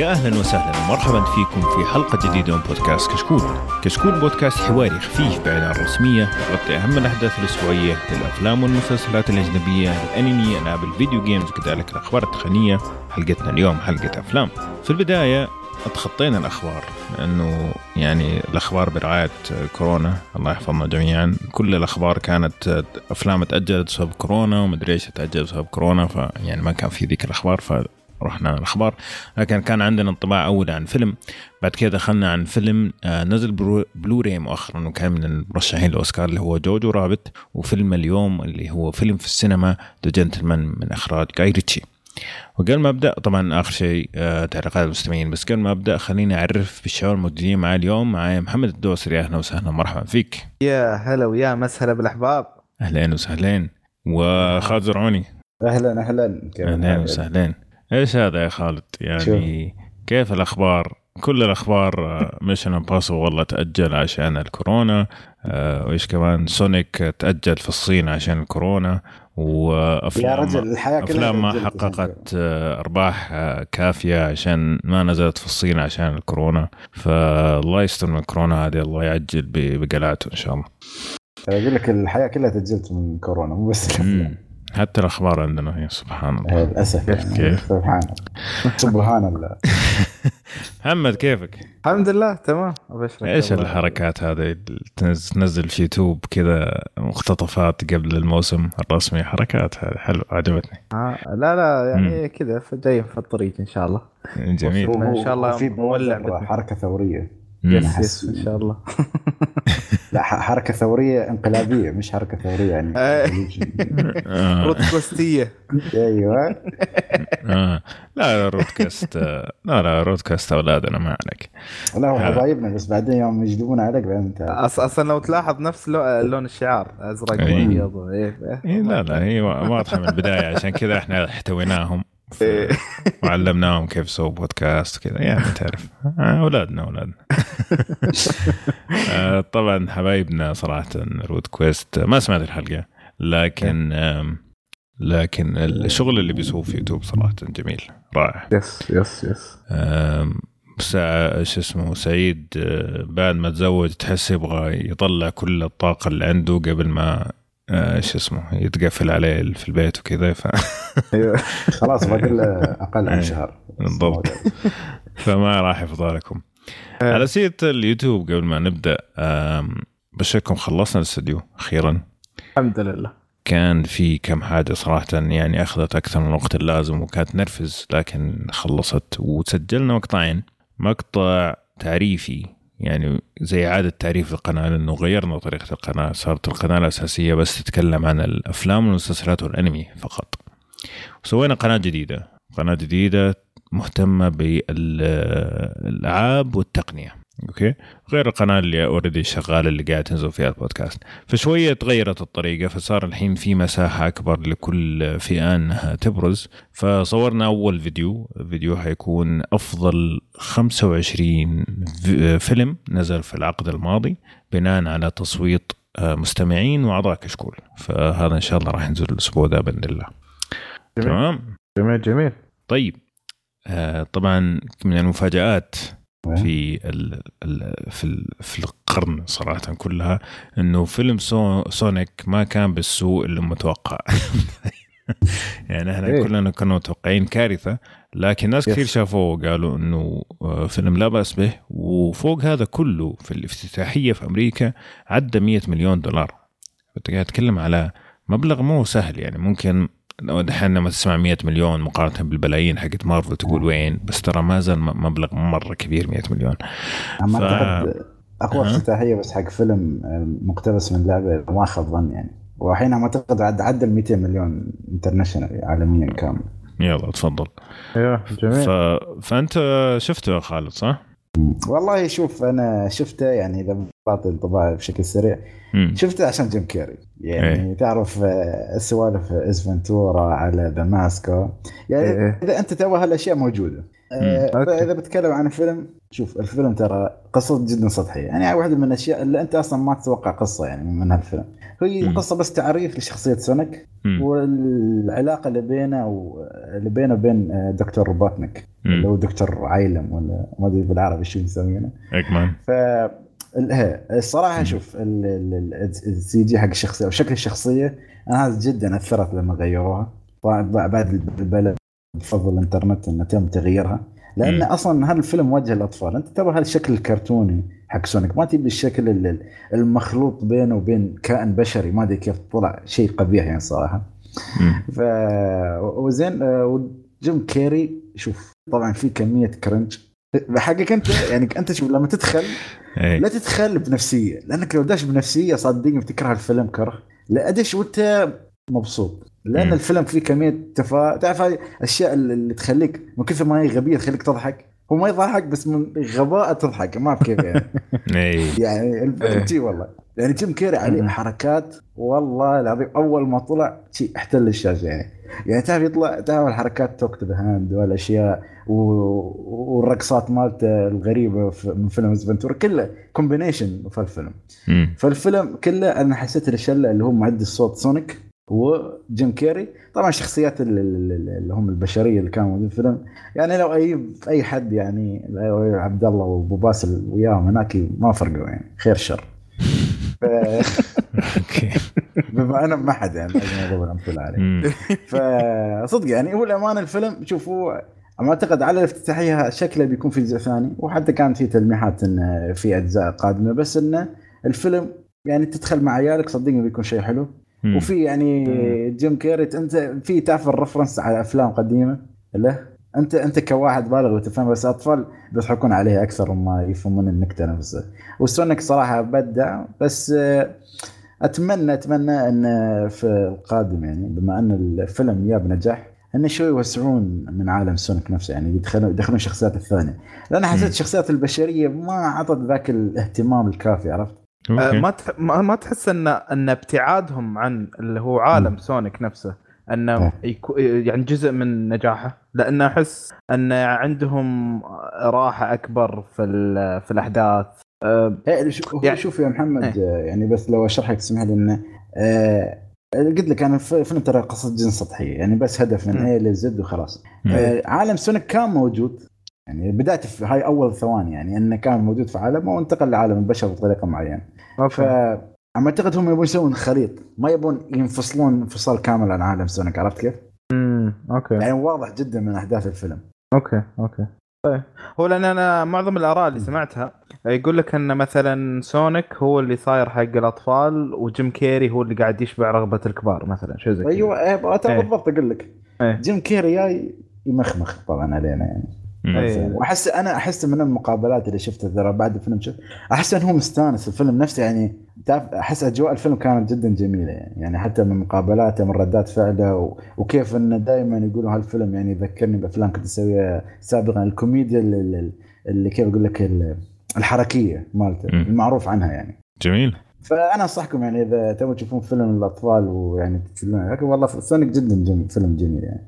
يا أهلا وسهلا ومرحبا فيكم في حلقة جديدة من بودكاست كشكول. كشكول بودكاست حواري خفيف بعيد عن الرسمية يغطي أهم الأحداث الأسبوعية للأفلام والمسلسلات الأجنبية، الأنمي، ألعاب الفيديو جيمز وكذلك الأخبار التقنية. حلقتنا اليوم حلقة أفلام. في البداية تخطينا الأخبار لأنه يعني الأخبار برعاية كورونا الله يحفظنا جميعا كل الأخبار كانت أفلام تأجلت بسبب كورونا ومدري إيش تأجل بسبب كورونا فيعني ما كان في ذيك الأخبار فرحنا الأخبار. لكن كان عندنا انطباع أول عن فيلم بعد كده دخلنا عن فيلم آه، نزل بلوراي مؤخرا وكان من المرشحين لأوسكار اللي هو Jojo Rabbit وفيلم اليوم اللي هو فيلم في السينما The Gentlemen من إخراج جاي ريتشي. وقبل ما أبدأ طبعا آخر شيء آه تعليقات المستمعين بس قبل ما أبدأ خليني أعرف بالشباب الموجودين معي اليوم معي محمد الدوسري. أهلا وسهلا مرحبا فيك. يا هلا ويا مسهلا بالأحباب. اهلين وسهلين وخالد زرعوني. أهلا أهلا. اهلين وسهلين إيش هذا يا خالد؟ يعني شو. كيف الأخبار؟ كل الأخبار Mission Impossible والله تأجل عشان الكورونا آه، وإيش كمان؟ سونيك تأجل في الصين عشان الكورونا وافلام يا رجل الحياة كلها أفلام ما حققت آه، أرباح آه، كافية عشان ما نزلت في الصين عشان الكورونا. فالله يستر من الكورونا هذه الله يعجل بقلاته إن شاء الله. أقول لك الحياة كلها تأجلت من كورونا مو بس حتى الأخبار عندنا هي سبحان الله. للأسف كيف كيف؟ سبحان الله. سبحان الله. محمد كيفك؟ الحمد لله تمام. إيش الحركات هذه؟ تنزل في يوتيوب كذا مقتطفات قبل الموسم الرسمي. حركات هذه حلوة عجبتني. آه لا لا يعني كذا جاي في الطريق إن شاء الله. جميل. إن شاء الله في مولع حركة ثورية. يس إن شاء الله. لا حركة ثورية انقلابية مش حركة ثورية يعني. آه. رودكاستيه أيوه. آه. لا رودكاست لا لا رودكاست أولادنا ما عليك. لا هو آه. حبايبنا بس بعدين يوم يجذبون عليك انت أصلا لو تلاحظ نفس لون الشعار أزرق وأبيض إيه. لا لا هي واضحة من البداية عشان كذا إحنا احتويناهم. إيه. وعلمناهم كيف يسووا بودكاست كذا. يعني تعرف. آه، أولادنا أولادنا. آه، طبعا حبايبنا صراحة Road Quest. ما سمعت الحلقة لكن لكن الشغل اللي بيسووه في يوتيوب صراحة جميل رائع. yes yes yes شو اسمه سعيد آه، بعد ما تزوج تحس يبغى يطلع كل الطاقة اللي عنده قبل ما آه شو اسمه يتقفل عليه في البيت وكذا ف أيوه. خلاص باقي أقل عن شهر. بالضبط. فما راح يفضى لكم آه. على سيرة اليوتيوب قبل ما نبدأ بشكركم خلصنا الاستديو أخيرا. الحمد لله. كان في كم حاجة صراحة يعني أخذت أكثر من الوقت اللازم وكانت نرفز لكن خلصت وسجلنا مقطعين. مقطع تعريفي يعني زي إعادة تعريف القناة لأنه غيرنا طريقة القناة صارت القناة الأساسية بس تتكلم عن الأفلام والمسلسلات والأنمي فقط. وسوينا قناة جديدة قناة جديدة مهتمة بالألعاب والتقنية. okay؟ غير القناة اللي already شغالة اللي قاعد تنزل فيها البودكاست. فشوية تغيرت الطريقة فصار الحين في مساحة أكبر لكل فئة إنها تبرز. فصورنا أول فيديو فيديو حيكون أفضل 25 فيلم نزل في العقد الماضي بناء على تصويت آه، مستمعين واعضاء كشكول. فهذا إن شاء الله راح ينزل الأسبوع ده بإذن الله. تمام؟ جميل جميل. طيب. آه طبعا من المفاجآت في ال ال في ال في القرن صراحة كلها إنه فيلم سو سونيك ما كان بالسوء اللي متوقع. يعني إحنا إيه؟ كلنا كنا متوقعين كارثة لكن ناس كثير شافوه وقالوا إنه آه، فيلم لا بأس به وفوق هذا كله في الافتتاحية في أمريكا عدى 100 مليون دولار. انت قاعد تتكلم على مبلغ مو سهل يعني ممكن دحين لما تسمع 100 مليون مقارنة بالبلايين حقت مارفل تقول وين؟ بس ترى ما زال مبلغ مرة كبير 100 مليون. ف... أقوى افتتاحية بس حق فيلم آه، مقتبس من لعبة ما خاب ظن يعني. والحين أعتقد عد عدى ال 200 مليون international عالميا كامل. يلا تفضل. أيوه جميل. ف... فأنت شفته يا خالد صح؟ والله شوف أنا شفته يعني إذا بعطي انطباع بشكل سريع مم. شفته عشان جيم كيري يعني إيه. تعرف آه، السوالف Ace Ventura على The Mask و يعني إيه. إذا أنت تبغى هالأشياء موجودة آه،. فإذا بتكلم عن فيلم شوف الفيلم ترى قصة جدا سطحية يعني واحدة من الأشياء اللي أنت أصلا ما تتوقع قصة يعني من هالفيلم هي مم. قصة بس تعريف لشخصية سونيك مم. والعلاقة اللي بينه و... اللي بينه وبين آه، دكتور روبوتنيك اللي. هو دكتور عالم ولا ما أدري بالعربي شو يسمونه Eggman ف الصراحة شوف ال- ال- ال- ال CG حق الشخصية أو شكل الشخصية أنا هذا جدا أثرت لما غيروها. بعد بعد البلد بفضل الإنترنت إنه تم تغييرها. لأن. أصلا هذا الفيلم موجه للأطفال. أنت تبغى هالشكل الكرتوني حق سونيك ما تبي الشكل ال- ال- المخلوط بينه وبين كائن بشري ما أدري كيف طلع شيء قبيح يعني صراحة. ف وزين آه، وجيم كيري شوف طبعا في كمية cringe حقك أنت يعني أنت شوف لما تدخل إيه. لا تدخل بنفسية لأنك لو داش بنفسية صدقني بتكره الفيلم كره. لا أدش وأنت مبسوط لأن مم. الفيلم فيه كمية تفا تعرف هاي الأشياء اللي تخليك من كثر ما هي غبية تخليك تضحك. هو ما يضحك بس من غباء تضحك ما أعرف كيف يعني. إيه. يعني جي والله. يعني جيم كيري عليه. حركات والله العظيم أول ما طلع أحتل الشاشة يعني. يعني تعرف يطلع تعرف الحركات talk to the hand والأشياء والرقصات مالته الغريبة في- من فيلم Ventura كله combination في الفيلم. مم. فالفيلم كله أنا حسيت الشلة اللي هو مؤدي الصوت سونيك وجيم كيري طبعا شخصيات ال- ال- ال- اللي هم البشرية اللي كانوا موجودين في الفيلم. يعني لو اي أي حد يعني عبد الله وأبو باسل وياهم هناك ما فرقوا يعني. خير شر. ف- بما أنا ما حد يعني لازم اضرب الامثله عليه. فصدق يعني هو الامانه الفيلم شوفوا أنا أعتقد على الافتتاحيه شكله بيكون في جزء ثاني وحتى كانت في تلميحات إنه في أجزاء قادمة بس إنه الفيلم يعني تدخل مع عيالك صدقني بيكون شيء حلو. مم. وفي يعني جيم كيري أنت في تعرف ال reference على أفلام قديمة له؟ أنت أنت كواحد بالغ وتفهم بس أطفال بيضحكون عليه أكثر ما يفهمون النكتة نفسها. وسونيك صراحة بدع بس اتمنى أتمنى أن في القادم يعني بما أن الفيلم جاب نجاح انه شوي يوسعون من عالم سونيك نفسه يعني يدخلون يدخلون الشخصيات الثانية لأن حسيت. الشخصيات البشرية ما أعطت ذاك الاهتمام الكافي عرفت؟ آه، ما تح... ما ما تحس ان أن ابتعادهم عن اللي هو عالم مم. سونيك نفسه انه إيه. يكو... يعني جزء من نجاحه لأن أحس أن عندهم راحة أكبر في ال... في الأحداث أه، إيه يعني- شوف يا محمد إيه. آه، يعني بس لو أشرح لك تسمح لي إنه آه، قلت لك أنا الفيلم ترى قصه جدا سطحية يعني بس هدف من. اي لزد وخلاص. آه، عالم سونيك كان موجود يعني بدايه في هاي أول ثواني يعني إنه كان موجود في عالمه وانتقل لعالم البشر بطريقة معينة ف okay أما أعتقد هم يبون يسوون خليط ما يبون ينفصلون انفصال كامل عن عالم سونيك عرفت كيف؟ امم okay يعني واضح جدا من أحداث الفيلم okay okay طيب هو لأن أنا معظم الآراء اللي سمعتها يقول لك أن مثلا سونيك هو اللي صاير حق الأطفال وجيم كيري هو اللي قاعد يشبع رغبة الكبار مثلا شيء زي كذا. أيوه إيه، إيه. بالضبط أقول لك إيه. جيم كيري جاي يمخمخ طبعا علينا يعني. وأحس أنا أحس من المقابلات اللي شفتها ترى بعد الفيلم شفت أحس انه هو مستانس الفيلم نفسه يعني تعرف أحس أجواء الفيلم كانت جدا جميلة يعني, يعني حتى من مقابلاته من ردات فعله و... وكيف إنه دائما يقولوا هالفيلم يعني يذكرني بأفلام كنت أسويها سابقا الكوميديا اللي, اللي- كيف أقول لك ال- الحركية مالته. المعروف عنها يعني. جميل. فأنا أنصحكم يعني إذا تبغوا تشوفون فيلم للاطفال ويعني تتكلمون لكن والله سونيك جدا جميل فيلم جميل يعني.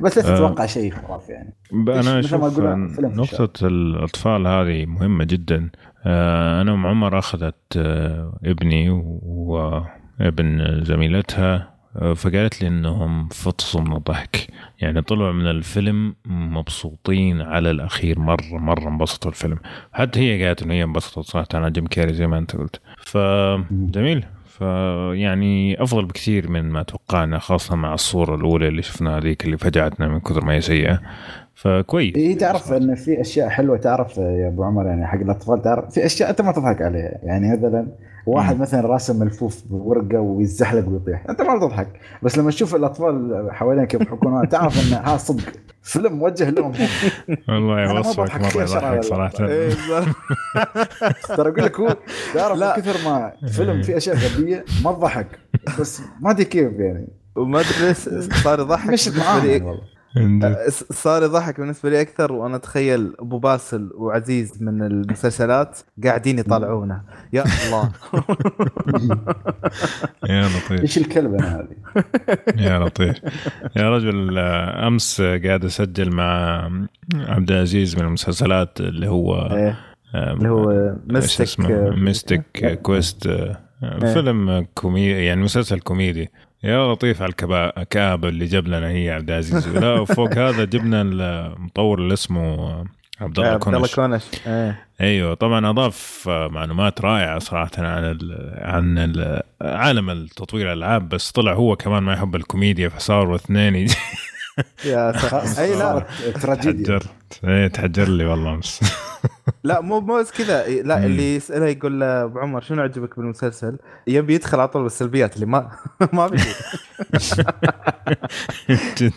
بس لا آه. تتوقع شيء خرافي يعني. أنا أشوف نقطة الأطفال هذه مهمة جدا. آه، أنا أم عمر أخذت آه، ابني وابن زميلتها آه، فقالت لي إنهم فطسوا من الضحك. يعني طلعوا من الفيلم مبسوطين على الأخير مرة مرة انبسطوا الفيلم. حتى هي قالت إن هي انبسطت صراحة أنا جيم كاري زي ما أنت قلت. فجميل فيعني أفضل بكثير من ما توقعنا خاصة مع الصورة الأولى اللي شفناها هذيك اللي فجعتنا من كثر ما هي سيئة. فكويس. اي تعرف إن في أشياء حلوة تعرف يا أبو عمر يعني حق الأطفال تعرف في أشياء أنت ما تضحك عليها. يعني مثلا واحد مم. مثلا راسم ملفوف بورقة ويزحلق ويطيح. أنت ما تضحك. بس لما تشوف الأطفال حوالينك يضحكون تعرف إن ها صدق. فيلم موجه لهم. هم. والله أنا ما وصفك بضحك مره يضحك. صراحة. إيه، ترى أقول لك هو تعرف لا. من كثر ما فيلم فيه أشياء غبية ما تضحك. بس ما أدري كيف يعني. وما أدري ليش صار يضحك. مشت بالنسبة معاهم س- صار يضحك بالنسبة لي أكثر وأنا أتخيل أبو باسل وعزيز من المسلسلات قاعدين يطالعونه. يا الله. يا لطيف. إيش الكلبة هذه؟ يا لطيف. يا رجل آه، أمس قاعد أسجل مع عبد العزيز من المسلسلات اللي هو إيه، آه، اللي هو اسمه؟ Mythic Quest فيلم كوميدي يعني مسلسل كوميدي. يا لطيف على الكآبة اللي جاب لنا هي عبد العزيز. لا وفوق هذا جبنا المطور اللي اسمه عبد الله عبد الله كونش. كونش. إيه. أيوه طبعا أضاف آه، معلومات رائعة صراحة عن ال عن ال عالم التطوير الألعاب بس طلع هو كمان ما يحب الكوميديا فصاروا اثنين. يا أي لا تراجيديا. تحجرت إيه تحجر لي والله أمس. لا مو مو بس كذا. لا. اللي يسأله يقول له أبو عمر شنو عجبك بالمسلسل؟ يبي يدخل على طول بالسلبيات اللي ما ما في. جد.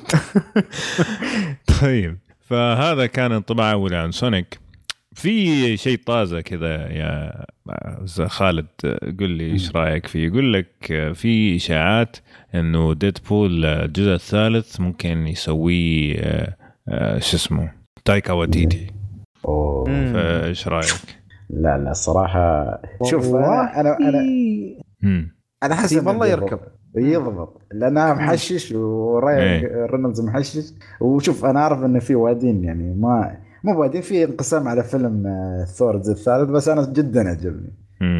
طيب فهذا كان انطباع اول عن سونيك. في شيء طازة كذا يا خالد قل لي إيش رأيك فيه يقول لك في إشاعات إنه ديدبول الجزء الثالث ممكن يسويه آه، آه، شو اسمه تايكا واتيتي. فإيش رأيك؟ لا لا الصراحه شوف أنا أنا أنا. أنا إيه، إنه والله. يركب. يضبط لانها محشش وراي إيه. رينولدز محشش وشوف أنا أعرف إنه في وادين يعني ما مو وادين في انقسام على فيلم آه، ثور الثالث بس أنا جدا عجبني.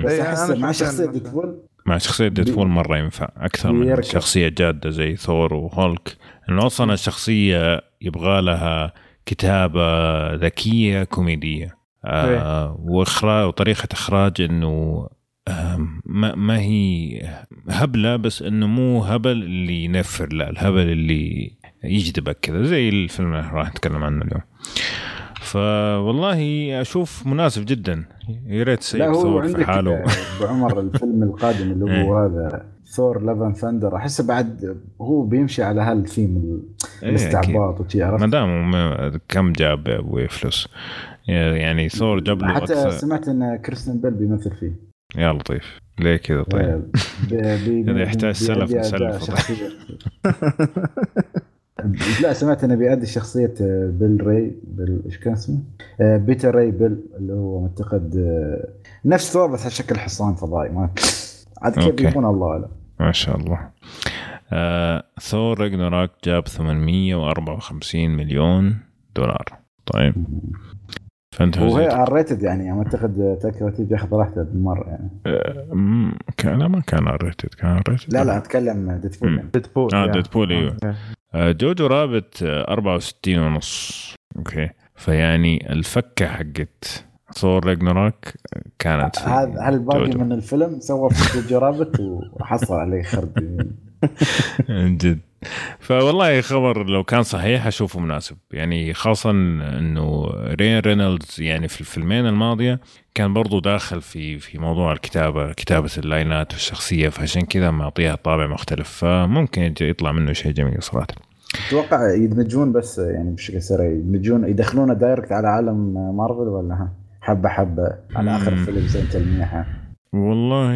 بس إيه، أحس مع شخصية. ديدبول مع شخصية ديدبول مرة ينفع أكثر من يركب. شخصية جادة زي ثور وهولك لأنه أصلا الشخصية يبغى لها كتابة ذكية كوميدية آه وإخراج وطريقة إخراج إنه آه ما, ما هي هبلة بس إنه مو هبل اللي ينفر لا الهبل اللي يجذبك كذا زي الفيلم اللي راح نتكلم عنه اليوم فوالله أشوف مناسب جدا. يا ريت سيب ثور في حاله. آه، أبو عمر الفيلم القادم اللي هو هذا ثور Love and Thunder أحس بعد هو بيمشي على هالثيم ال- إيه، الاستعباط وشي ما عرفت دام م- كم جاب أبوي فلوس. يعني ثور جاب له حتى أكثر سمعت إن كريستيان بيل بيمثل فيه. يا لطيف. ليه كذا طيب؟ آه، بي- إذا يحتاج سلف نسلف. لا سمعت انه بيأدي شخصية آه، بيل راي بيل إيش كان اسمه؟ آه، بيتر راي بيل اللي هو معتقد آه، نفس ثور بس على شكل حصان فضائي ما عاد كيف أوكي. يكون الله أعلم ما شاء الله آه ثور راجناروك جاب 854 مليون دولار طيب فانت وهي هزيت ار ريتد يعني أعتقد تاكا وتي بياخذ راحته بالمرة يعني آه لا ما كان ريتد كان ريتد لا لا أتكلم ديدبول. يعني. ديدبول آه. ديدبول أيوه Jojo Rabbit آه، 64 ونص. أوكي. فيعني الفكة حقت ثور راجناروك كانت في هذا هل باقي. من الفيلم؟ سوى في Jojo Rabbit وحصل عليه خرد. من جد. فوالله خبر لو كان صحيح أشوفه مناسب. يعني خاصه إنه رايان رينولدز يعني في الفيلمين الماضية كان برضو داخل في في موضوع الكتابة كتابة اللاينات والشخصية فعشان كذا معطيها طابع مختلف. فممكن يطلع منه شيء جميل صراحة. أتوقع يدمجون بس يعني بشكل سريع. يدمجون يدخلونه direct على عالم مارفل ولا ها؟ حبة حبة على آخر مم. الفيلم زي تلميحة. والله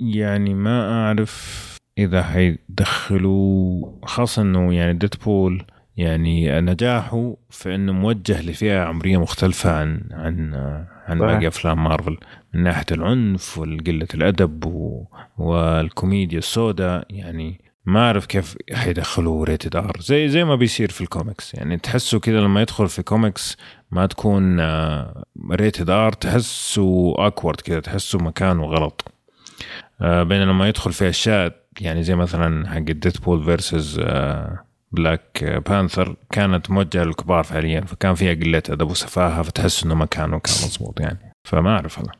يعني ما أعرف إذا حيدخلوا خاصة إنه يعني ديدبول يعني نجاحه في إنه موجه لفئة عمرية مختلفة عن عن عن. باقي أفلام مارفل. من ناحية العنف وقله الأدب و... والكوميديا السوداء يعني ما أعرف كيف حيدخلوا rated R زي زي ما بيصير في الكوميكس يعني تحسه كذا لما يدخل في كوميكس ما تكون rated R تحسه awkward كذا تحسه مكانه غلط. آه، بينما لما يدخل في أشياء يعني زي مثلا حق ديدبول versus بلاك بانثر كانت موجهة للكبار فعليا فكان فيها قلة أدب وسفاهة فتحس انه مكانه كان مضبوط يعني. فما أعرف أنا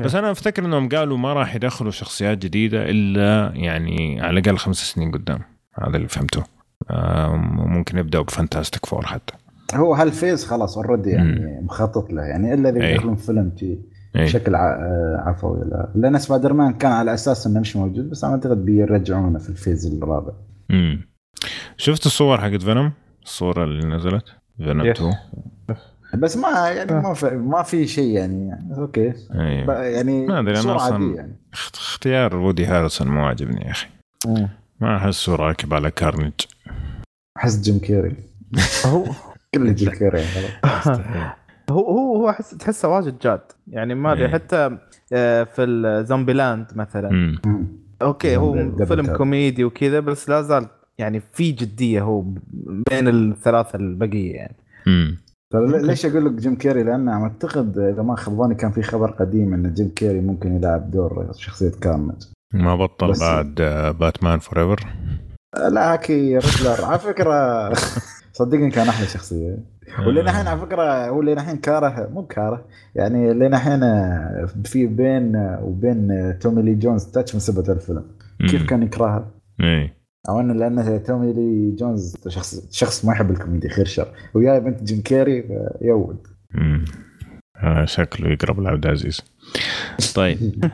بس أنا أفتكر إنهم قالوا ما راح يدخلوا شخصيات جديدة إلا يعني على الأقل خمس سنين قدام. هذا اللي فهمته. آه، ممكن يبدأوا ب Fantastic Four حتى. هو هال phase خلاص already يعني مخطط له يعني إلا إذا أي. يدخلون فيلم شي. إيه. بشكل ع- آه، عفوي. لا. لأن سبايدر مان كان على أساس إنه مش موجود بس أعتقد بيرجعونه في ال phase الرابع. مم. شفت الصور حقت فينوم؟ الصورة اللي نزلت؟ فينوم Yes. 2 بس ما يعني ما في ما في شيء يعني, يعني أوكي أيوه. يعني ما صورة أصلاً- عادية يعني. اخت- اختيار وودي هاريسون مو عاجبني يا أخي. مم. ما احسه راكب على كارنج. أحس جيم كيري. هو كل جيم كيري. هو هو هو احس تحسه واجد جاد. يعني ما أدري إيه. حتى آه، في ال Zombieland مثلا. مم. أوكي هو فيلم. كوميدي وكذا بس لا زال يعني في جدية هو بين الثلاثة البقية يعني. مم. ترى لي- ليش أقول لك جيم كيري لأن أعتقد إذا ما خاب ظني كان في خبر قديم إن جيم كيري ممكن يلعب دور شخصية كارنج ما بطل بعد باتمان فور ايفر لا هاكي ريدلر على فكرة صدقني كان أحلى شخصية. ولين الحين على فكرة هو لين الحين كاره مو كاره يعني لين الحين في بين وبين تومي لي جونز تاتش من سبه الفيلم كيف كان يكرهها إيه. أو إنه لأنه تومي لي جونز شخص شخص ما يحب الكوميديا خير شر. وياي بنت جيم كيري يود. آه شكله يقرب لعبد العزيز. طيب.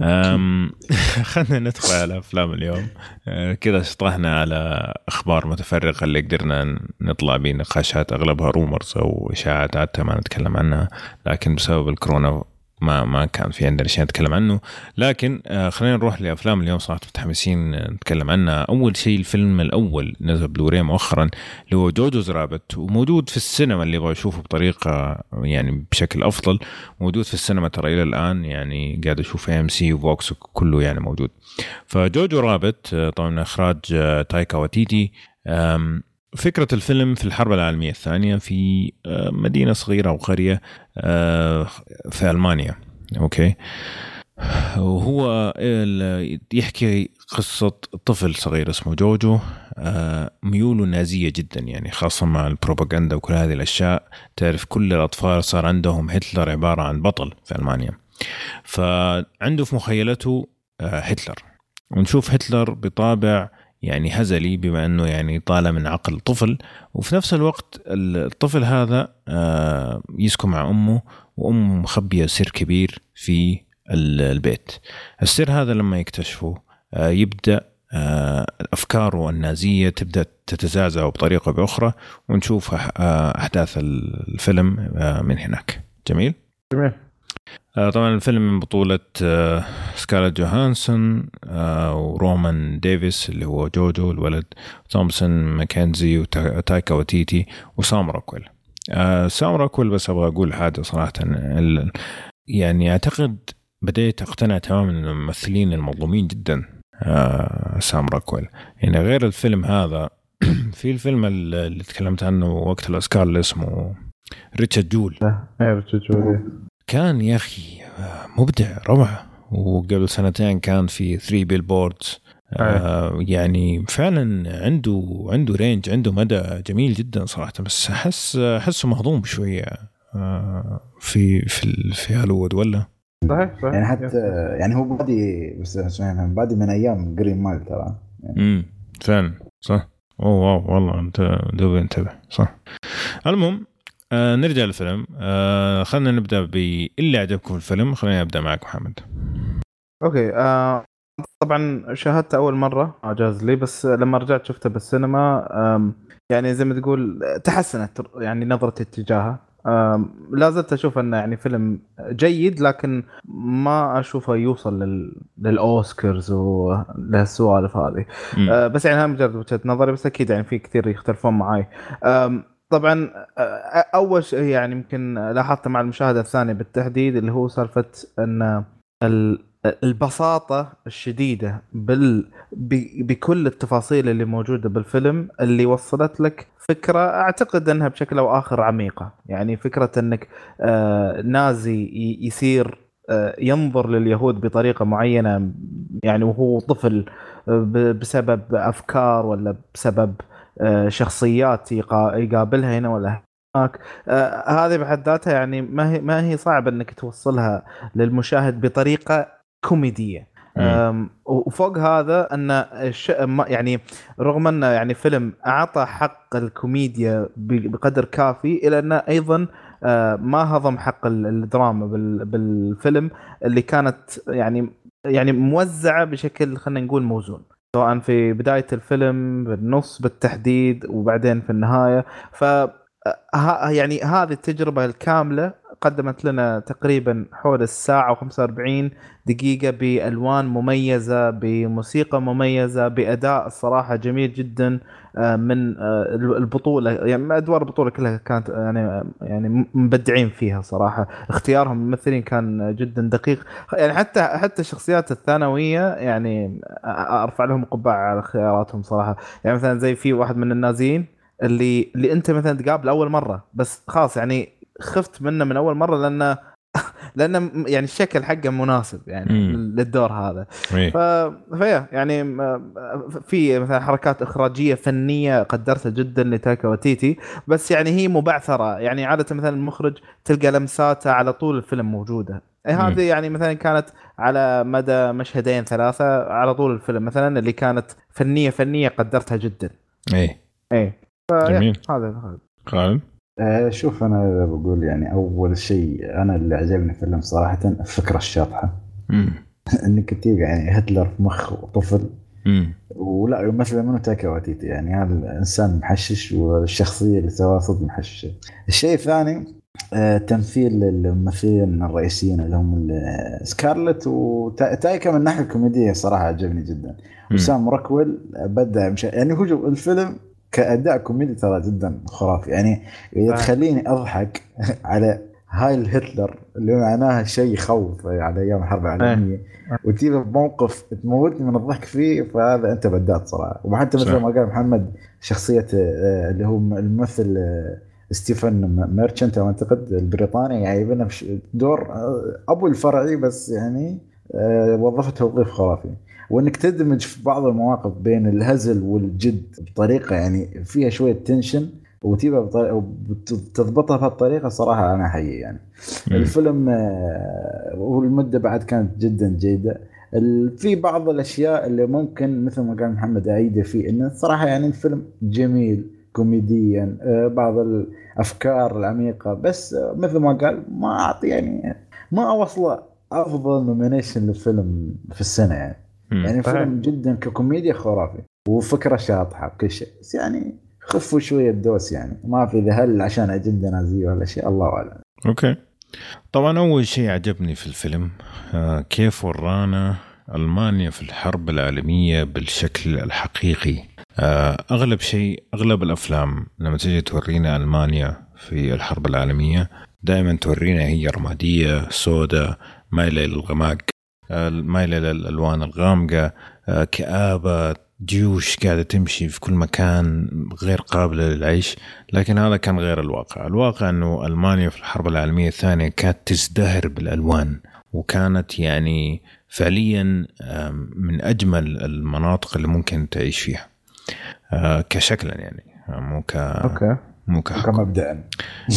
أم خلينا ندخل على أفلام اليوم. أه كذا شطحنا على أخبار متفرقة اللي قدرنا نطلع بنقاشات أغلبها rumors أو إشاعات حتى ما نتكلم عنها لكن بسبب الكورونا ما ما كان في عندنا شيء نتكلم عنه. لكن آه خلينا نروح لأفلام اليوم. صراحة متحمسين نتكلم عنها. أول شيء الفيلم الأول نزل بلوري مؤخرا اللي هو Jojo Rabbit. وموجود في السينما اللي يبغى يشوفه بطريقة يعني بشكل أفضل. موجود في السينما ترى إلى الآن يعني قاعد أشوف إم سي وفوكس كله يعني موجود. ف Jojo Rabbit آه، طبعا إخراج آه، تايكا واتيتي. آم، فكرة الفيلم في الحرب العالمية الثانية في آه، مدينة صغيرة أو قرية آه، في ألمانيا. أوكي. وهو يحكي قصة طفل صغير اسمه جوجو آه، ميوله نازية جدا يعني خاصة مع البروباغندا وكل هذه الأشياء. تعرف كل الأطفال صار عندهم هتلر عبارة عن بطل في ألمانيا. فعنده في مخيلته هتلر. ونشوف هتلر بطابع يعني هزلي بما أنه يعني طالع من عقل طفل. وفي نفس الوقت الطفل هذا آه، يسكن مع أمه وأمه مخبية سر كبير في ال- البيت. السر هذا لما يكتشفه آه، يبدأ آه، أفكاره النازية تبدأ تتزعزع بطريقة بأخرى ونشوف أحداث الفيلم من هناك. جميل؟ جميل. طبعا الفيلم من بطولة آه، سكارلت جوهانسون آه، ورومان ديفيس اللي هو جوجو الولد تومسون ماكنزي وتايكا وتيتي وسام روكويل آه، سام روكويل بس أبغى أقول حاجة صراحة. يعني أعتقد بديت أقتنع تماما إن الممثلين المظلومين جدا آه، سام روكويل يعني غير الفيلم هذا في الفيلم اللي تكلمت عنه وقت الأوسكار اللي اسمه ريتشارد جويل. إيه تشوفي كان يا أخي مبدع روعة. وقبل سنتين كان في 3 Billboards آه يعني فعلا عنده عنده range عنده مدى جميل جدا صراحة. بس أحس أحسه مهضوم شوية آه في في في هوليوود ولا؟ صحيح صحيح. يعني حتى يعني هو بادي بس عشان بادي من أيام Green Mile ترى. امم فعلا صح. أوه واو والله أنت دوبي انتبه صح. المهم آه نرجع للفيلم. آه خلينا نبدأ باللي عجبكم في الفيلم. خليني أبدأ معك محمد. okay آه طبعا شاهدته أول مرة جاز لي بس لما رجعت شفته بالسينما يعني زي ما تقول تحسنت يعني نظرتي اتجاهه لا زلت أشوف أنه يعني فيلم جيد لكن ما أشوفه يوصل لل... للأوسكارز ولهالسوالف هذه. آه، بس يعني هذا مجرد وجهة نظري بس أكيد يعني في كثير يختلفون معاي. آم، طبعا أول شيء يعني يمكن لاحظته مع المشاهدة الثانية بالتحديد اللي هو سالفة إن ال- البساطة الشديدة بال بكل التفاصيل اللي موجودة بالفيلم اللي وصلت لك فكرة أعتقد إنها بشكل أو آخر عميقة. يعني فكرة إنك نازي يصير ينظر لليهود بطريقة معينة يعني وهو طفل بسبب أفكار ولا بسبب شخصيات يقا- يقابلها هنا ولا هناك. آه، هذه بحد ذاتها يعني ما هي ما هي صعب إنك توصلها للمشاهد بطريقة كوميدية. وفوق هذا أن يعني رغم انه يعني فيلم أعطى حق الكوميديا بقدر كافي الا انه أيضا آه، ما هضم حق ال- الدراما بال- بالفيلم اللي كانت يعني يعني موزعة بشكل خلينا نقول موزون. سواء في بداية الفيلم بالنص بالتحديد وبعدين في النهاية. ف ها- يعني هذه التجربة الكاملة قدمت لنا تقريبا حول الساعة و45 دقيقة بألوان مميزة بموسيقى مميزة بأداء الصراحة جميل جدا آه، من آه، البطولة يعني أدوار البطولة كلها كانت يعني يعني مبدعين فيها صراحة. اختيارهم الممثلين كان جدا دقيق. يعني حتى حتى الشخصيات الثانوية يعني أرفع لهم قبعة على خياراتهم صراحة. يعني مثلا زي في واحد من النازيين اللي اللي أنت مثلا تقابل أول مرة بس خلاص يعني خفت منه من أول مرة لأنه لأنه يعني الشكل حقه مناسب يعني مم. للدور هذا. إيه. ف... فيا يعني في مثلا حركات إخراجية فنية قدرتها جدا لتاكا وتيتي بس يعني هي مبعثرة. يعني عادة مثلا المخرج تلقى لمساته على طول الفيلم موجودة. هذه يعني مثلا كانت على مدى مشهدين ثلاثة على طول الفيلم مثلا اللي كانت فنية فنية قدرتها جدا. إيه. إيه. جميل. هذا. خالد؟ آه شوف أنا بقول يعني أول شيء أنا اللي عجبني في الفيلم صراحة الفكرة الشاطحة. إنك تجيب يعني هتلر في مخ طفل. ولا يمثل منه تاكا واتيتي؟ يعني هذا الإنسان محشش والشخصية اللي سواها صدق محششة. الشيء الثاني آه تمثيل الممثلين الرئيسيين اللي هم سكارلت وتايكا من الناحية الكوميدية صراحة عجبني جدا. وسام روكويل بدأ مش يعني هو الفيلم كأداء كوميدي ترى جدا خرافي. يعني إذا تخليني أضحك على Heil Hitler اللي معناها شيء يخوف على أيام الحرب العالمية وتجيب بموقف تموتني من الضحك فيه فهذا أنت أبدعت صراحة. وحتى مثل ما قال محمد شخصية آه، اللي هو الممثل آه، ستيفن ميرشنت أعتقد البريطاني يعني دور آه، أبو الفرعي بس يعني وظفته توظيف خرافي. وانك تدمج في بعض المواقف بين الهزل والجد بطريقة يعني فيها شوية تنشن وتجيبها وتضبطها بهالطريقة صراحة أنا احيي يعني. مم. الفيلم آه، والمده بعد كانت جدا جيدة. في بعض الأشياء اللي ممكن مثل ما قال محمد أعيده فيه إنه الصراحه يعني الفيلم جميل كوميديا آه، بعض الأفكار العميقة بس آه، مثل ما قال ما أعطي يعني ما أوصله أفضل nomination للفيلم في السنة يعني. يعني فيلم جدا ككوميديا خرافي وفكرة شاطحة بكل شيء. بس يعني خفوا شوية ال dose يعني. ما في إذا هل عشان أجندة نازية ولا شيء الله أعلم. okay. طبعا أول شيء عجبني في الفيلم آه كيف ورانا ألمانيا في الحرب العالمية بالشكل الحقيقي. آه أغلب شيء أغلب الأفلام لما تجي تورينا ألمانيا في الحرب العالمية دائما تورينا هي رمادية سوداء مايله للغماق مايله للالوان الغامقة آه، كآبة جيوش قاعدة تمشي في كل مكان غير قابلة للعيش. لكن هذا كان غير الواقع. الواقع إنه ألمانيا في الحرب العالمية الثانية كانت تزدهر بالألوان وكانت يعني فعليا من أجمل المناطق اللي ممكن تعيش فيها. آه، كشكلا يعني مو ك أوكي. مو كمبدأ.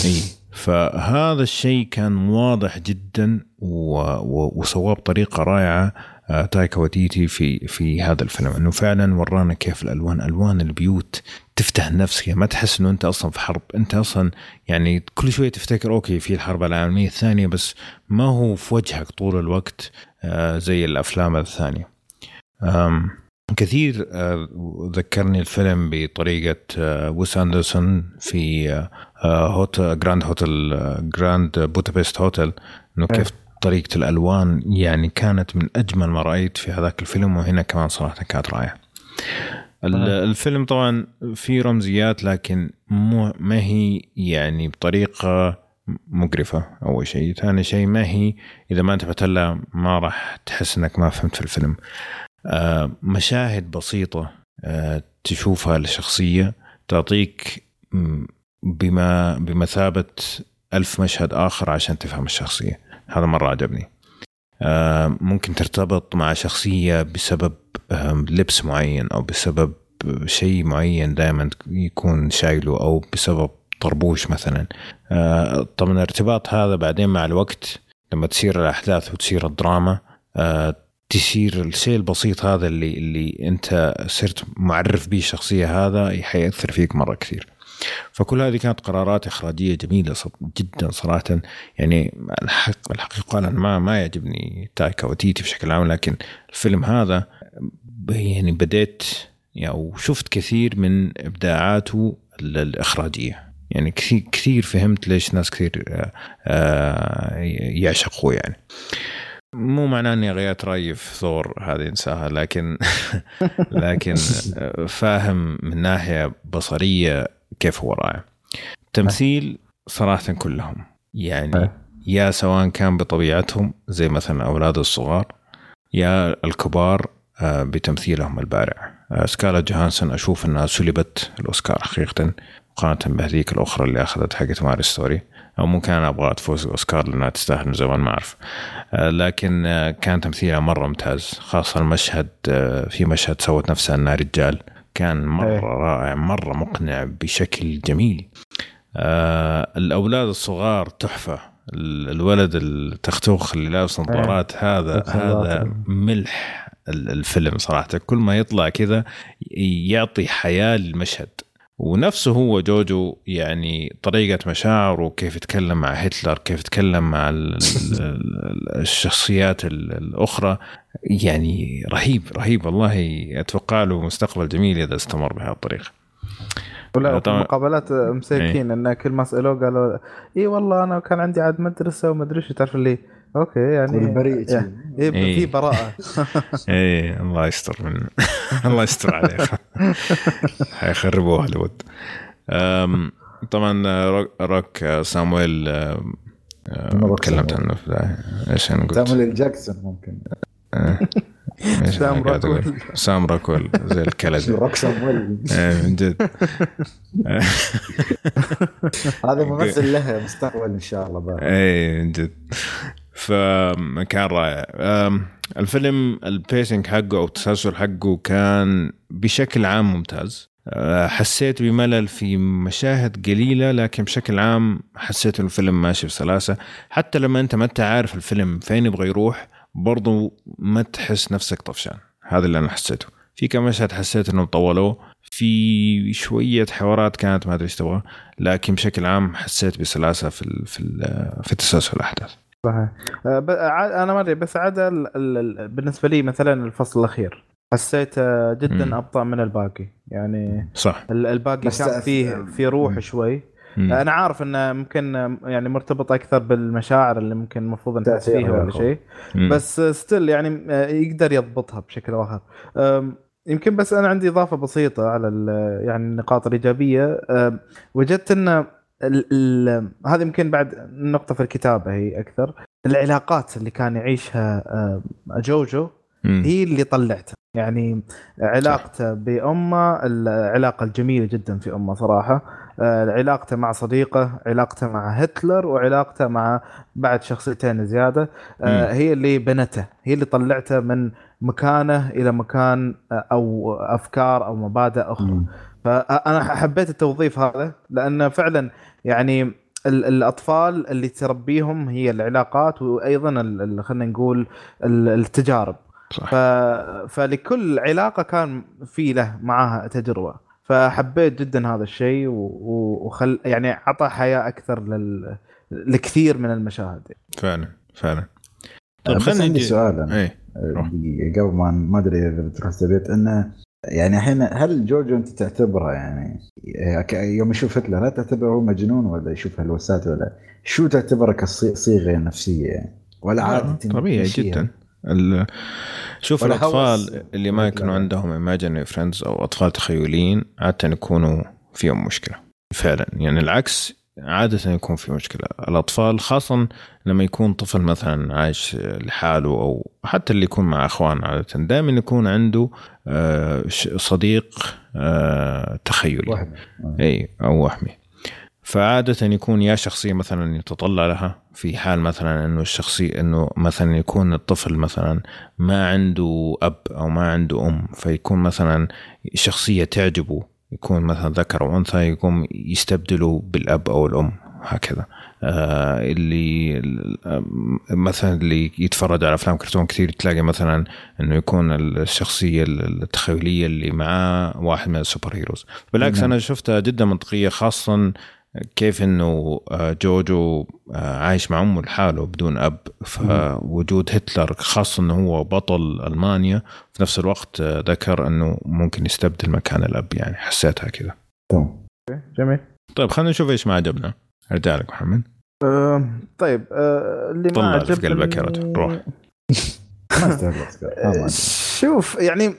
إي. فهذا الشيء كان واضح جدا وسواه بطريقه رائعة آه، تايكا وتيتي في في هذا الفيلم. إنه فعلا ورانا كيف الألوان ألوان البيوت تفتح النفس. ما تحس إنه أنت أصلا في حرب. أنت أصلا يعني كل شوية تفتكر okay في الحرب العالمية الثانية بس ما هو في وجهك طول الوقت آه، زي الأفلام الثانية. كثير آه، ذكرني الفيلم بطريقة ويس أندرسون في hotel Grand Hotel Grand Budapest Hotel. إنه كيف طريقة الألوان يعني كانت من أجمل ما رأيت في هذاك الفيلم وهنا كمان صراحة كانت رائعة. الفيلم طبعا فيه رمزيات لكن مو ما هي يعني بطريقة مقرفة أول شيء. ثاني شيء ما هي إذا ما انتبهت لها ما راح تحس أنك ما فهمت في الفيلم. آه مشاهد بسيطة آه تشوفها لشخصية تعطيك بما بمثابة ألف مشهد آخر عشان تفهم الشخصية. هذا مرة عجبني آه، ممكن ترتبط مع شخصية بسبب لبس معين أو بسبب شيء معين دائما يكون شايله أو بسبب طربوش مثلا آه، طبعا الارتباط هذا بعدين مع الوقت لما تصير الأحداث وتصير الدراما آه، تصير الشيء البسيط هذا اللي اللي أنت صرت معرف به الشخصية هذا حيأثر فيك مرة كثير. فكل هذه كانت قرارات إخراجية جميلة جدا صراحة. يعني الحق الحقيقة أنا ما ما يعجبني تايكا وتيتي بشكل عام لكن الفيلم هذا يعني بديت يعني وشفت كثير من إبداعاته الإخراجية. يعني كثير كثير فهمت ليش ناس كثير آه، آه، يعشقوه يعني. مو معناه إني غيرت رأيي في ثور هذه إنساها لكن لكن فاهم من ناحية بصرية كيف هو رائع. تمثيل صراحة كلهم. يعني يا سواء كان بطبيعتهم زي مثلا أولاد الصغار يا الكبار آه، بتمثيلهم البارع. آه، سكارلت جوهانسون أشوف أنها سلبت الأوسكار حقيقه مقارنة بهذيك الأخرى اللي أخذت حقت Marriage Story. أو ممكن أنا أبغى تفوز اوسكار لأنها تستاهل من زمان ما أعرف. آه، لكن كان تمثيلها مرة ممتاز خاصة المشهد في مشهد سوت نفسها أنها رجال. كان مرة إيه. رائع مرة مقنع بشكل جميل. الأولاد الصغار تحفة. الولد التختوخ اللي لابس نظارات إيه. هذا هذا ملح الفيلم صراحة. كل ما يطلع كذا يعطي حياة للمشهد. ونفسه هو جوجو يعني طريقة مشاعره وكيف يتكلم مع هتلر كيف يتكلم مع الشخصيات الأخرى. يعني رهيب رهيب والله. أتوقع له مستقبل جميل إذا استمر بهذه الطريقة. ولا مقابلات مساكين إيه. إن كل ما سألوه قالوا اي والله أنا كان عندي عاد مدرسة وما ادري إيش تعرف اللي okay يعني بريء يعني إيه في إيه. براءة. اي الله يستر من الله يستر عليه حيخربوا هوليوود طبعا روك سامويل تكلمت عنه في إيش أنا قلت؟ سامويل جاكسون ممكن. سام روكويل. سام روكويل زي الكلب روك سامويل. إيه، من جد. هذا ممثل له مستقبل إن شاء الله اي من جد. فكان رائع. الفيلم ال pacing حقه أو التسلسل حقه كان بشكل عام ممتاز. أه، حسيت بملل في مشاهد قليلة لكن بشكل عام حسيت إنه الفيلم ماشي بسلاسة. حتى لما أنت ما أنت عارف الفيلم فين يبغى يروح برضو ما تحس نفسك طفشان. هذا اللي أنا حسيته. في كم مشهد حسيت إنهم طولوه في شوية حوارات كانت ما أدري إيش تبغى لكن بشكل عام حسيت بسلاسة في في في تسلسل الأحداث. صحيح. أه، أنا ما أدري بس عدا بالنسبة لي مثلا الفصل الأخير حسيت جدا مم. أبطأ من الباقي. يعني صح. الباقي كان فيه في روح شوي. مم. أنا عارف إنه ممكن يعني مرتبط أكثر بالمشاعر اللي ممكن المفروض نحس فيها ولا شيء. بس ستيل يعني يقدر يضبطها بشكل أو آخر. يمكن بس أنا عندي إضافة بسيطة على يعني النقاط الإيجابية. وجدت ان هذه يمكن بعد نقطة في الكتابة هي أكثر. العلاقات اللي كان يعيشها جوجو هي اللي طلعته. يعني علاقته بأمه العلاقة الجميلة جدا في أمه صراحة. آه، علاقته مع صديقه علاقته مع هتلر وعلاقته مع بعد شخصيتين زيادة. آه، هي اللي بنته هي اللي طلعته من مكانه إلى مكان آه، أو أفكار أو مبادئ أخرى. فأنا حبيت التوظيف هذا لأنه فعلا يعني الأطفال اللي تربيهم هي العلاقات وأيضا خلينا نقول التجارب. صح. ف... فلكل علاقة كان في له معاها تجربة. فحبيت جدا هذا الشيء وخل يعني عطى حياة أكثر لل... لكثير من المشاهد. فعلا فعلا. طيب خلينا عندي سؤال أنا إيه. قبل ما ما أدري إذا بتروح إنه يعني الحين هل جوجو انت تعتبره يعني يوم يشوف هتلر هل تعتبره هو مجنون ولا يشوف هلوسات ولا؟ شو تعتبره كصيغة نفسية؟ يعني ولا عادي طبيعي جدا. شوف الأطفال اللي ما يكونوا عندهم imaginary friends أو أطفال تخيليين عادة يكونوا فيهم مشكلة فعلا. يعني العكس عادة يكون في مشكلة. الأطفال خاصة لما يكون طفل مثلا عايش لحاله أو حتى اللي يكون مع أخوان عادة دائما يكون عنده صديق آه، تخيلي. وهمي. أي أو وهمي. فعادة يكون يا شخصية مثلا يتطلع لها في حال مثلا إنه الشخصية إنه مثلا يكون الطفل مثلا ما عنده أب أو ما عنده أم فيكون مثلا شخصية تعجبه. يكون مثلا ذكر أو أنثى يقوم يستبدله بالأب أو الأم. هكذا. آه اللي مثلا اللي يتفرج على أفلام كرتون كثير تلاقي مثلا إنه يكون الشخصية التخيلية اللي معاه واحد من السوبر هيروز. بالعكس نعم. أنا شفتها جدا منطقية خاصه كيف إنه آه، جوجو آه، عايش مع أمه لحاله بدون أب. فوجود هتلر خاصه إنه هو بطل ألمانيا في نفس الوقت ذكر إنه ممكن يستبدل مكان الأب يعني حسيتها كذا. تمام. جميل. طيب خلينا نشوف إيش ما عجبنا. ارجع لك محمد. آه، طيب آه، اللي ما طلع اللي في عجبني قلبك يا رجل، روح. شوف يعني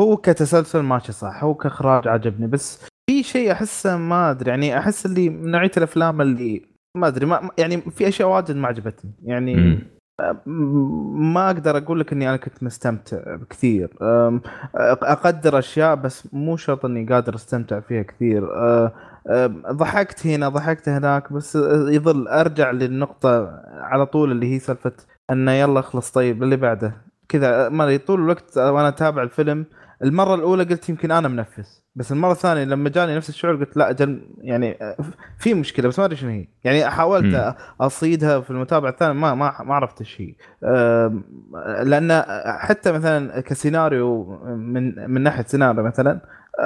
هو كتسلسل ماشي صح هو كإخراج عجبني بس في شيء أحسه ما أدري يعني أحس اللي من نوعية الأفلام اللي ما أدري ما يعني في أشياء واجد ما عجبتني يعني. م- ما أقدر أقول لك إني أنا كنت مستمتع كثير أقدر أشياء بس مو شرط إني قادر أستمتع فيها كثير. أه، ضحكت هنا ضحكت هناك بس يظل أرجع للنقطة على طول اللي هي سالفة إنه يلا اخلص طيب اللي بعده. كذا ما طول الوقت وأنا أتابع الفيلم. المرة الأولى قلت يمكن أنا منفس بس المرة الثانية لما جاني نفس الشعور قلت لا جن يعني في مشكلة بس ما أدري شنو هي. يعني حاولت. أصيدها في المتابعه الثانية ما ما ما عرفت إيش هي. لأن حتى مثلا كسيناريو من من ناحية سيناريو مثلا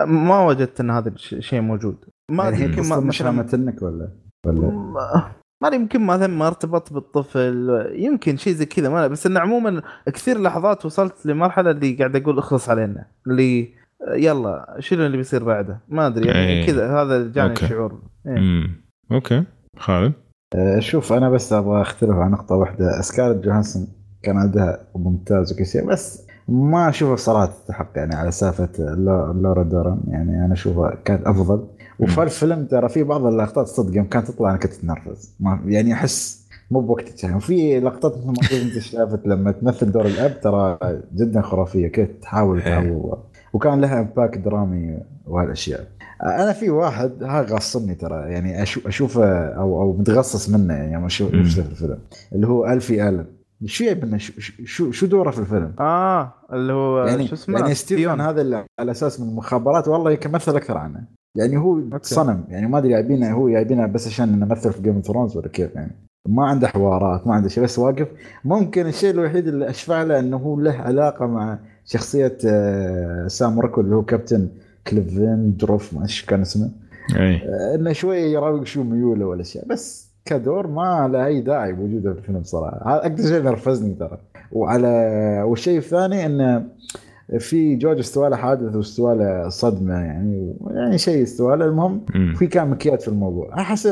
ما وجدت إن هذا الش- الشيء موجود. ما يعني يمكن ما مش مثلا رمتنك ولا ولا ما ما أدري، يمكن مثلا ما ارتبط بالطفل يمكن شيء زي كذا ما بس انه عموما كثير لحظات وصلت لمرحلة اللي قاعد أقول اخلص علينا اللي يلا شنو اللي بيصير بعده؟ ما أدري يعني إيه. كذا هذا جاني okay. الشعور. إيه. okay. خالد؟ آه، شوف أنا بس أبغى أختلف عن نقطة واحدة. سكارلت جوهانسون كان عندها ممتاز وكل شيء بس ما أشوفها صراحة تستحق يعني على سالفة لو- لورا ديرن يعني أنا أشوفها كانت أفضل. وفي الفيلم ترى في بعض اللقطات صدق يوم كانت تطلع أنا كنت اتنرفز ما يعني أحس مو يعني وفي لقطات مثل ما أنت شافت لما تمثل دور الأب ترى جدا خرافية. كيف تحاول إيه. تعوض وكان لها impact درامي وهالاشياء أنا في واحد ها غصبني ترى. يعني أشوفه أو أو متغصص منه يعني لما أشوف في الفيلم. اللي هو ألفي آلن. شو يبنى شو, شو شو دوره في الفيلم؟ آه اللي هو يعني شو اسمه؟ يعني ستيفن. هذا اللي على أساس من المخابرات. والله يمكن مثل أكثر عنه. يعني هو okay. صنم. يعني ما أدري جايبينه هو جايبينه بس عشان مثل في Game of Thrones ولا كيف يعني. ما عنده حوارات ما عنده شيء بس واقف. ممكن الشيء الوحيد اللي أشفع له إنه هو له علاقة مع شخصية آه، سام روكويل اللي هو كابتن كلينزندورف ما إيش كان اسمه. أي. آه، إنه شوي يراوغ شو ميوله ولا شيء. بس كدور ما له أي داعي وجوده في الفيلم صراحة. هذا أكثر شيء نرفزني ترى. وعلى والشيء الثاني إنه في جوجو استوى له حادث واستوى له صدمة يعني يعني شيء استوى له المهم. في كان مكياج في الموضوع. احس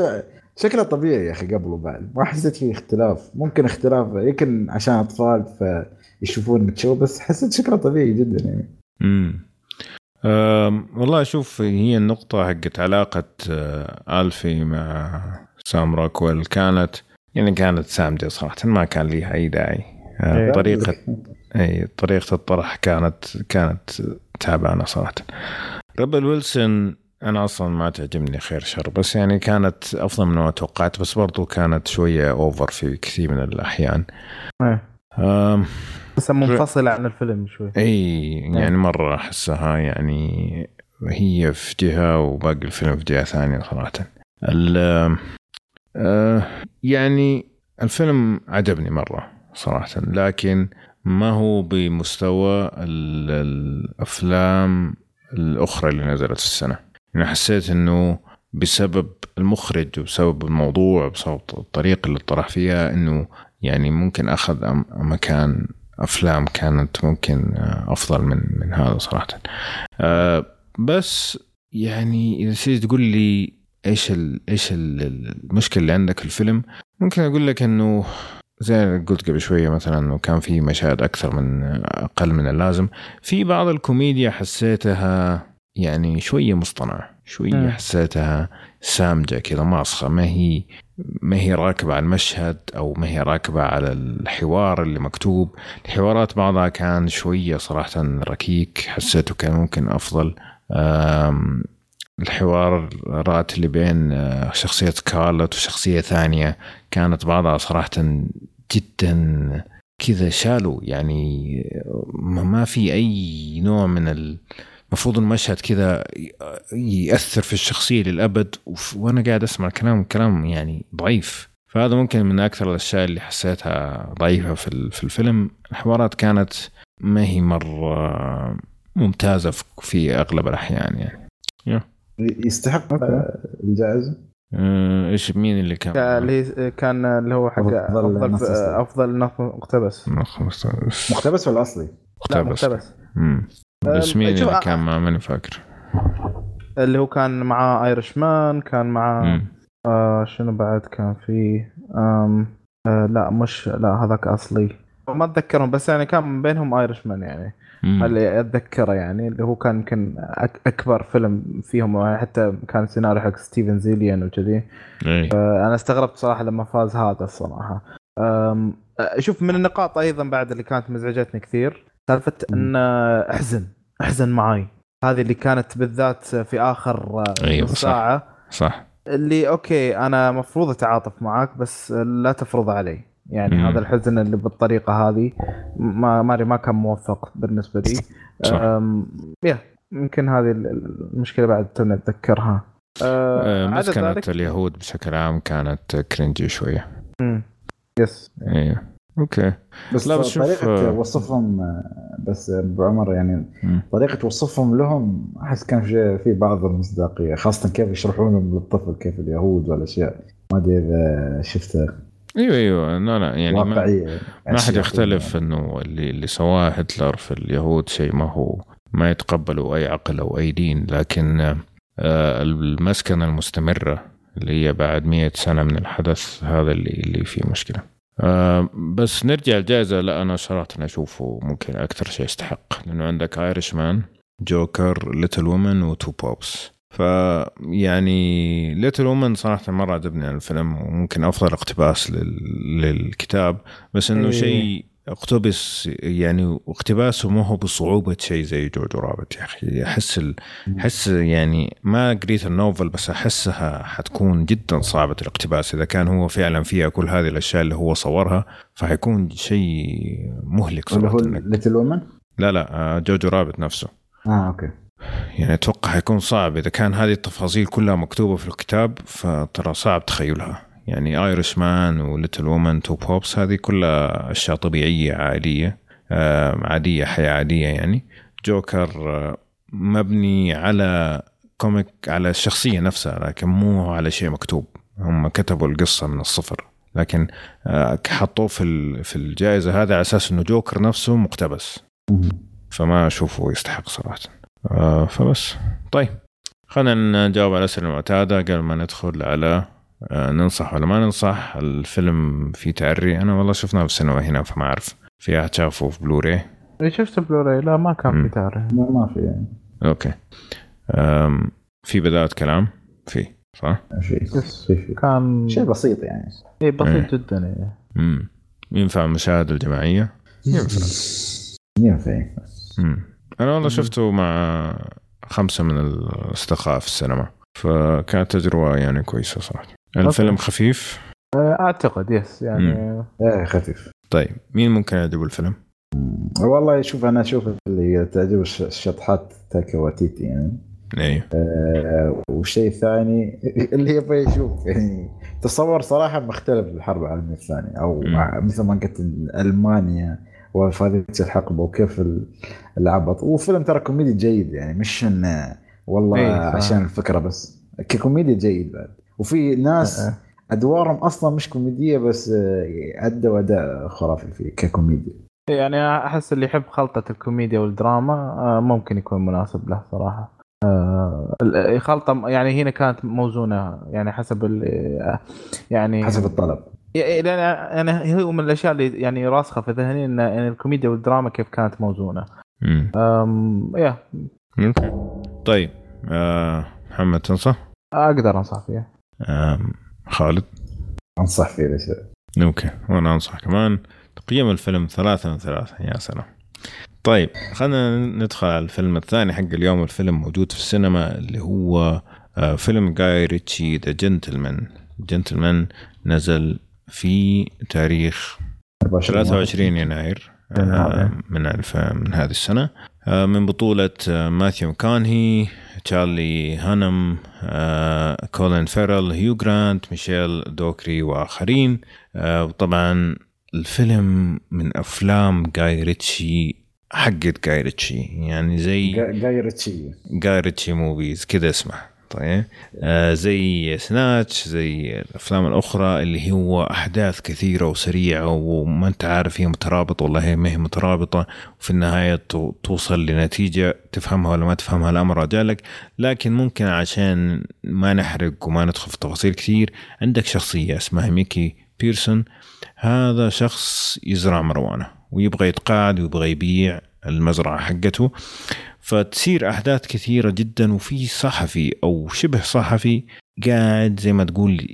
شكله طبيعي يا أخي قبل وبعد. ما حسيت فيه اختلاف. ممكن اختلاف يمكن عشان أطفال فيشوفون متشوه بس حسيت شكله طبيعي جدا يعني. امم والله شوف هي النقطة حقت علاقة آه، ألفي مع سام روكويل كانت يعني كانت سامجة صراحة ما كان ليها أي داعي آه، إيه. طريقة أي طريقة الطرح كانت كانت تعبانة صراحة. ريبل ويلسون أنا أصلا ما تعجبني خير شر بس يعني كانت أفضل من ما توقعت بس برضو كانت شوية over في كثير من الأحيان. أم، بس منفصلة عن الفيلم شوي. إي يعني مرة أحسها يعني هي في جهة وباقي الفيلم في جهة ثانية صراحة. ال آه، يعني الفيلم عجبني مرة صراحة لكن ما هو بمستوى ال- الأفلام الأخرى اللي نزلت السنة؟ يعني حسيت إنه بسبب المخرج وبسبب الموضوع وبسبب الطريقة اللي طرح فيها إنه يعني ممكن أخذ مكان أفلام كانت ممكن آه، أفضل من من هذا صراحة. آه، بس يعني إذا تيجي تقول لي إيش ال إيش ال- المشكلة اللي عندك في الفيلم ممكن أقول لك إنه زي قلت قبل شوية مثلا إنه كان في مشاهد أكثر من أقل من اللازم. في بعض الكوميديا حسيتها يعني شوية مصطنعة. شوية مم. حسيتها سامجة كذا ماسخة. ما هي ما هي راكبة على المشهد أو ما هي راكبة على الحوار اللي مكتوب. الحوارات بعضها كان شوية صراحة ركيك. حسيته كان ممكن أفضل. آم، الحوارات اللي بين آه، شخصية كارلوت وشخصية ثانية. كانت بعضها صراحة جدا كذا شالو. يعني ما ما في أي نوع من ال- المفروض المشهد كذا يأثر في الشخصية للأبد وف- وأنا قاعد أسمع كلام كلام يعني ضعيف. فهذا ممكن من أكثر الأشياء اللي حسيتها ضعيفة في ال- في الفيلم. الحوارات كانت ما هي مرة ممتازة في- في أغلب الأحيان يعني. يستحق الجائزة؟ إيش مين اللي كان اللي كان اللي هو حق أفضل أفضل. أفضل نص مقتبس من 15 مقتبس ولا أصلي؟ مقتبس مقتبس. بس مين اللي كان ما ماني فاكر اللي هو كان معاه Irishman كان معاه مم. آه شنو بعد كان فيه آم آه لا مش لا هذاك أصلي ما أتذكرهم بس يعني كان بينهم Irishman يعني. اللي أتذكره يعني اللي هو كان يمكن أكبر فيلم فيهم حتى كان السيناريو حق ستيفن زيليان وكذي. إيه. أنا استغربت صراحة لما فاز هذا الصراحة. شوف من النقاط أيضا بعد اللي كانت مزعجتني كثير سالفة إن أحزن أحزن معاي. هذه اللي كانت بالذات في آخر أيوة، نص صح. ساعة. صح. اللي okay أنا مفروض أتعاطف معاك بس لا تفرض علي. يعني مم. هذا الحزن اللي بالطريقة هذه ما ما ما كان موفق بالنسبة لي. يا يمكن هذه ال- المشكلة بعد توني أتذكرها. أه، آه، عدا مسكنة ذلك- اليهود بشكل عام كانت cringy شوية. yes إيه. okay. بس لا، بس طريقة آه، وصفهم بس أبو عمر يعني مم. طريقة وصفهم لهم أحس كان في في بعض المصداقية خاصة كيف يشرحون للطفل كيف اليهود والأشياء. ما أدري إذا شفتها أيوه أيوه. لا لا يعني ما, واقعية ما حد يختلف إنه اللي اللي سواه هتلر في اليهود شيء ما هو ما يتقبله أي عقل أو أي دين. لكن آه، المسكنة المستمرة اللي هي بعد مئة سنة من الحدث هذا اللي اللي فيه مشكلة. آه، بس نرجع الجائزة. لا أنا صراحة أشوفه ممكن أكثر شيء يستحق. لأنه عندك Irishman Joker Little Women و Two Popes ف يعني Little Women صراحة مرة عجبني الفيلم وممكن أفضل اقتباس لل... للكتاب. بس إنه إيه. شيء اقتبس يعني واقتباسه ما هو بصعوبة شيء زي Jojo Rabbit يا أخي. أحس ال... أحس يعني ما قريت ال novel بس أحسها حتكون جدا صعبة الاقتباس. إذا كان هو فعلا فيها كل هذه الأشياء اللي هو صورها فحيكون شيء مهلك اللي هو Little Women لا لا آه، Jojo Rabbit نفسه. آه okay. يعني أتوقع حيكون صعب. إذا كان هذه التفاصيل كلها مكتوبة في الكتاب فترى صعب تخيلها. يعني Irishman و Little Women Two Popes هذه كلها أشياء طبيعية عاديه آه، عادية حياة عادية يعني. جوكر آه، مبني على comic على الشخصية نفسها لكن مو على شيء مكتوب. هم كتبوا القصة من الصفر. لكن آه، حطوه في في الجائزة هذا على أساس إنه جوكر نفسه مقتبس. فما أشوفه يستحق صراحة. فبس. طيب. خلينا نجاوب على الاسئله المعتادة قبل ما ندخل على آه ننصح ولا ما ننصح. الفيلم في تعري. أنا والله شفناه في السينما هنا فما أعرف. في أحد شافه في بلوري إيه، شفت بلوراي لا ما كان. في تعري ما ما في. يعني okay. آم في بذاءة كلام؟ في صح؟ في. في كان شيء بسيط يعني. اي إيه. بسيط جدا يعني امم ينفع المشاهده الجماعية؟ ينفع. ينفع. مم. أنا والله شفته مع خمسة من الأصدقاء في السينما. فكانت تجربة يعني كويسة صراحة. الفيلم خفيف؟ آه، أعتقد yes يعني إيه خفيف. طيب مين ممكن يعجبه الفيلم؟ والله شوف أنا أشوف اللي تعجب الش- الشطحات تايكا وايتيتي يعني. أيوه آه والشيء الثاني اللي يبغى يشوف يعني تصور صراحة مختلف الحرب العالمية الثانية أو. مع- مثل ما قلت ألمانيا وفي الحقبه وكيف ال- العبط وفيلم ترى كوميدي جيد يعني مش انه والله إيه،. عشان الفكرة بس ككوميديا جيد بعد وفي ناس آه. أدوارهم أصلا مش كوميدية بس آه، ادوا اداء خرافي فيه ككوميديا يعني أحس اللي يحب خلطة الكوميديا والدراما آه، ممكن يكون مناسب له صراحة خلطة يعني هنا كانت موزونة يعني حسب يعني حسب الطلب يعني يعني هو من الأشياء اللي يعني راسخة في ذهني إن إن الكوميديا والدراما كيف كانت موزونة. امم يا. okay طيب آه محمد تنصح؟ أقدر أنصح فيها. خالد؟ أنصح فيه ليش okay وأنا أنصح كمان. تقييم الفيلم ثلاثة من ثلاثة يا سلام. طيب خلينا ندخل على الفيلم الثاني حق اليوم. الفيلم موجود في السينما اللي هو آه، فيلم جاي ريتشي the gentlemen gentlemen نزل في تاريخ 23 يناير آه، يناير. من ألف من هذه السنة. آه، من بطولة آه، ماثيو ماكونهي تشارلي هانم كولين فيرل هيو جرانت ميشيل دوكري وآخرين. وطبعا الفيلم من أفلام جاي ريتشي حقت جاي ريتشي يعني زي جاي ريتشي. جاي ريتشي movies كذا اسمه. طيب آه زي Snatch زي الأفلام الأخرى اللي هو أحداث كثيرة وسريعة وما أنت عارف هي مترابطة ولا هي ما هي مترابطة وفي النهاية توصل لنتيجة تفهمها ولا ما تفهمها الأمر رجالك لكن ممكن عشان ما نحرق وما ندخل في تفاصيل كثير عندك شخصية اسمها ميكي بيرسون. هذا شخص يزرع مروانة ويبغى يتقاعد ويبغى يبيع المزرعة حقته. فتصير أحداث كثيرة جدا وفي صحفي أو شبه صحفي قاعد زي ما تقول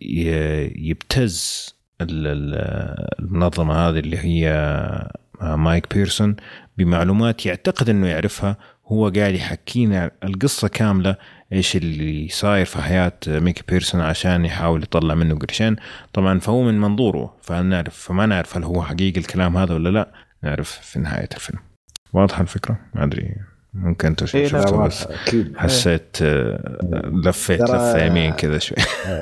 يبتز المنظمة هذه اللي هي ميكي بيرسون بمعلومات يعتقد إنه يعرفها. هو قاعد يحكينا القصة كاملة إيش اللي صاير في حياة ميكي بيرسون عشان يحاول يطلع منه قرشين. طبعا فهو من منظوره فنعرف فما نعرف هل هو حقيقي الكلام هذا ولا لا. نعرف في نهاية الفيلم. واضحة الفكرة؟ ما أدري. ممكن أنت إيه، شفته بس أكيد. حسيت آه، لفيت لفه يمين كذا شوي.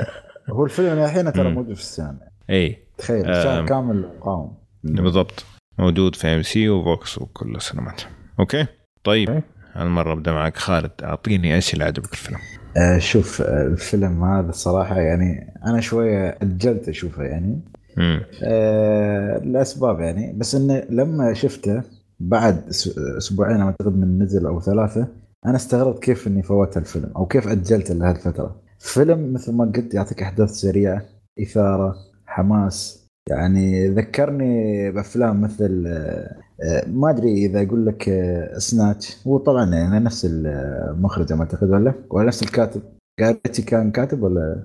هو الفيلم الحين ترى. موجود في السينما. اي تخيل آه، شهر كامل قاوم بالضبط. موجود في إم سي وفوكس وكل السينمات. okay؟ طيب. okay. هالمره أبدأ معك. خالد أعطيني إيش اللي عجبك الفيلم. آه شوف آه، الفيلم هذا الصراحة يعني أنا شوية أجلت أشوفه يعني. امم آه لأسباب يعني. بس إنه لما شفته بعد أسبوعين أعتقد من نزل أو ثلاثة أنا استغربت كيف إني فوت الفيلم أو كيف أجلت لهالفترة. فيلم مثل ما قلت يعطيك أحداث سريعة إثارة حماس. يعني ذكرني بأفلام مثل آه، ما أدري إذا أقول لك آه، سناتش. هو طبعا يعني نفس المخرج ما أعتقد ولا؟ ولا نفس الكاتب. جاريتي كان كاتب ولا؟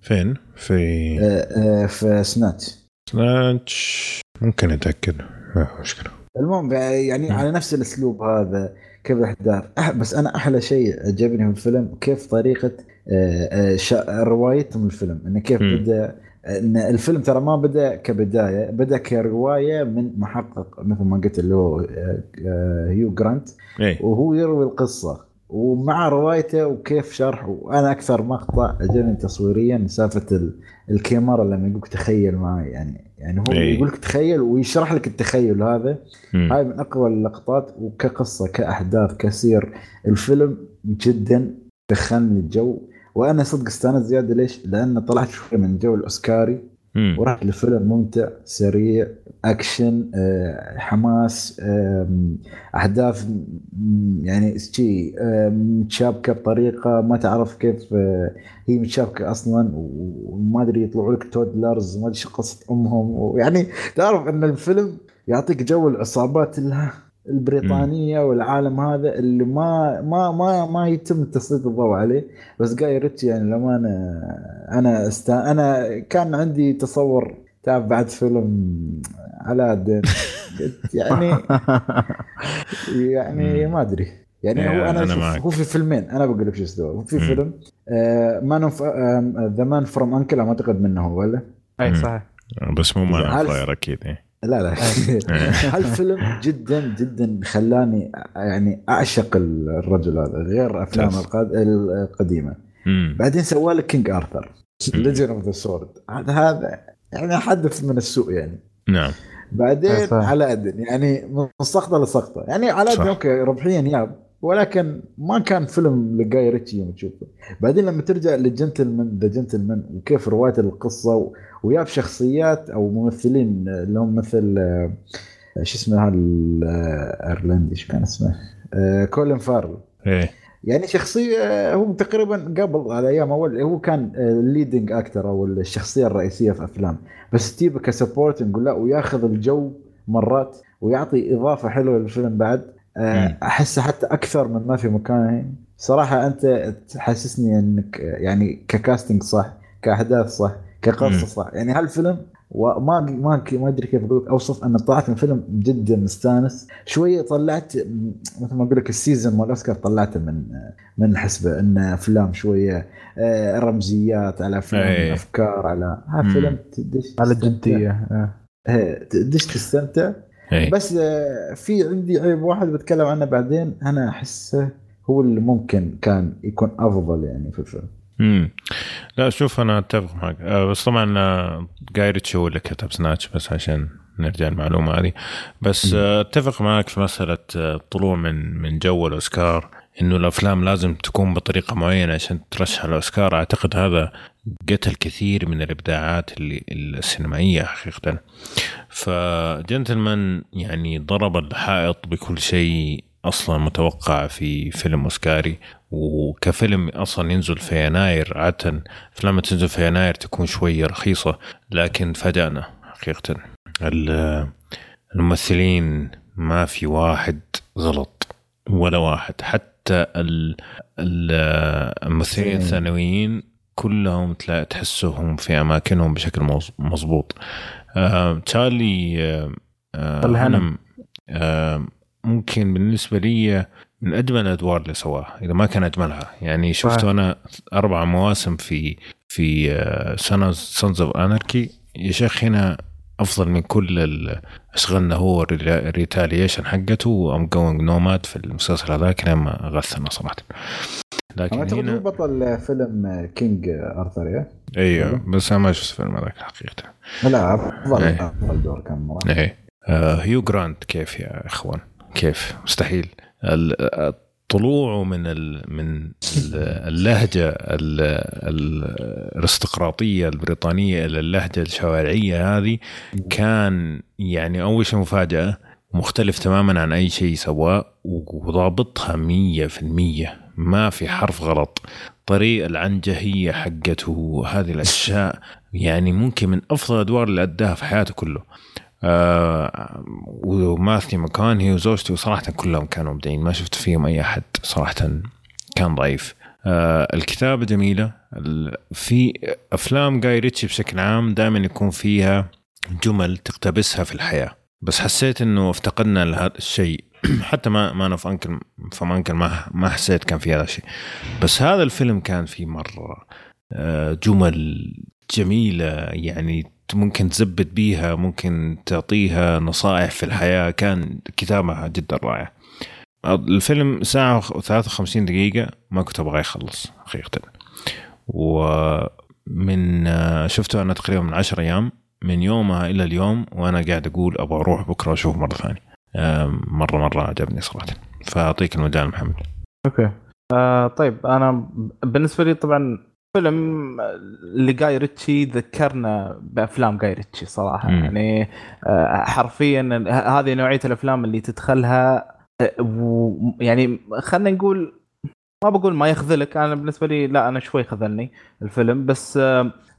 فين؟ في آه، في سناتش. سناتش. ممكن أتأكد. ما مشكلة. المهم يعني. على نفس الأسلوب هذا كيف الاحداث بس أنا أحلى شيء عجبني في الفيلم كيف طريقة آه، آه، روايتهم الفيلم إنه كيف مم. بدأ إن الفيلم ترى ما بدأ كبداية بدأ كرواية من محقق مثل ما قلت اللي هو آه، هيو جرانت اي وهو يروي القصة ومع روايته وكيف شرح وأنا أكثر مقطع عجبني تصويريا سالفة ال- الكاميرا لما يقولك تخيل معي. يعني يعني هو إي. يقول لك تخيل ويشرح لك التخيل هذا. مم. هاي من أقوى اللقطات وكقصة كأحداث كسير. الفيلم جدا دخلني الجو. وأنا صدق استانست زيادة. ليش؟ لأن طلعت شوي من الجو الأوسكاري. ورحت لفيلم ممتع سريع أكشن آه، حماس آم، احداث يعني شي آم، متشابكة بطريقة ما تعرف كيف آه، هي متشابكة أصلا وما أدري يطلعوا لك تودلرز ما أدري شو قصة أمهم ويعني تعرف إن الفيلم يعطيك جو العصابات ال- البريطانية والعالم هذا اللي ما ما ما ما يتم تسليط الضوء عليه بس جاي ريتشي يعني لما أنا أنا است... أنا كان عندي تصور تعرف بعد فيلم علاء قلت يعني يعني. ما أدري يعني هو أنا, أنا. هو في فيلمين أنا بقول لك شو هو في. فيلم man the man from uncle ما أعتقد منه هو ولا أي. صحيح بس مو عارف- فلاير أكيد إيه. لا لا. هالفيلم جدا جدا خلاني يعني أعشق الرجل هذا غير أفلام القديمة. بعدين سوى لك King Arthur. Legend of the Sword هذا يعني حدث من السوء يعني. نعم. بعدين. علاء الدين يعني من سقطة لسقطة. يعني علاء الدين. okay ربحيا ياب ولكن ما كان فيلم لجاي ريتشي يوم تشوفه. بعدين لما ترجع لل gentlemen the gentlemen وكيف رواية القصة و... وجايب شخصيات أو ممثلين اللي هم مثل آه، شو اسمه الايرلندي شو كان اسمه؟ آه، كولين فارل. إيه. يعني شخصية هو تقريبا قبل على أيام أول هو كان ال leading أكتر أو الشخصية الرئيسية في أفلام. بس تجيبه ك support نقول لا وياخذ الجو مرات ويعطي إضافة حلوة للفيلم بعد. آه،. أحسه حتى أكثر من ما في مكانه. صراحة أنت تحسسني إنك يعني ك casting صح كأحداث صح. صح يعني هالفيلم وما ما ما أدري كيف أقول لك أوصف أن طلعت من فيلم جدا مستانس شوية طلعت مثل ما أقول لك ال season مال الاوسكار طلعته من من حسبه إن أفلام شوية آه، رمزيات على أفلام أي. أفكار على مم. هذا فيلم تدش على. الجديه آه. إيه، تدش تستمتع إيه بس آه، في عندي عيب واحد بتكلم عنه بعدين أنا أحسه هو اللي ممكن كان يكون أفضل يعني في الفيلم امم لا شوف أنا أتفق معك. آه، بس طبعا آه، جاي ريتشي هو اللي كتب سناتش بس عشان نرجع المعلومة هذه. بس مم. آه، أتفق معك في مسألة آه، الطلوع من من جو الأوسكار إنه الأفلام لازم تكون بطريقة معينة عشان ترشح الأوسكار. أعتقد هذا قتل كثير من الإبداعات اللي السينمائية حقيقه. فجنتلمان يعني ضرب الحائط بكل شيء أصلا متوقع في فيلم أوسكاري وكفيلم أصلا ينزل في يناير عاده افلام تنزل في يناير تكون شوية رخيصة لكن فاجأنا حقيقه. الممثلين ما في واحد غلط ولا واحد. حتى الممثلين الثانويين كلهم تحسهم في أماكنهم بشكل مضبوط. آه تشارلي آه آه ممكن بالنسبة لي من اجمل الادوار اللي سواها إذا ما كان اجملها يعني شفته أنا أربع مواسم في في سانز اوف اناركي يا شيخ هنا أفضل من كل اشغلنا هو الريتاليشن حقته وام جوينج نوماد في المسلسل هذاك ما غثنا صراحة. لكن هنا بطل فيلم كينج ارثر يا؟ أيوه بس أنا ما شفت الفيلم هذاك حقيقة. لا افضل أيه. أفضل دور كان مرة. إيه. آه هيو جرانت كيف يا إخوان؟ كيف؟ مستحيل. طلوعه من من اللهجة الارستقراطية البريطانية إلى اللهجة الشوارعية هذه كان يعني أول شيء مفاجأة مختلف تماما عن أي شيء سواه وضابطها مية في المية. ما في حرف غلط. طريقة العنجهية حقته هذه الأشياء يعني ممكن من أفضل الأدوار اللي أداها في حياته كله. آه وماثيو مكانهي وزوجته صراحة كلهم كانوا مبدعين. ما شفت فيهم أي أحد صراحة. كان ضعيف. آه الكتابة جميلة. في أفلام جاي ريتشي بشكل عام دائما يكون فيها جمل تقتبسها في الحياة. بس حسيت إنه افتقدنا لهذا الشيء. حتى ما ما أنا في انكل فما انكل ما ما حسيت كان في هذا الشيء. بس هذا الفيلم كان فيه مرة آه، جمل جميلة. يعني ممكن تزبد بيها ممكن تعطيها نصائح في الحياة. كان كتابها جدا رائع الفيلم ساعة و53 دقيقة ما كنت أبغى يخلص حقيقة ومن شفته أنا تقريبا من 10 أيام من يومها إلى اليوم وأنا قاعد أقول أبغى أروح بكرة أشوف مرة ثانية. مرة مرة عجبني صراحة. فأعطيك المجال محمد. أوكي. آه طيب أنا بالنسبة لي طبعا فيلم لجاي ريتشي ذكرنا بأفلام جاي ريتشي صراحة م. يعني آه، حرفيا هذه نوعية الأفلام اللي تدخلها آه، يعني خلينا نقول ما بقول ما يخذلك أنا بالنسبة لي لا أنا شوي خذلني الفيلم بس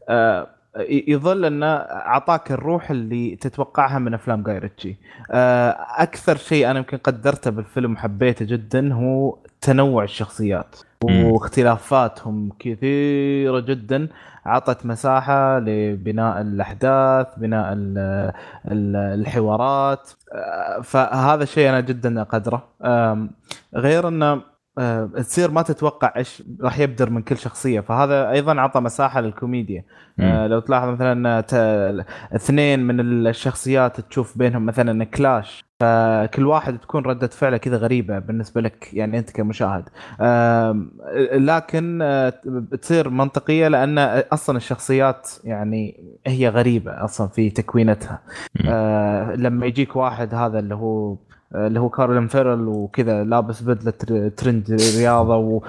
آه، يظل انه أعطاك الروح اللي تتوقعها من أفلام جاي ريتشي أكثر شيء أنا يمكن قدرته بالفيلم وحبيته جدا هو تنوع الشخصيات. واختلافاتهم كثيرة جدا. عطت مساحة لبناء الأحداث بناء الحوارات. آه، فهذا الشيء أنا جدا أقدره. غير انه آه، تصير ما تتوقع إيش راح يبدر من كل شخصية. فهذا أيضا عطى مساحة للكوميديا. آه لو تلاحظ مثلا اثنين من الشخصيات تشوف بينهم مثلا كلاش. فكل واحد تكون ردة فعله كذا غريبة بالنسبة لك يعني أنت كمشاهد. لكن آه، تصير منطقية لأن أصلا الشخصيات يعني هي غريبة أصلا في تكوينتها. آه، لما يجيك واحد هذا اللي هو اللي هو كارلين فيرل وكذا لابس بدلة ترند رياضة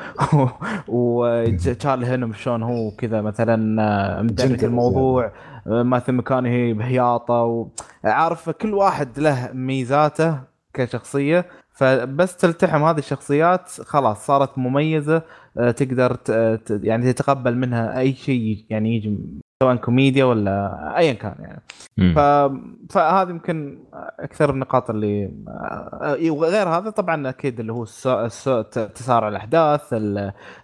وتشارلي هينم شلون هو كذا مثلا آه، مدرك الموضوع. آه، ماثل مكانه بهياطة عارف كل واحد له ميزاته كشخصية فبس تلتحم هذه الشخصيات خلاص صارت مميزة آه، تقدر يعني تتقبل منها أي شيء يعني يجي سواء كوميديا ولا ايا كان يعني. ف... فهذه يمكن أكثر النقاط اللي وغير هذا طبعا أكيد اللي هو السو... السو... تسارع الأحداث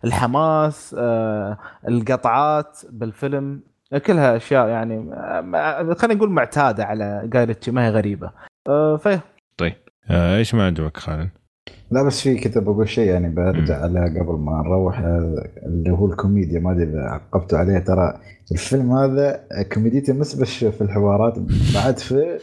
الحماس آه، القطعات بالفيلم كلها أشياء يعني خلينا نقول معتادة على جايرتشي ما هي غريبة. آه، ف طيب. آه، إيش ما عجبك خالد؟ لا بس في كنت بقول شيء يعني برجع عليها قبل ما نروح اللي هو الكوميديا. ما أدري إذا عقبتوا عليه ترى الفيلم هذا كوميديته مش بس في الحوارات بعد في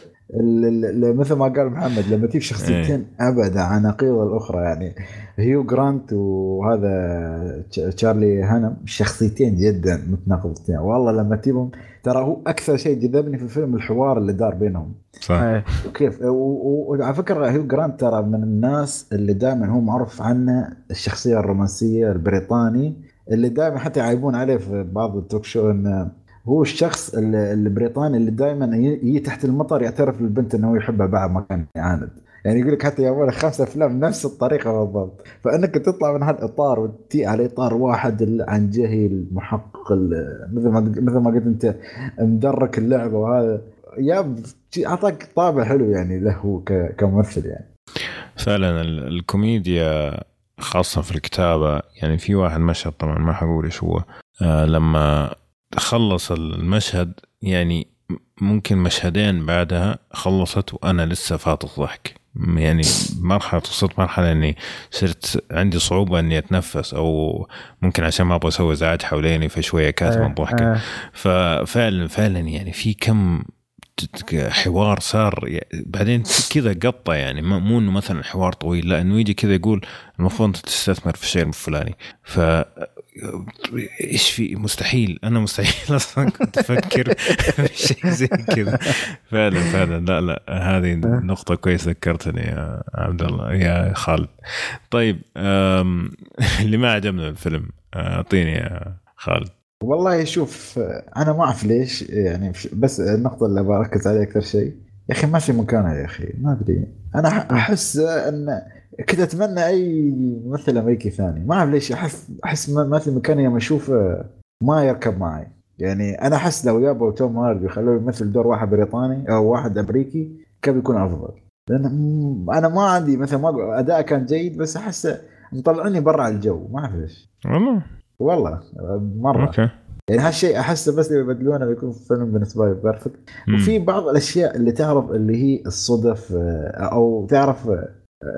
مثل ما قال محمد لما تجيب شخصيتين ابعد عن نقيض الاخرى يعني هيو جرانت وهذا تش- تشارلي هانم شخصيتين جدا متناقضتين. والله لما تجيبهم ترى هو أكثر شيء جذبني في الفيلم الحوار اللي دار بينهم. صح. إيه. وكيف؟ وعلى فكرة هيو جرانت ترى من الناس اللي دائما هو معروف عنه الشخصية الرومانسية البريطاني اللي دائما حتى يعيبون عليه في بعض التوك شو إنه هو الشخص ال- البريطاني اللي دائما يجي تحت المطر يعترف للبنت إنه هو يحبها بعد ما كان يعاند. يعني يقول لك حتى يا خمس أفلام نفس الطريقة بالضبط. فإنك تطلع من هالإطار وتجي على إطار واحد عن جهي المحقق ال- مثل ما مثل ما قلت أنت مدرك اللعبة وهذا. يا أعطاك طابع حلو يعني له كممثل يعني. فعلا ال- الكوميديا خاصة في الكتابة يعني في واحد مشهد طبعا ما حقول إيش هو. آه لما خلص المشهد يعني ممكن مشهدين بعدها خلصت وأنا لسه فاطط ضحك. يعني مرحلة وصلت مرحلة إني صرت عندي صعوبة إني أتنفس أو ممكن عشان ما أبغى أسوي ازعاج حواليني فشوية كاتم إيه. الضحكة إيه. ففعلا فعلا يعني في كم حوار صار بعدين كذا قطة يعني مو إنه مثلا حوار طويل لا إنه يجي كذا يقول المفروض أنت تستثمر في الشيء الفلاني ف إيش في؟ مستحيل. أنا مستحيل أصلا كنت أفكر في شيء زي كذا. فعلا فعلا. لا لا هذه نقطة كويسة ذكرتني يا عبد الله يا خالد. طيب اللي ما عجبنا الفيلم أعطيني يا خالد. والله شوف أنا ما أعرف ليش يعني بس النقطة اللي بركز عليها أكثر شيء. يا أخي ما في مكانها يا أخي ما أدري. أنا أحس إن كنت أتمنى أي ممثل أمريكي ثاني. ما أعرف ليش أحس أحس ما ما في مكان يوم اشوفه ما يركب معي. يعني أنا أحس لو جابوا توم هاردي وخلوه يمثل دور واحد بريطاني أو واحد أمريكي كان بيكون أفضل. لأن أنا ما عندي مثلا ما أداء كان جيد بس احسه مطلعني برا الجو. ما أعرف ليش. والله. والله مرة. okay. يعني هالشيء أحسه بس لو يبدلونه بيكون فيلم بالنسبة لي perfect. وفي بعض الأشياء اللي تعرف اللي هي الصدف آه، أو تعرف آه،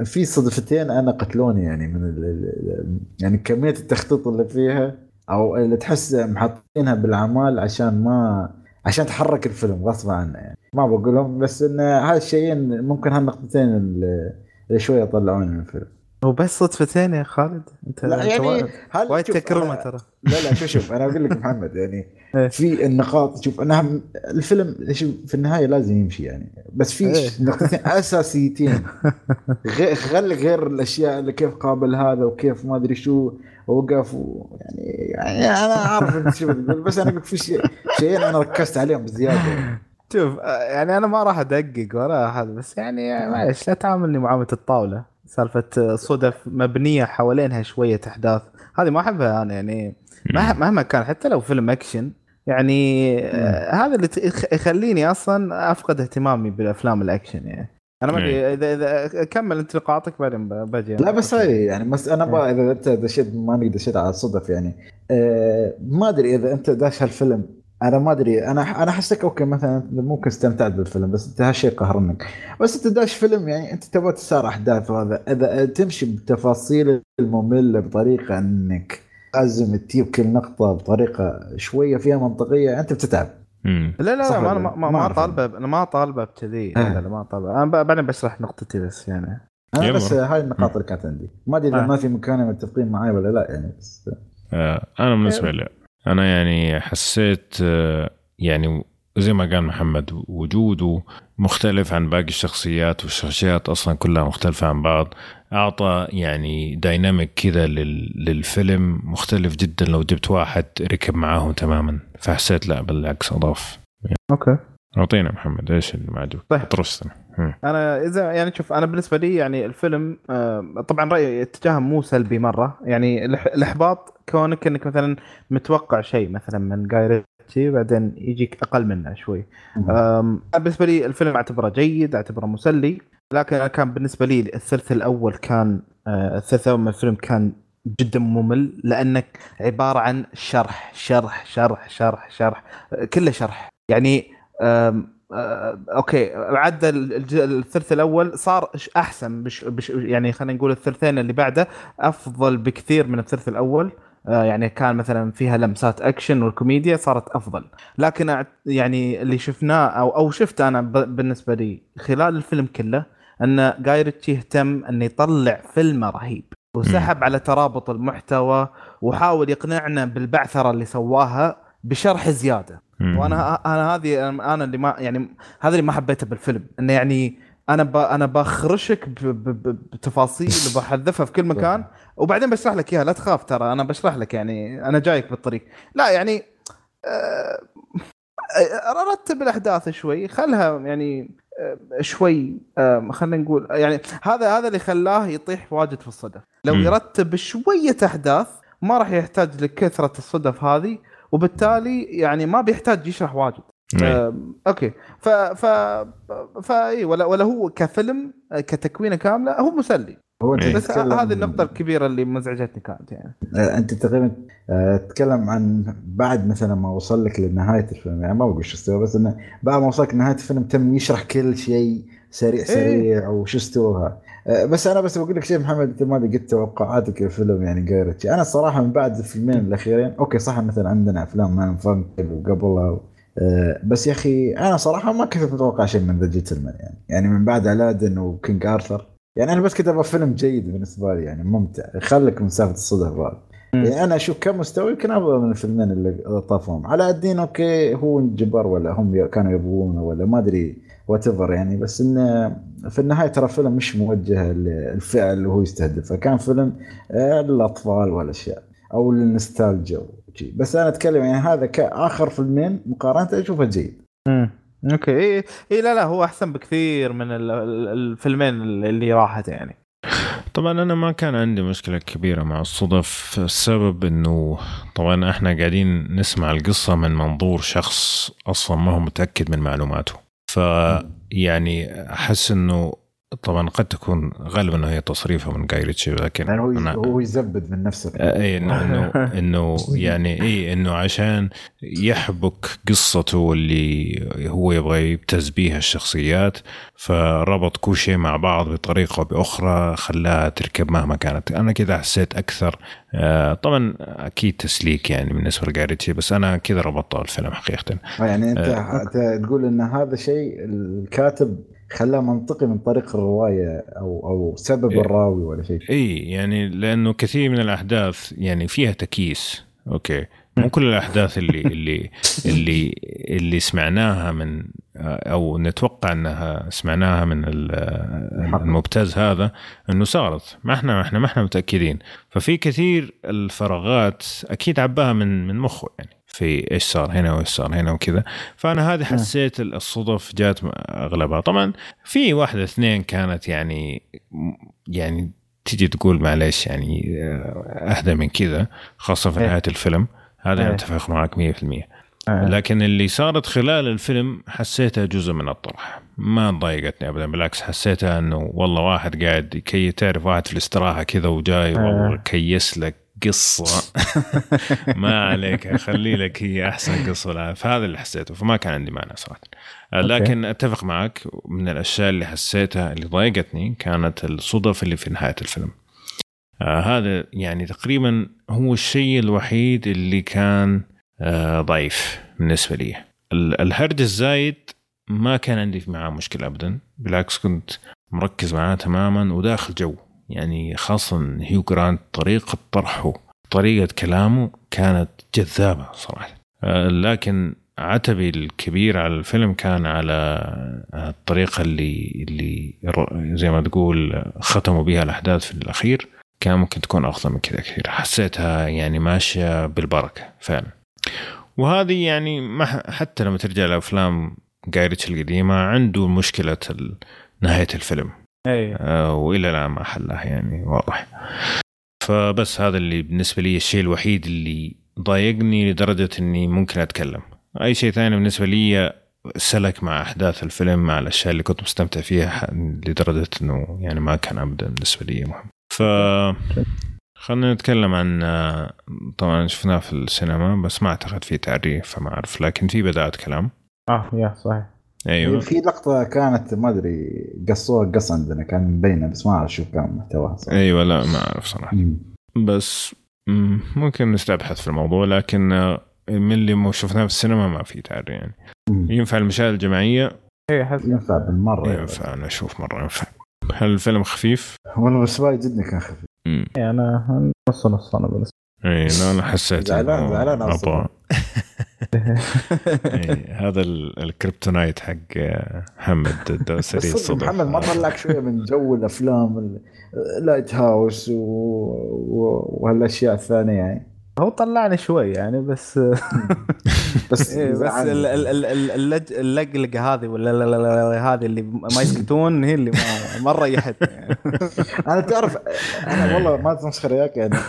في صدفتين أنا قتلوني يعني من ال ال- يعني كمية التخطيط اللي فيها أو اللي تحس محطينها بالأعمال عشان ما عشان تحرك الفيلم غصب عنه يعني. ما بقولهم بس إن هالشيئين ممكن هالنقطتين اللي شوية طلعوني من الفيلم. هو بس صدفتين يا خالد أنت لا يعني هل وايد تكرمة ترى لا لا شوف شوف أنا أقول لك محمد يعني إيه. في النقاط شوف أنا هم- الفيلم شوف في النهاية لازم يمشي يعني بس في إيه. نقطتين أساسيتين غير غير الأشياء اللي كيف قابل هذا وكيف ما أدري شو وقف يعني, يعني أنا أعرف أنت شو بتقول بس أنا قلت في شيء شيئين أنا ركزت عليهم بزيادة يعني. شوف آه، يعني أنا ما راح أدقق ولا هذا بس يعني معلش لا تعاملني معاملة الطاولة سالفة آه، صدف مبنية حوالينها شوية أحداث. هذه ما أحبها أنا يعني مه- مهما كان حتى لو فيلم أكشن يعني آه هذا اللي يخليني أصلا أفقد اهتمامي بالأفلام الأكشن يعني. أنا ما أدري اذا إذا كمل أنت نقاطك بعدين باجي لا بس هاي يعني بس أنا بقى إذا أنت دشيت ما اني دشيت على الصدف يعني. آه ما أدري إذا أنت داش هالفيلم أنا ما أدري أنا أنا حسيت أوكي مثلا ممكن استمتعت بالفيلم بس انت هالشيء قهرنك بس أنت داش فيلم يعني أنت تبغى تسار أحداث وهذا إذا تمشي بتفاصيل المملة بطريقة إنك لازم تجيب كل نقطة بطريقة شوية فيها منطقية أنت بتتعب مم. لا لا لا ما أنا ما؟ ما, ما. طالبة أنا ما طالبة بكذي لا آه. لا لا ما طالبة أنا ب- بعدين بشرح نقطتي بس يعني أنا. بس هاي النقاط اللي كانت عندي ما أدري إذا آه. ما في مكان متفقين معي ولا لا يعني بس آه، أنا بالنسبة لي أنا يعني حسيت آه، يعني زي ما قال محمد وجوده مختلف عن باقي الشخصيات والشخصيات أصلا كلها مختلفة عن بعض. أعطى يعني dynamic كذا لل- للفيلم مختلف جدا لو جبت واحد ركب معاهم تماما. فحسيت لا بالعكس أضاف. okay. أعطينا محمد إيش اللي ما عجبك؟ طيب. أطرشتنا. مم. أنا إذا يعني شوف أنا بالنسبة لي يعني الفيلم آه، طبعا رأيي اتجاهه مو سلبي مرة. يعني الإحباط كونك إنك مثلا متوقع شيء مثلا من جاي ريتشي بعدين يجيك أقل منه شوي. بالنسبة لي الفيلم أعتبره جيد أعتبره مسلي. لكن أنا كان بالنسبة لي الثلث الأول كان آه، الثلث الأول من الفيلم كان جدا ممل لأنك عبارة عن شرح شرح شرح شرح شرح كله شرح. يعني أوكي عدى الثلث الأول صار أحسن بش بش يعني خلينا نقول الثلثين اللي بعده أفضل بكثير من الثلث الأول. يعني كان مثلا فيها لمسات أكشن والكوميديا صارت أفضل. لكن يعني اللي شفناه أو أو شفت أنا بالنسبة لي خلال الفيلم كله أن جاي ريتشي اهتم انه يطلع فيلم رهيب وسحب على ترابط المحتوى وحاول يقنعنا بالبعثرة اللي سواها بشرح زيادة. مم. وأنا أنا هذه أنا اللي ما يعني هذا اللي ما حبيته بالفيلم انه يعني أنا ب... أنا بخرشك. بتفاصيل وبحذفها في كل مكان وبعدين بشرح لك إياها لا تخاف ترى أنا بشرح لك يعني أنا جايك بالطريق لا يعني. آه، رتب الأحداث شوي خلها يعني آه، شوي خلينا نقول يعني هذا هذا اللي خلاه يطيح واجد في الصدف لو. يرتب شوية أحداث ما راح يحتاج لكثرة الصدف هذه وبالتالي يعني ما بيحتاج يشرح واجد. إيه. آم، أوكي. ف ف فا اي ولا ولا هو كفيلم آه، كتكوينة كاملة هو مسلي. هو أنت إيه. بس تتكلم- هذه النقطة الكبيرة اللي مزعجتني كانت يعني. آه، أنت تقريبا آه، تتكلم عن بعد مثلا ما وصل لك لنهاية الفيلم يعني ما بقول شو استوى بس إنه بعد ما وصلك لنهايه الفيلم تم يشرح كل شيء سريع سريع وشو استوى آه، بس أنا بس بقول لك شيء محمد أنت ما قلت توقعاتك للفيلم يعني قايرتش أنا الصراحه من بعد الفيلمين الأخيرين أوكي صح مثلا عندنا أفلام مان فانك وقبلها آه، بس يا أخي أنا صراحة ما كنت متوقع شيء من The Gentlemen يعني. يعني من بعد Aladdin و King Arthur يعني أنا بس كنت أبغى فيلم جيد بالنسبة لي يعني ممتع. خليك من سالفة الصدف هذا مم. يعني أنا أشوف كمستوى يمكن افضل من الفيلمين اللي طافهم علاء الدين okay هو انجبر ولا هم كانوا يبغونه ولا ما أدري. what يعني. بس انه في النهاية ترى فيلم مش موجه للفئه اللي هو يستهدفها كان فيلم آه، للأطفال والأشياء أو للنستالجيا وشي. بس أنا أتكلم يعني هذا كآخر فيلمين مقارنة أشوفه جيد. امم okay. اي اي لا لا هو أحسن بكثير من ال- ال- الفيلمين اللي راحت يعني. طبعا أنا ما كان عندي مشكلة كبيرة مع الصدف السبب إنه طبعا إحنا قاعدين نسمع القصة من منظور شخص أصلا ما هو متأكد من معلوماته. فيعني أحس إنه طبعا قد تكون غالبا هي تصريفه من جاي ريتشي لكن يعني هو أنا- هو يزبد من نفسه. اي انه انه يعني اي إنه عشان يحبك قصته اللي هو يبغى يبتز بيها الشخصيات فربط كل شيء مع بعض بطريقة بأخرى خلاها تركب مهما كانت. أنا كذا حسيت أكثر آه، طبعا أكيد تسليك يعني بالنسبة لجاريتشي بس أنا كذا ربطت الفيلم حقيقه. يعني أنت آه. أنت تقول إن هذا شيء الكاتب خلاه منطقي من طريق الرواية أو أو سبب إيه. الراوي ولا شيء. اي يعني لأنه كثير من الأحداث يعني فيها تكييس. أوكي. مو كل الأحداث اللي اللي اللي اللي سمعناها من أو نتوقع أنها سمعناها من ال- المبتز هذا إنه صارت. ما إحنا ما إحنا ما إحنا متأكدين. ففي كثير الفراغات أكيد عباها من من مخه يعني. في إيش صار هنا وإيش صار هنا وكذا. فأنا هذه حسيت الصدف جات أغلبها. طبعا في واحدة اثنين كانت يعني يعني تجي تقول معلش يعني آه، أهدى من كذا خاصة في إيه. نهاية الفيلم. هذا إيه. أنا أتفق معك 100% آه. لكن اللي صارت خلال الفيلم حسيتها جزء من الطرح. ما ضايقتني ابدا بالعكس حسيتها إنه والله واحد قاعد كي تعرف واحد في الاستراحة كذا وجاي والله كيس لك قصة. ما عليك اخلي لك هي أحسن قصة لها فهذا اللي حسيته فما كان عندي مانع صراحة. آه، لكن أتفق معك من الأشياء اللي حسيتها اللي ضايقتني كانت الصدف اللي في نهاية الفيلم. آه هذا يعني تقريبا هو الشيء الوحيد اللي كان آه ضعيف بالنسبة لي. ال- الهرج الزايد ما كان عندي معاه مشكلة ابدا. بالعكس كنت مركز معاه تماما وداخل جو. يعني خاصة هيو جرانت طريقة طرحه طريقة كلامه كانت جذابة صراحة. آه، لكن عتبي الكبير على الفيلم كان على آه، الطريقة اللي اللي زي ما تقول ختموا بها الأحداث في الأخير. كان ممكن تكون أفضل من كذا كثير. حسيتها يعني ماشية بالبركة فعلا. وهذه يعني ما حتى لما ترجع لأفلام جايريتش القديمة عنده مشكلة ال- نهاية الفيلم. اي آه، وإلى الآن ما حلها يعني واضح. فبس هذا اللي بالنسبة لي الشيء الوحيد اللي ضايقني لدرجة إني ممكن أتكلم. أي شيء ثاني بالنسبة لي سلك مع أحداث الفيلم مع الأشياء اللي كنت مستمتع فيها لدرجة إنه يعني ما كان ابدا بالنسبة لي مهم. ف خلينا نتكلم عن آه، طبعا شفناه في السينما بس ما أعتقد في تعريف فما أعرف لكن في بدات كلام. آه يا صحيح. أيوه في لقطة كانت ما أدري قصوها قص عندنا كان مبينة بس ما أعرف شو كان محتواها صراحة أيوه لا ما أعرف صراحة مم. بس مم، ممكن نستبحث في الموضوع لكن آه، من اللي ما شفناه في السينما ما في تعري يعني مم. ينفع المشاهد الجماعية اي حس ينفع بالمرة يعني. ينفع أنا أشوف مرة ينفع هل الفيلم خفيف؟ والله بس وايد جدا كان خفيف. يعني أنا نص نص أنا بالنسبة اي لا أنا حسيت زعلان- زعلان. أبغى إيه، هذا ال- ال Kryptonite حق آه، محمد الدوسري الصدف محمد ما طلعك شوية من جو الأفلام ال- Lighthouse و... و... وهالأشياء الثانية يعني هو طلعني شوي يعني بس بس إيه بس زعلني. ال- ال- ال- ال- اللج- اللقلقه هذه ولا لا- لا- لا- لا- هذه اللي ما يسكتون هي اللي ما ريحتني يعني. أنا تعرف أنا والله ما تمسخر وياك يعني آه،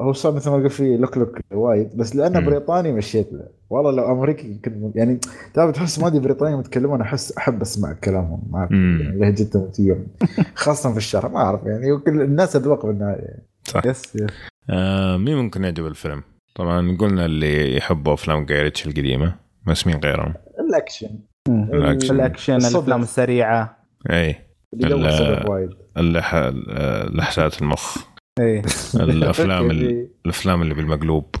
هو صار مثل ما قلت في لق لق وايد بس لأنه مم. بريطاني مشيت له والله لو أمريكي يمكن يعني تعرف تحس ما أدري بريطانيا يتكلمون أحس أحب أسمع كلامهم ما. يعني لهجتهم وتيهم خاصة في الشارع ما أعرف يعني وكل الناس أذواق بالنهايه يعني. صح yes yes آه مين ممكن يعجب الفيلم؟ طبعا قلنا اللي يحبوا أفلام جاي ريتشي القديمة بس مين غيرهم؟ الأكشن الأكشن. الأكشن الصدق. الأفلام السريعة اي اللي وايد. آه، لحسات المخ اي الأفلام ال... إيه. الأفلام اللي بالمقلوب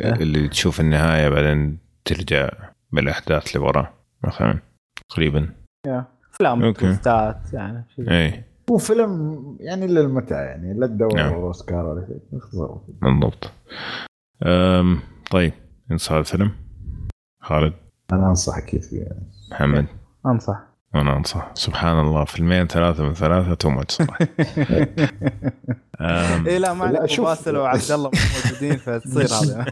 اللي تشوف النهاية بعدين ترجع بالأحداث لورا مثلا تقريبا أفلام. twist ات يعني شيء زي اي هو فيلم يعني للمتعة يعني لا تدور نعم. أوسكار ولا شيء. بالضبط. طيب انصح الفيلم خالد أنا انصح أكيد فيه يعني. محمد أنصح وأنا أنصح سبحان الله فيلمين ثلاثة من ثلاثة too much صراحة. اي لا ما عليك شوف. باسل وعبد الله مو موجودين فتصير هذا.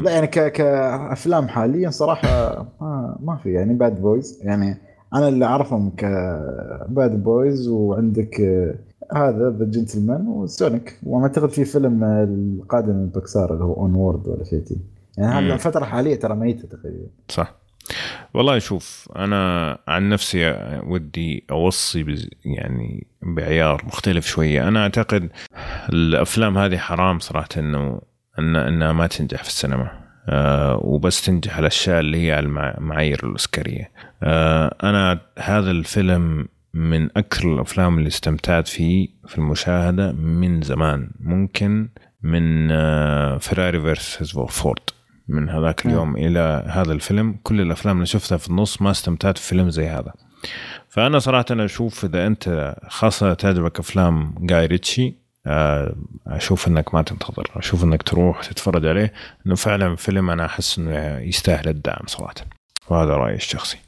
لا يعني ك... كأفلام حاليا صراحة ما, ما في يعني Bad Boys يعني أنا اللي أعرفهم ك Bad Boys وعندك هذا The Gentlemen و Sonic وما أعتقد في فيلم القادم من بكسار اللي هو Onward ولا شيء. يعني هذه مم. الفترة الحاليه ترى ميتة تقريبا صح والله شوف أنا عن نفسي ودي أوصي يعني بعيار مختلف شوية. أنا أعتقد الأفلام هذه حرام صراحة إنه ان إنها ما تنجح في السينما. آه وبس تنجح الأشياء اللي هي على المع- المعايير الأوسكارية. آه أنا هذا الفيلم من أكثر الأفلام اللي استمتعت فيه في المشاهدة من زمان. ممكن من Ferrari versus Ford من هذاك اليوم إلى هذا الفيلم. كل الأفلام اللي شفتها في النص ما استمتعت في فيلم زي هذا. فأنا صراحة أنا أشوف إذا أنت خاصة تعجبك أفلام جاي ريتشي آه، أشوف إنك ما تنتظر أشوف إنك تروح تتفرج عليه. إنه فعلا فيلم أنا أحس إنه يستاهل الدعم صراحة. وهذا رأيي الشخصي.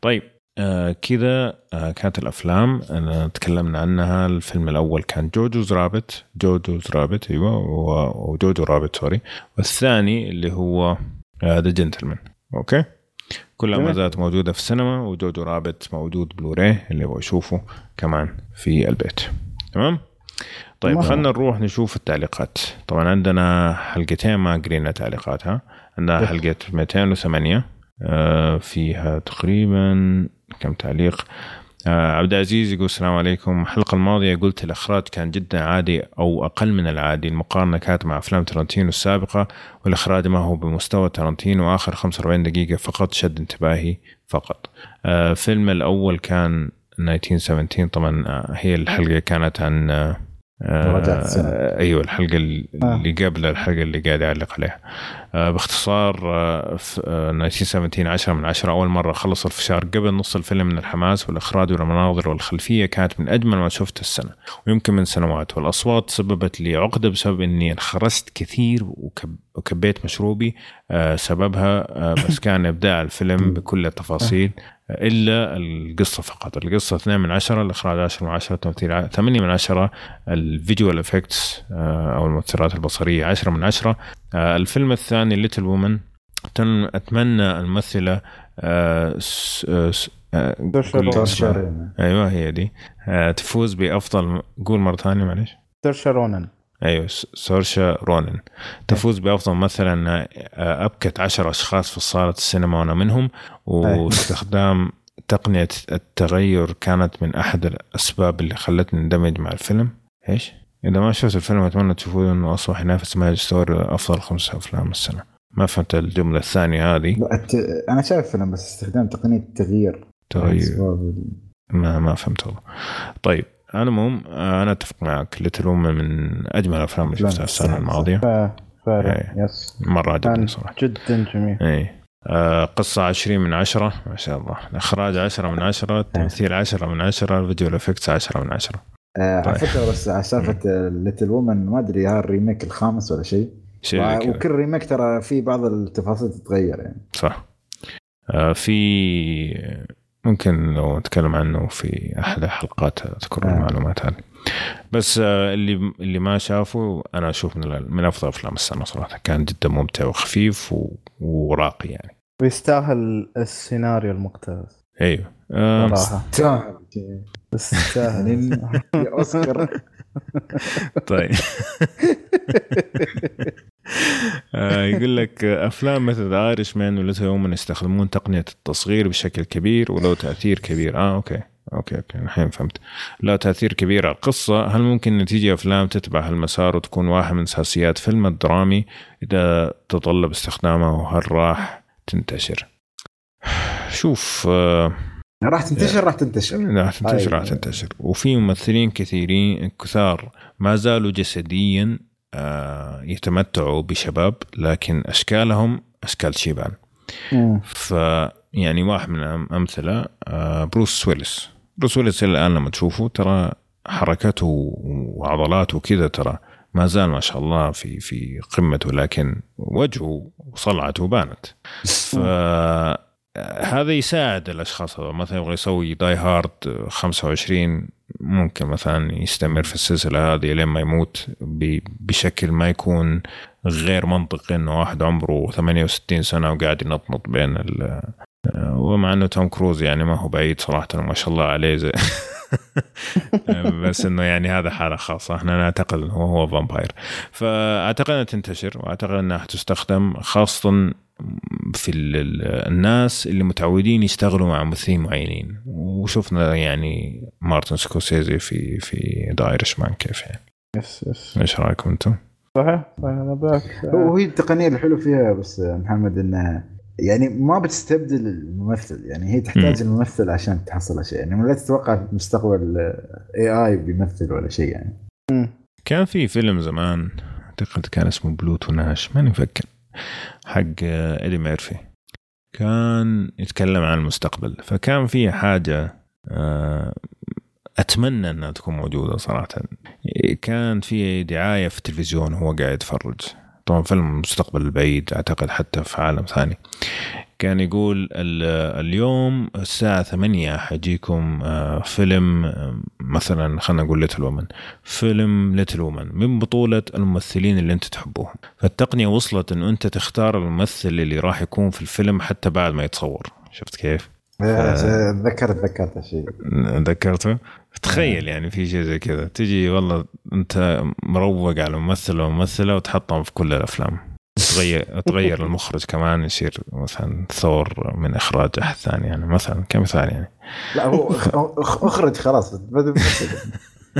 طيب آه كذا آه كانت الأفلام أنا تكلمنا عنها. الفيلم الأول كان جوجوز رابت جوجوز رابت أيوه وجوجو رابت سوري. والثاني اللي هو The Gentlemen okay؟ كلها ما. زالت موجودة في السينما و Jojo Rabbit موجود بلوراي اللي هو يشوفه كمان في البيت. تمام؟ طيب. خلينا نروح نشوف التعليقات. طبعا عندنا حلقتين ما قرينا تعليقاتها. عندنا حلقة 208 آه، فيها تقريبا كم تعليق. آه، عبد العزيز يقول السلام عليكم. الحلقة الماضية قلت الإخراج كان جدا عادي أو أقل من العادي. المقارنة كانت مع أفلام ترنتينو السابقة والإخراج ما هو بمستوى ترنتينو آخر 45 دقيقة فقط شد انتباهي فقط. آه، فيلم الأول كان 1917 طبعا آه، هي الحلقة كانت عن آه،. آه، أيوه الحلقة اللي آه. اللي قبل الحلقة اللي قاعد أعلق عليها آه، باختصار آه، في آه، 1917 10 من 10 أول مرة خلص الفشار قبل نص الفيلم من الحماس والإخراج والمناظر والخلفية كانت من أجمل ما شفت السنة ويمكن من سنوات والأصوات سببت لي عقدة بسبب إني انخرست كثير وكب وكبيت مشروبي آه، سببها آه، بس كان إبداع الفيلم بكل التفاصيل إلا القصة فقط. القصة 2 من 10 الإخراج 10 من 10 التمثيل 8 من 10 ال visual effects أو المؤثرات البصرية 10 من 10 آه، الفيلم الثاني Little Women أتمنى الممثلة آه، آه، آه،. أيوه هي دي. آه، تفوز بأفضل قول مرة ثانية معلش سيرشا رونن أيوه سورشا رونن. تفوز بأفضل ممثله انها آه، أبكت عشر أشخاص في صاله السينما وأنا منهم واستخدام تقنية التغير كانت من أحد الأسباب اللي خلتني اندمج مع الفيلم. إيش؟ إذا ما شفت الفيلم أتمنى تشوفوه إنه أصبح ينافس Marriage Story أفضل خمس أفلام السنة. ما فهمت الجملة الثانية هذه. الت- أنا شايف فيلم بس استخدام تقنية التغيير. تغير ما ما فهمت والله. طيب العموم آه، أنا أتفق معك. Little Women من أجمل الأفلام اللي شفتها السنة الماضية. فعلا إيه. yes مرة عجبني صراحة. جدا جميل. اي آه قصة 20 من 10 ما شاء الله. الإخراج 10 من 10 التمثيل 10 من 10 ال visual effects 10 من 10 آه طيب. على فكرة بس على سالفة Little Women ما أدري ها ال remake الخامس ولا شيء. وكل remake ترى في بعض التفاصيل تتغير يعني. صح. آه في ممكن لو نتكلم عنه في أحد الحلقات أذكر آه. المعلومات هذه. بس آه اللي اللي ما شافه أنا أشوف من, من أفضل أفلام السنة صراحة. كان جدا ممتع وخفيف و... وراقي يعني. ويستاهل السيناريو المقتبس. أيوه. آه صراحة. تستاهل يستاهل. يعني يا أوسكار. طيب. آه، يقول لك آه، أفلام مثل The Irishman و Little Women يستخدمون تقنية التصغير بشكل كبير وله تأثير كبير. آه أوكي. أوكي أوكي. الحين فهمت. له تأثير كبير على القصة. هل ممكن نتيجة أفلام تتبع هالمسار وتكون واحد من أساسيات فيلم الدرامي؟ إذا تطلب استخدامه وهل راح تنتشر؟ شوف آه راح تنتشر راح تنتشر. راح تنتشر راح تنتشر. وفي ممثلين كثيرين كثار ما زالوا جسديا آه، يتمتعوا بشباب لكن أشكالهم أشكال شيبان. ف يعني واحد من الامثله آه، بروس ويلس بروس ويلس إلى الآن لما تشوفه ترى حركته وعضلاته كذا ترى ما زال ما شاء الله في في قمته لكن وجهه وصلعته بانت. ف هذا يساعد الأشخاص هذول مثلا يبغى يسوي Die Hard 25 ممكن مثلا يستمر في السلسلة هذه لين ما يموت بشكل ما يكون غير منطقي إنه واحد عمره 68 سنة وقاعد ينطنط بين ومع إنه توم كروز يعني ما هو بعيد صراحة ما شاء الله عليه زي بس إنه يعني هذا حالة خاصة. إحنا نعتقد إنه هو vampire فأعتقد أنها تنتشر وأعتقد إنها حتستخدم خاصة في ال- ال- الناس اللي متعودين يشتغلوا مع ممثلين معينين. وشفنا يعني مارتن سكورسيزي في في The Irishman كيف يعني. yes yes. إيش رأيكم أنتم؟ صحيح صحيح أنا معاك وهي التقنية الحلو فيها بس محمد إنها يعني ما بتستبدل الممثل يعني هي تحتاج الممثل عشان تحصل شيء يعني لا تتوقع في المستقبل AI بيمثل ولا شيء يعني. مم. كان في فيلم زمان أعتقد كان اسمه Pluto Nash ماني فاكر حق ايدي ميرفي كان يتكلم عن المستقبل فكان في حاجة آه، أتمنى إنها تكون موجودة صراحة. كان في دعاية في التلفزيون وهو قاعد يتفرج. طبعا فيلم المستقبل البعيد أعتقد حتى في عالم ثاني. كان يقول ال- اليوم الساعة ثمانية حيجيكم آه، فيلم آه، مثلا خلينا نقول Little Women فيلم Little Women من بطولة الممثلين اللي أنت تحبوهم. فالتقنية وصلت انه أنت تختار الممثل اللي راح يكون في الفيلم حتى بعد ما يتصور. شفت كيف؟ تذكرت تذكرت الشيء ذكرته؟ تخيل يعني في شيء زي كذا. تجي والله انت مروق على ممثل وممثله وتحطهم في كل الأفلام. تغير تغير المخرج كمان يصير مثلا ثور من إخراج أحد ثاني يعني مثلا كمثال يعني. لا هو أخرج خلاص.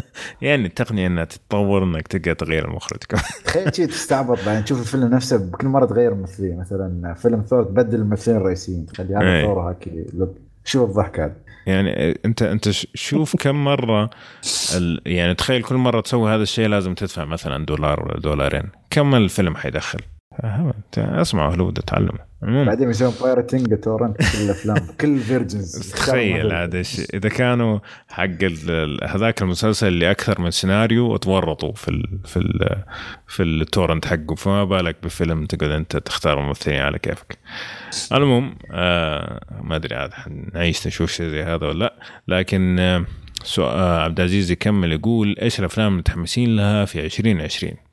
يعني التقنية إنها تتطور إنك تلقى تغير المخرج. تخيل شيء تستعبط بعدين تشوف الفيلم نفسه بكل مرة تغير الممثلين. مثلا فيلم ثور تبدل الممثلين الرئيسيين تخلي هذا إيه. ثور look شوف الضحك هذا. يعني انت أنت شوف كم مرة ال... يعني تخيل كل مرة تسوي هذا الشيء لازم تدفع مثلا دولار ولا دولارين. كم الفيلم حيدخل؟ فاهم؟ انت اسمع هوليوود اتعلم عموما. بعدين يسوون pirating torrent كل الأفلام كل versions تخيل هذا الشيء. إذا كانوا حق هذاك المسلسل اللي أكثر من سيناريو وتورطوا في ال في ال في ال torrent حقه. فما بالك بفيلم تقعد أنت تختار ممثلين على كيفك. المهم آه ما أدري عاد حنعيش نشوف شيء زي هذا ولا لا. لكن آه سؤال آه عبد العزيز يكمل يقول إيش الأفلام المتحمسين لها في 2020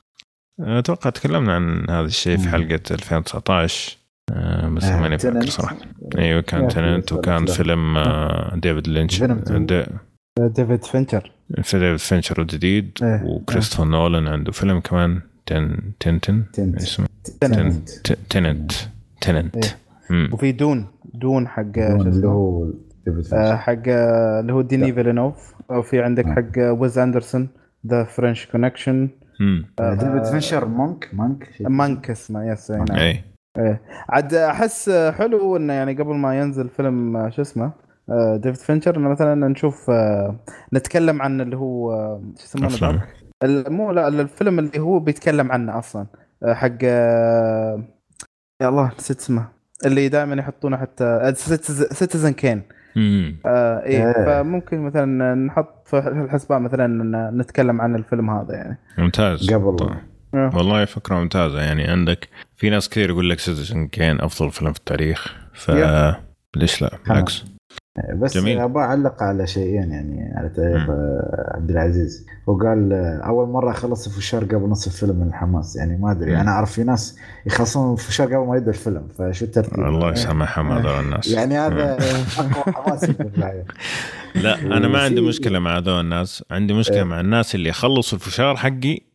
أتوقع تكلمنا عن هذا الشيء في. حلقة 2019 آه بس آه، ماني فاكر Tenet. صراحة أيوه كان Tenet وكان. فيلم آه، ديفيد لينش. د- ديفيد فينشر في ديفيد فينشر الجديد إيه. وكريستوفر نولان عنده فيلم كمان Ten Tenten Tenet. اسمه Tenet. Tenet Tenet إيه. وفي Dune Dune حق شو اللي اسمه هو آه،. حق آه، اللي هو ديني فيلينوف وفي عندك آه. حق آه، ويس أندرسون The French Connection. آه، ديفيد فينشر مونك مونك شيء. مانك؟ اسمه yes نعم. اي إيه. عاد أحس حلو إنه يعني قبل ما ينزل فيلم آه، شو اسمه؟ آه، ديفيد فينشر إنه مثلا نشوف آه، نتكلم عن اللي هو آه، شو يسمونه مو لا الفيلم اللي هو بيتكلم عنه أصلا آه، حق آه، يا الله نسيت اسمه اللي دائما يحطونه حتى Citizen Kane آه إيه إيه. فممكن مثلا نحط في الحسبان مثلا نتكلم عن الفيلم هذا يعني ممتاز قبل. طبعاً. آه. والله فكرة ممتازة يعني عندك في ناس كثير يقول لك Citizen Kane أفضل فيلم في التاريخ ف. ليش لا بالعكس بس جميل. أبغى أعلق على شيئين يعني على تعليق آه، عبد العزيز هو قال آه، أول مرة أخلص الفشار قبل نص الفيلم من الحماس يعني ما أدري. أنا أعرف في ناس يخلصون الفشار قبل ما يبدأ الفيلم فشو الترتيب؟ الله يسامحهم هذول الناس يعني هذا أقوى حماس. لا أنا ما عندي مشكلة مع هذول الناس عندي مشكلة. مع الناس اللي يخلصوا الفشار حقي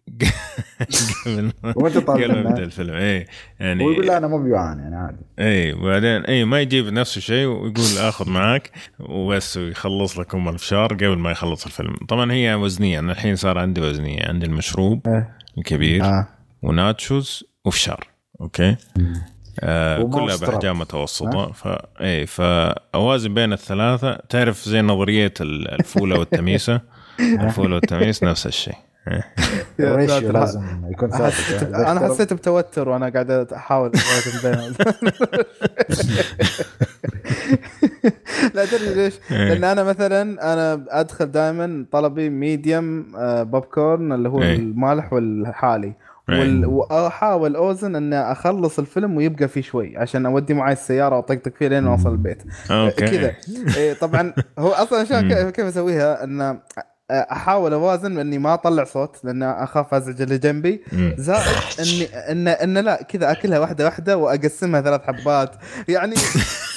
قبل ما وانت قبل ما يبدا الفيلم. اي يعني ويقول لا أنا مو بيوعان يعني عادي. اي وبعدين اي ما يجيب نفس الشيء ويقول آخذ معك وبس ويخلص لك أم الفشار قبل ما يخلص الفيلم. طبعا هي وزنية أنا الحين صار عندي وزنية عندي المشروب إيه. الكبير آه. و nachos وفشار أوكي؟ آه كلها. بأحجام متوسطة. ف اي فأوازن بين الثلاثة. تعرف زي نظرية ال- الفولة والتميسة؟ الفولة والتميس نفس الشيء. ال ratio. لازم يكون ثابت أنا اختلف- حسيت بتوتر وأنا قاعد أحاول أوازن بينهم لا تدري ليش؟ إيه. لأن أنا مثلا أنا أدخل دائما طلبي medium popcorn اللي هو إيه. المالح والحالي إيه. وأحاول أوزن إني أخلص الفيلم ويبقى فيه شوي عشان أودي معي السيارة وأطقطق فيه لين أوصل البيت okay كذا إيه طبعا هو أصلا عشان. كيف- أسويها ان أحاول أوازن اني ما أطلع صوت لأن أخاف أزعج اللي جنبي. زائد اني ان إن لا كذا أكلها واحدة واحدة وأقسمها ثلاث حبات. يعني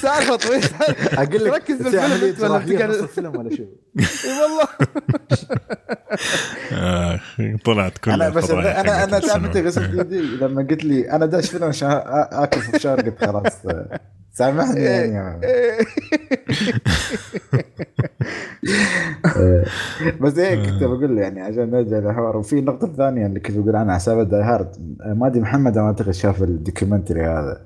سالفة طويلة. أقول لك ركز في بالفيلم ولا الفيلم ولا شيء. إي والله. آه، طلعت كلها أنا بس أنا أنا السينما. غسلت يدي. لما قلت لي أنا داش فيلم عشان أكل فشار قلت خلاص. آه، سامحني يعني إيه. آه، بس هيك كنت بقول يعني عشان نرجع للحوار. وفي النقطة الثانية اللي كنت بقول عنها حساب داي هارد ما ادري محمد أنا أعتقد شاف ال documentary هذا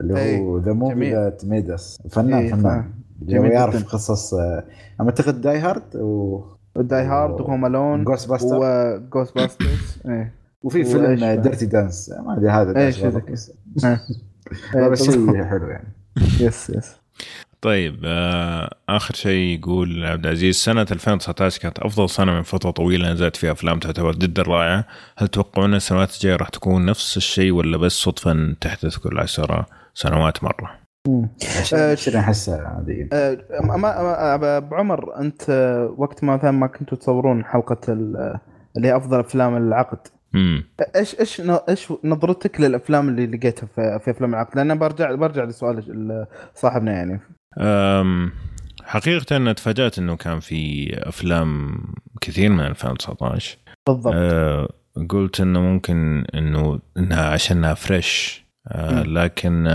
اللي هو ذا movie. that made us فنان إيه، فنان. هو يعرف. قصص آه، أنا أعتقد داي هارد و داي هارد وهوم الون Ghostbuster و Ghostbusters إيه. وفي فيلم؟ ديرتي دانس ما أدري هذا ذاك؟ بس إيه. شيء حلو يعني. يس يس طيب آه آخر شيء يقول عبد العزيز سنة 2019 كانت أفضل سنة من فترة طويلة نزلت فيها أفلام تعتبر جدا رائعه هل تتوقعون السنوات الجاية راح تكون نفس الشيء ولا بس صدفة تحدث كل عشر سنوات مرة؟ عشان آه، احسها عادية آه، ما ما- أبو عمر أنت وقت ما مثلا ما كنتوا تصورون حلقة ال- اللي هي أفضل أفلام العقد. امم إيش إيش إيش نظرتك للأفلام اللي لقيتها في, في أفلام العقد؟ لأن برجع برجع لسؤال ال- صاحبنا يعني. أم، حقيقة أنا تفاجأت إنه كان في أفلام كثير من 2019 بالضبط. أه قلت إنه ممكن إنه إنها عشانها فريش أه. لكن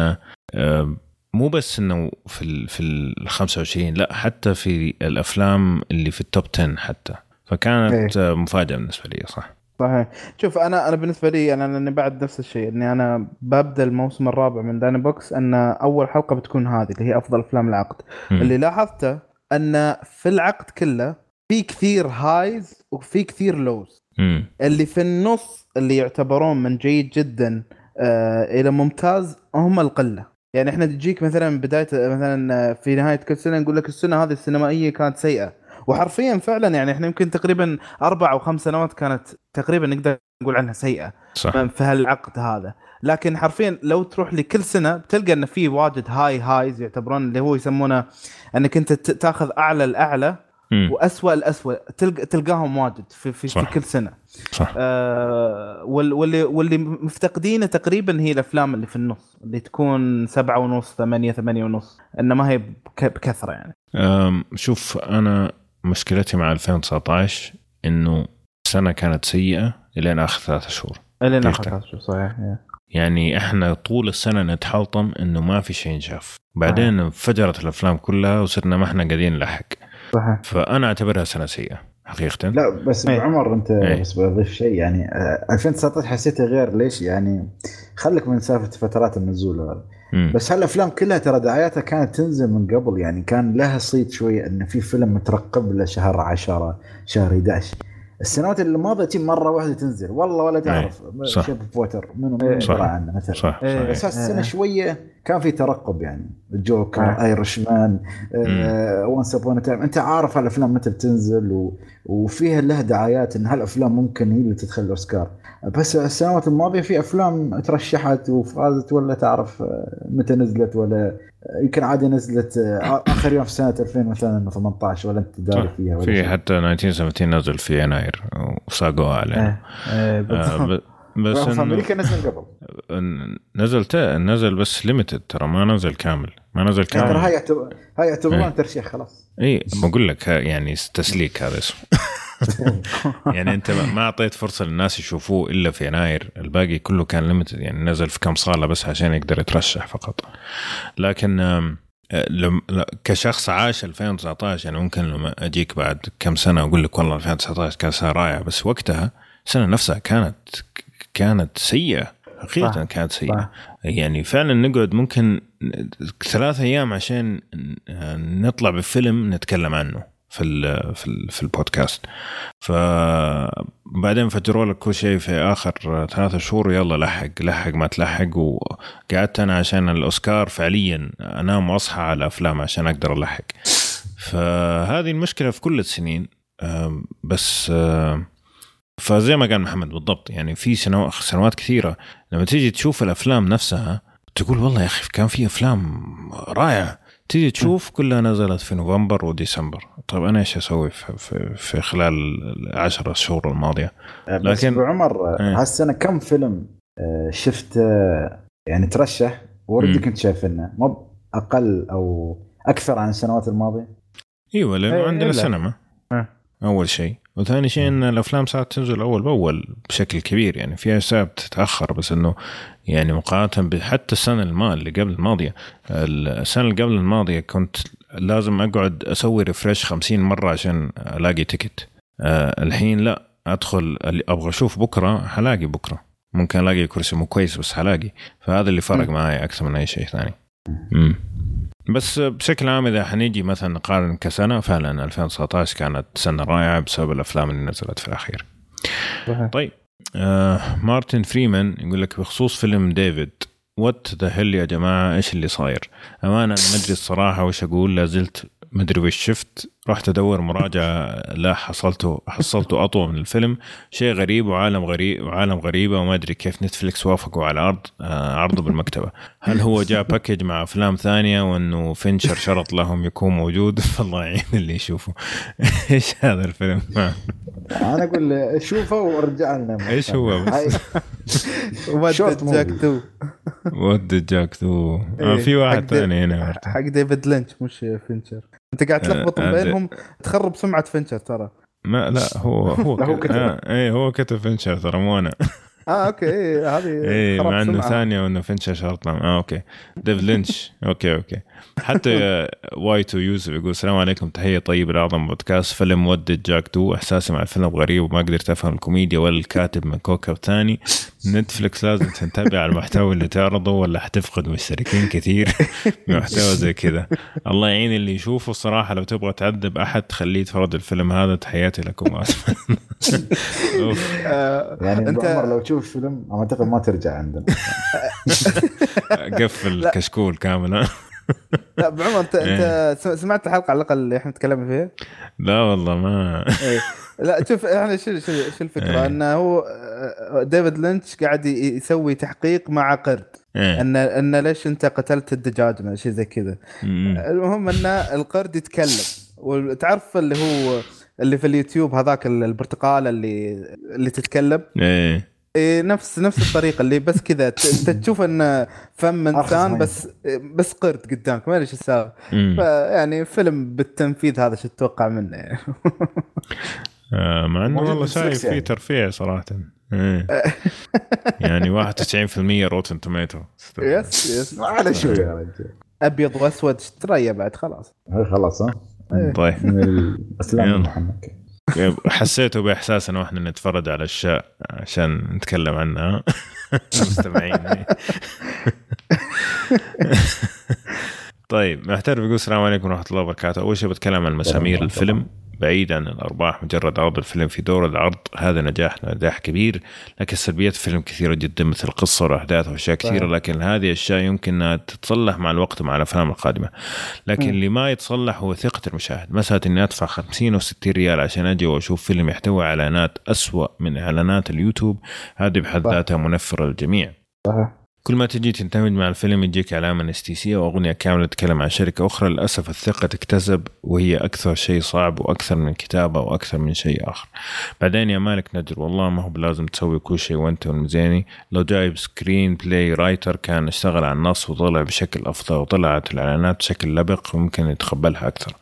أه مو بس إنه في ال في ال 25 لا حتى في الأفلام اللي في التوب 10 حتى. فكانت أه، مفاجأة بالنسبة لي صح. صحيح. شوف أنا أنا بالنسبة لي أنا لاني بعد نفس الشيء إني أنا ببدأ الموسم الرابع من داني بوكس إن أول حلقة بتكون هذه اللي هي أفضل أفلام العقد. مم. اللي لاحظته إن في العقد كله في كثير highs وفي كثير lows مم. اللي في النص اللي يعتبرون من جيد جدا آه إلى ممتاز هم القلة. يعني إحنا تجيك مثلا بداية مثلا في نهاية كل سنة نقول لك السنة هذه السينمائية كانت سيئة. وحرفيا فعلا يعني إحنا يمكن تقريبا أربع أو خمس سنوات كانت تقريبا نقدر نقول عنها سيئة صح. في هالعقد هذا. لكن حرفيا لو تروح لكل سنة بتلقى إن في واجد هاي هايز يعتبرون اللي هو يسمونه إنك أنت تأخذ أعلى الأعلى. واسوء الاسوء تلقى تلقاهم واجد في في, في صح. كل سنة. صح. آه وال- واللي واللي مفتقدينه تقريبا هي الأفلام اللي في النص اللي تكون سبعة ونص ثمانية ثمانية ونص انما ما هي بك- بكثرة يعني. شوف أنا مشكلتي مع 2019 إنه سنة كانت سيئة إلين آخر ثلاثة شهور اللي تختلف. ناخذ شو صحيح يا. يعني إحنا طول السنة نتحلطم إنه ما في شيء نشاف بعدين انفجرت الأفلام كلها وصرنا ما إحنا قاعدين نلحق صحيح فأنا أعتبرها سنة سيئة حقيقة لا بس إيه. بعمر أنت إيه. بس بضيف شيء يعني آه، 2019 حسيته غير ليش يعني خليك من سالفة فترات النزول هذا مم. بس هالأفلام كلها ترى دعاياتها كانت تنزل من قبل يعني كان لها صيت شوية انه في فيلم مترقب له شهر 10 شهر 11 السنوات اللي ماضية مرة واحدة تنزل والله ولا تعرف صح. شيف بوتر منو إيه. صح. عنه مثلا صح إيه. بس هالسنة آه. شوية كان في ترقب يعني الجوكر آه. Irishman و Once Upon Time أنت عارف هالأفلام متى بتنزل و... وفيها لها دعايات إن هالأفلام ممكن هي اللي تدخل الأوسكار بس السنوات الماضية في أفلام ترشحت وفازت ولا تعرف آه، متى نزلت ولا آه، يمكن عادي نزلت آه، آخر يوم في سنة 2018 ولا أنت داري. فيها ولا في. حتى 1917 نزل في يناير وساقوها عليه إيه. إيه، آه،. ب- بس في أمريكا نزل قبل نزل نزل بس ليمتد ترى ما نزل كامل ما نزل ترى كامل هاي يعتبر هاي يعتبرون إيه. ترشيح خلاص اي بقول لك يعني تسليك هذا اسمه يعني انت ما- اعطيت فرصة للناس يشوفوه إلا في يناير الباقي كله كان ليمتد يعني نزل في كم صالة بس عشان يقدر يترشح فقط لكن آه، لم كشخص عاش 2019 يعني ممكن لما أجيك بعد كم سنة أقول لك والله 2019 كان سنة رائعة بس وقتها السنة نفسها كانت كانت سيئة حقيقة. كانت سيئة. يعني فعلا نقعد ممكن ثلاثة أيام عشان نطلع بفيلم نتكلم عنه في ال في ال في البودكاست. فبعدين فجروا لك كل شيء في آخر ثلاثة شهور يلا لحق لحق ما تلحق. وقعدت أنا عشان الأوسكار فعليا أنام وأصحى على أفلام عشان أقدر ألحق. فهذه المشكلة في كل السنين. بس فزي ما قال محمد بالضبط يعني في سنو- سنوات كثيرة لما تيجي تشوف الأفلام نفسها تقول والله يا أخي كان في أفلام رائعة. تيجي تشوف كلها نزلت في نوفمبر وديسمبر طيب أنا إيش أسوي في, في, في خلال العشرة شهور الماضية بس لكن- أبو عمر إيه. هالسنة كم فيلم آه، شفت آه، يعني ترشح وردي. كنت شايفينه مو أقل أو أكثر عن السنوات الماضية إيوه لأنه إيه، عندنا. سينما آه. أول شيء وثاني شيء إن الأفلام صارت تنزل أول بأول بشكل كبير يعني في اشياء بتتاخر بس إنه يعني مقارنة حتى السنة الماضية اللي قبل الماضية. السنة اللي قبل الماضية كنت لازم أقعد أسوي ريفرش 50 مرة عشان ألاقي تيكت آه الحين لا أدخل اللي أبغى أشوف بكرة حلاقي بكرة. ممكن ألاقي كرسي مو كويس بس حلاقي. فهذا اللي فرق. معي أكثر من أي شيء ثاني. مم. بس بشكل عام إذا حنيجي مثلا نقارن كسنة فعلا 2019 كانت سنة رائعة بسبب الأفلام اللي نزلت في الأخير. طيب. آه مارتن فريمان يقول لك بخصوص فيلم ديفيد what the hell يا جماعة؟ إيش اللي صاير؟ أمانة أنا ما أدري الصراحة وش أقول لا زلت مدري وش شفت. رحت أدور مراجعة لا حصلته حصلته أطول من الفيلم. شيء غريب وعالم غريب وعالم غريبة وما أدري كيف نتفلكس وافقوا على عرض آه عرضه بالمكتبة. هل هو جاء package مع أفلام ثانية وإنه فينشر شرط لهم يكون موجود؟ فالله يعين اللي يشوفه. إيش هذا الفيلم؟ أنا أقول شوفه وارجع لنا إيش هو بس؟ شورت ودت جاك. تو. ود جاك تو. آه إيه، في واحد ثاني هنا حق ديفيد لينش مش فينشر. أنت قاعد تلخبط آه، آه، بينهم تخرب سمعة فينشر ترى. ما لا هو هو هو كتب. آه إيه هو كتب فينشر ترى مو أنا. آه أوكي إيه، هذه خرب مع إنه. ثانية وإنه فينشر شرط. آه أوكي. ديف لينش. أوكي أوكي. حتى واي تو يوسف يقول السلام عليكم تحية طيبة لأعظم بودكاست فيلم What Did Jack Do إحساسي مع الفيلم غريب وما قدرت أفهم الكوميديا ولا الكاتب من كوكب ثاني. نتفلكس لازم تنتبه على المحتوى اللي تعرضه ولا حتفقد مشتركين كثير؟ بمحتوى زي كذا. الله يعين اللي يشوفه الصراحة لو تبغى تعذب أحد خليه يتفرج الفيلم هذا. تحياتي لكم. اسف يعني أنت- انت عمر لو تشوف فيلم أعتقد ما ترجع عندنا. قفل الكشكول كامل؟ لا بعمر انت إيه. انت سم- سمعت الحلقة على الأقل اللي إحنا تكلمنا فيها؟ لا والله ما إيه. لا شوف إحنا شو شو شو الفكرة إيه. إنه هو آه، ديفيد لينش قاعد يسوي تحقيق مع قرد إيه. ان إن ليش أنت قتلت الدجاج من شيء زي كذا المهم إن القرد يتكلم وتعرف اللي هو اللي في اليوتيوب هذاك البرتقاله اللي اللي تتكلم إيه إيه نفس نفس الطريقة اللي بس كذا انت تشوف انه فم انسان. بس بس قرد قدامك ما أدري إيش السالفه. فيعني فيلم بالتنفيذ هذا شو تتوقع منه يعني آه، مع إنه والله شايف فيه يعني. ترفيع صراحة إيه. يعني 91% روتن توميتو يس يس على شو يا رجال أبيض وأسود تريا بعد خلاص هاي خلاص ها إيه. طيب يلا. المحنكه حسيته بإحساس إنه إحنا نتفرج على أشياء عشان نتكلم عنها. مستمعين. طيب محترف يقول السلام عليكم ورحمة الله وبركاته. أول شيء بتكلم عن مسامير الفيلم بعيد عن الأرباح مجرد عرض الفيلم في دور العرض. هذا نجاح نجاح كبير لكن سلبيات الفيلم كثيرة جدا مثل القصة والاحداث وأشياء كثيرة. لكن هذه الأشياء يمكن أنها تتصلح مع الوقت ومع الأفلام القادمة. لكن اللي ما يتصلح هو ثقة المشاهد. مساله إني أدفع 50 و 60 ريال عشان أجي وأشوف فيلم يحتوي إعلانات أسوأ من إعلانات اليوتيوب. هذه بحد ذاتها منفرة للجميع. كل ما تجي تندمج مع الفيلم يجيك علامة اس تي سي أو أغنية كاملة تتكلم عن شركة أخرى. للأسف الثقة تكتسب وهي أكثر شيء صعب وأكثر من كتابة وأكثر من شيء آخر. بعدين يا مالك نجر والله ما هو بلازم تسوي كل شيء وأنت والمزيني. لو جايب screenplay writer كان اشتغل على النص وطلع بشكل أفضل وطلعت الإعلانات بشكل لبق وممكن يتقبلها أكثر.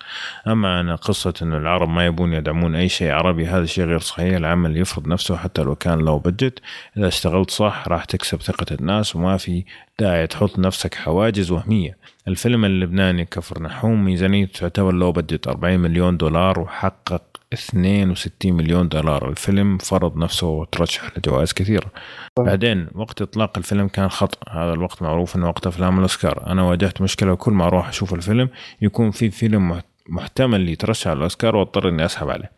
أما أنا قصة إنه العرب ما يبون يدعمون أي شيء عربي هذا شيء غير صحيح. العمل يفرض نفسه حتى لو كان لو budget إذا اشتغلت صح راح تكسب ثقة الناس وما في داعي تحط نفسك حواجز وهمية. الفيلم اللبناني كفر نحوم ميزانيته تعتبر لو بجت 40 مليون دولار وحقق 62 مليون دولار. الفيلم فرض نفسه وترشح لجوائز كثيرة. بعدين وقت إطلاق الفيلم كان خطأ. هذا الوقت معروف أنه وقت أفلام الأوسكار. أنا واجهت مشكلة كل ما أروح أشوف الفيلم يكون في فيلم محتمل يترشح على الأوسكار واضطر إني أسحب عليه.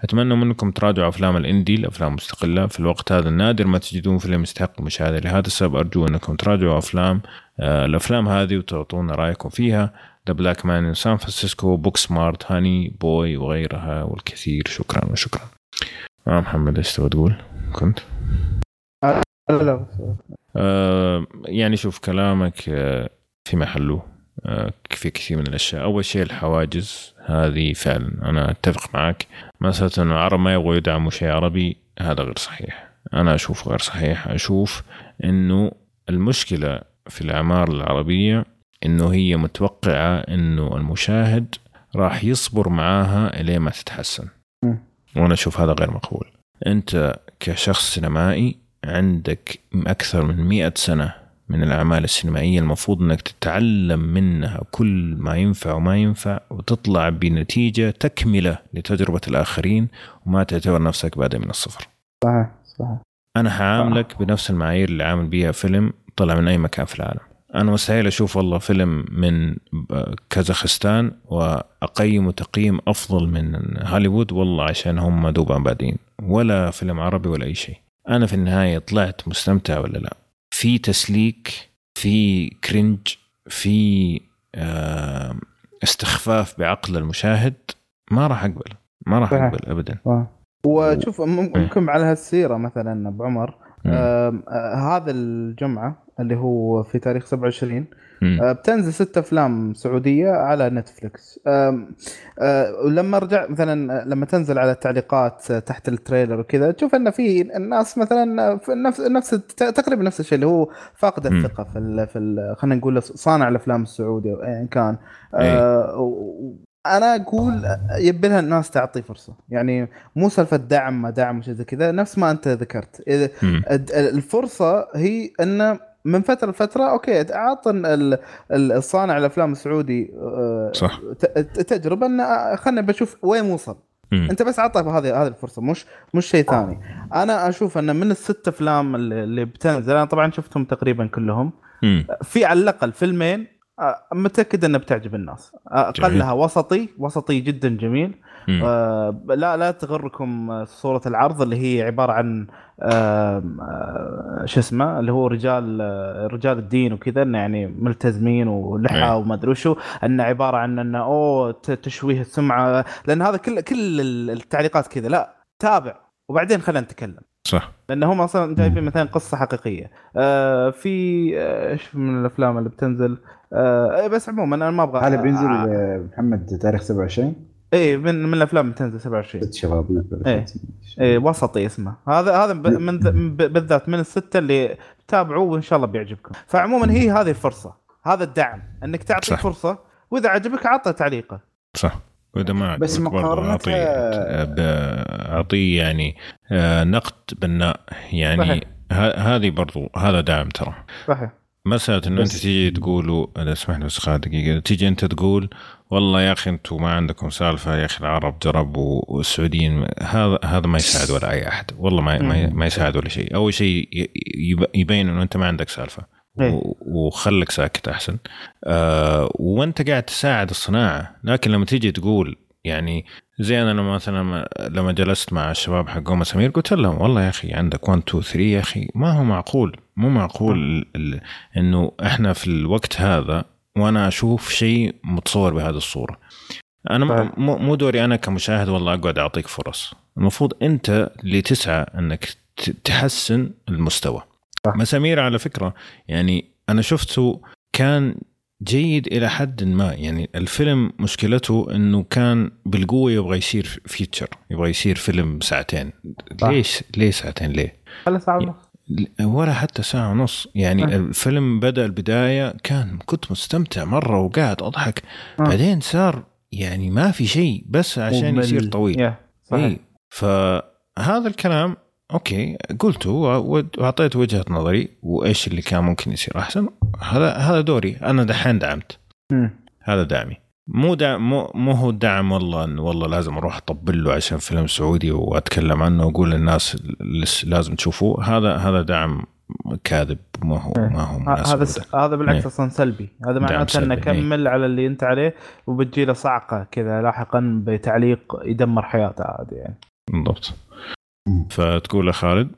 أتمنى منكم تراجعوا أفلام ال indie الأفلام المستقلة في الوقت هذا النادر ما تجدون فيلم يستحق المشاهدة لهذا السبب أرجو أنكم تراجعوا أفلام آه الأفلام هذه وتعطونا رأيكم فيها The Black Man in San Francisco Booksmart Honey Boy وغيرها والكثير شكرا وشكرا. آه محمد إيش تبغى تقول؟ كنت؟ لا آه يعني شوف كلامك آه في محله آه، في كثير من الأشياء. أول شيء الحواجز. هذه فعلا أنا أتفق معك. مساله انه العرب ما يبغوا يدعموا شيء عربي هذا غير صحيح. أنا اشوفه غير صحيح. أشوف إنه المشكلة في الأعمار العربية إنه هي متوقعة إنه المشاهد راح يصبر معاها إلين ما تتحسن. وأنا أشوف هذا غير مقبول. أنت كشخص سينمائي عندك أكثر من مئة سنة من الأعمال السينمائية المفروض أنك تتعلم منها كل ما ينفع وما ينفع وتطلع بنتيجة تكملة لتجربة الآخرين وما تعتبر نفسك بادئ من الصفر. صحيح صحيح. أنا حعاملك بنفس المعايير اللي عامل بيها فيلم طلع من أي مكان في العالم. أنا مستحيل أشوف والله فيلم من كازاخستان وأقيمه تقييم أفضل من هوليوود والله عشان هم دوبا بادين ولا فيلم عربي ولا أي شيء. أنا في النهاية طلعت مستمتع ولا لا؟ في تسليك في كرنج في استخفاف بعقل المشاهد ما راح أقبل ما راح أقبل ابدا. وشوف ممكن على هالسيره مثلا أبو عمر آه هذا الجمعة اللي هو في تاريخ 27 آه بتنزل ست أفلام سعودية على نتفلكس آه آه ولما رجع مثلا لما تنزل على التعليقات تحت ال trailer وكذا تشوف إن في الناس مثلا في نفس نفس تقريبا نفس الشيء اللي هو فاقد الثقة في ال في ال خلينا نقول صانع الأفلام السعودي أو ايا كان. آه أنا أقول يبي لها الناس تعطي فرصة. يعني مو سالفة دعم ما دعم وشيء زي كذا نفس ما أنت ذكرت. إذا الفرصة هي انه من فترة لفترة أوكي اعط الصانع الأفلام السعودي صح. تجربة إن خلنا بشوف وين وصل مم. أنت بس عطه هذه هذه الفرصة مش مش شيء ثاني. أنا أشوف إن من الست أفلام اللي بتنزل أنا طبعا شفتهم تقريبا كلهم. مم. في على الأقل فيلمين متأكد إنه بتعجب الناس. أقلها وسطي وسطي جدا جميل. آه لا لا تغركم صورة العرض اللي هي عبارة عن آه آه شو اسمه اللي هو رجال رجال الدين وكذا إنه يعني ملتزمين ولحى وما أدري وشو إنه عبارة عن إنه أوه تشويه السمعة لأن هذا كل كل التعليقات كذا. لا تابع وبعدين خلينا نتكلم. صح. لأن هم أصلا جايبين مثلا قصة حقيقية. آه في إيش آه من الأفلام اللي بتنزل؟ آه بس عموما أنا ما أبغى هذا بينزل آه محمد تاريخ 27 اي من من الأفلام بتنزل 27 ست شبابيك اي اي وسطي اسمه. هذا هذا من بالذات من الستة اللي تابعوه وإن شاء الله بيعجبكم. فعموما هي هذه الفرصة. هذا الدعم. إنك تعطي صح. فرصة. وإذا عجبك عطه تعليقه. صح. وإذا ما بس مقارنه أعطيه يعني نقد بناء يعني هذه برضو هذا دعم ترى. صحيح. مسألة إنه أنت تيجي تقولوا اذا اسمح لي بس دقيقة. تيجي أنت تقول والله يا أخي أنتم ما عندكم سالفة يا أخي العرب جربوا والسعوديين هذا هذا ما يساعد ولا أي أحد. والله ما ما, ما يساعد ولا شيء. أول شيء يبين إنه أنت ما عندك سالفة إيه. وخلك ساكت أحسن. آه وأنت قاعد تساعد الصناعة. لكن لما تيجي تقول يعني زي أنا لما مثلا لما جلست مع الشباب حقهم سمير قلت لهم والله يا أخي عندك 1 2 3 يا أخي ما هو معقول مو معقول إنه إحنا في الوقت هذا وأنا أشوف شيء متصور بهذه الصورة. أنا طيب. م- مو مو دوري أنا كمشاهد والله أقعد أعطيك فرص. المفروض أنت اللي تسعى أنك تحسن المستوى. صح. مسامير على فكرة يعني أنا شفته كان جيد إلى حد ما. يعني الفيلم مشكلته إنه كان بالقوة يبغى يصير فيتشر يبغى يصير فيلم ساعتين. صح. ليش ليه ساعتين؟ ليه؟ خلى ساعه ونص ولا حتى ساعة ونص. يعني آه. الفيلم بدأ البداية كان كنت مستمتع مرة وقاعد أضحك. آه. بعدين صار يعني ما في شيء بس عشان ممل. يصير طويل. صحيح. إيه. فهذا الكلام أوكي قلته وأعطيت وجهة نظري وإيش اللي كان ممكن يصير أحسن. هذا هذا دوري. أنا دحين دعمت. مم. هذا دعمي. مو دعم مو, مو هو الدعم والله انه والله لازم أروح أطبل له عشان فيلم سعودي وأتكلم عنه وأقول للناس لس- لازم تشوفوه هذا هذا دعم كاذب ما هو ما هو مناسب هذا. هذا بالعكس إيه. أصلا سلبي هذا دعم معناته إنه سلبي، إيه. كمل على اللي أنت عليه وبتجي له صعقه كذا لاحقا بتعليق يدمر حياته عادي يعني بالضبط. فتقول يا خالد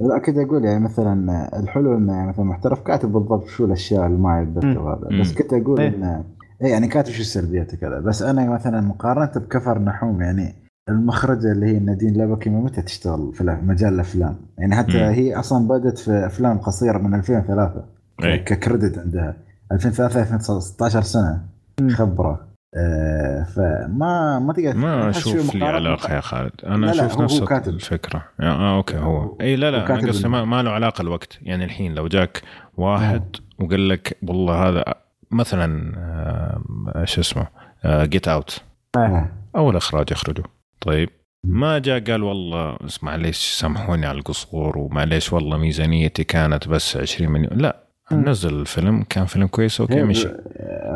لا كده أقول يعني مثلا الحلو إنه يعني مثلا محترف كاتب بالضبط شو الأشياء اللي ما يتذكر هذا. بس كنت أقول إيه. إنه إيه يعني كاتب شو السلبيات وكذا بس أنا مثلا مقارنة بكفر نحوم يعني المخرجة اللي هي نادين لبكي من متى تشتغل في مجال الأفلام. يعني حتى مم. هي أصلا بدات في أفلام قصيرة من 2003 إيه. ك credit عندها. 2003 2016 سنة. خبرة. آه فما ما تقدر ما أشوف لي علاقة يا خالد. أنا لا، لا، أشوف هو- نفس هو كاتب. الفكرة. آه okay هو. إي لا لا أنا قصدي ما, ما له علاقة الوقت. يعني الحين لو جاك واحد وقال لك والله هذا مثلا آه، شو اسمه Get Out آه. أول إخراج يخرجه. طيب. ما جاء قال والله معليش سامحوني على القصور ومعليش والله ميزانيتي كانت بس 20 مليون. لا. نزل الفيلم كان فيلم كويس okay هي مشي.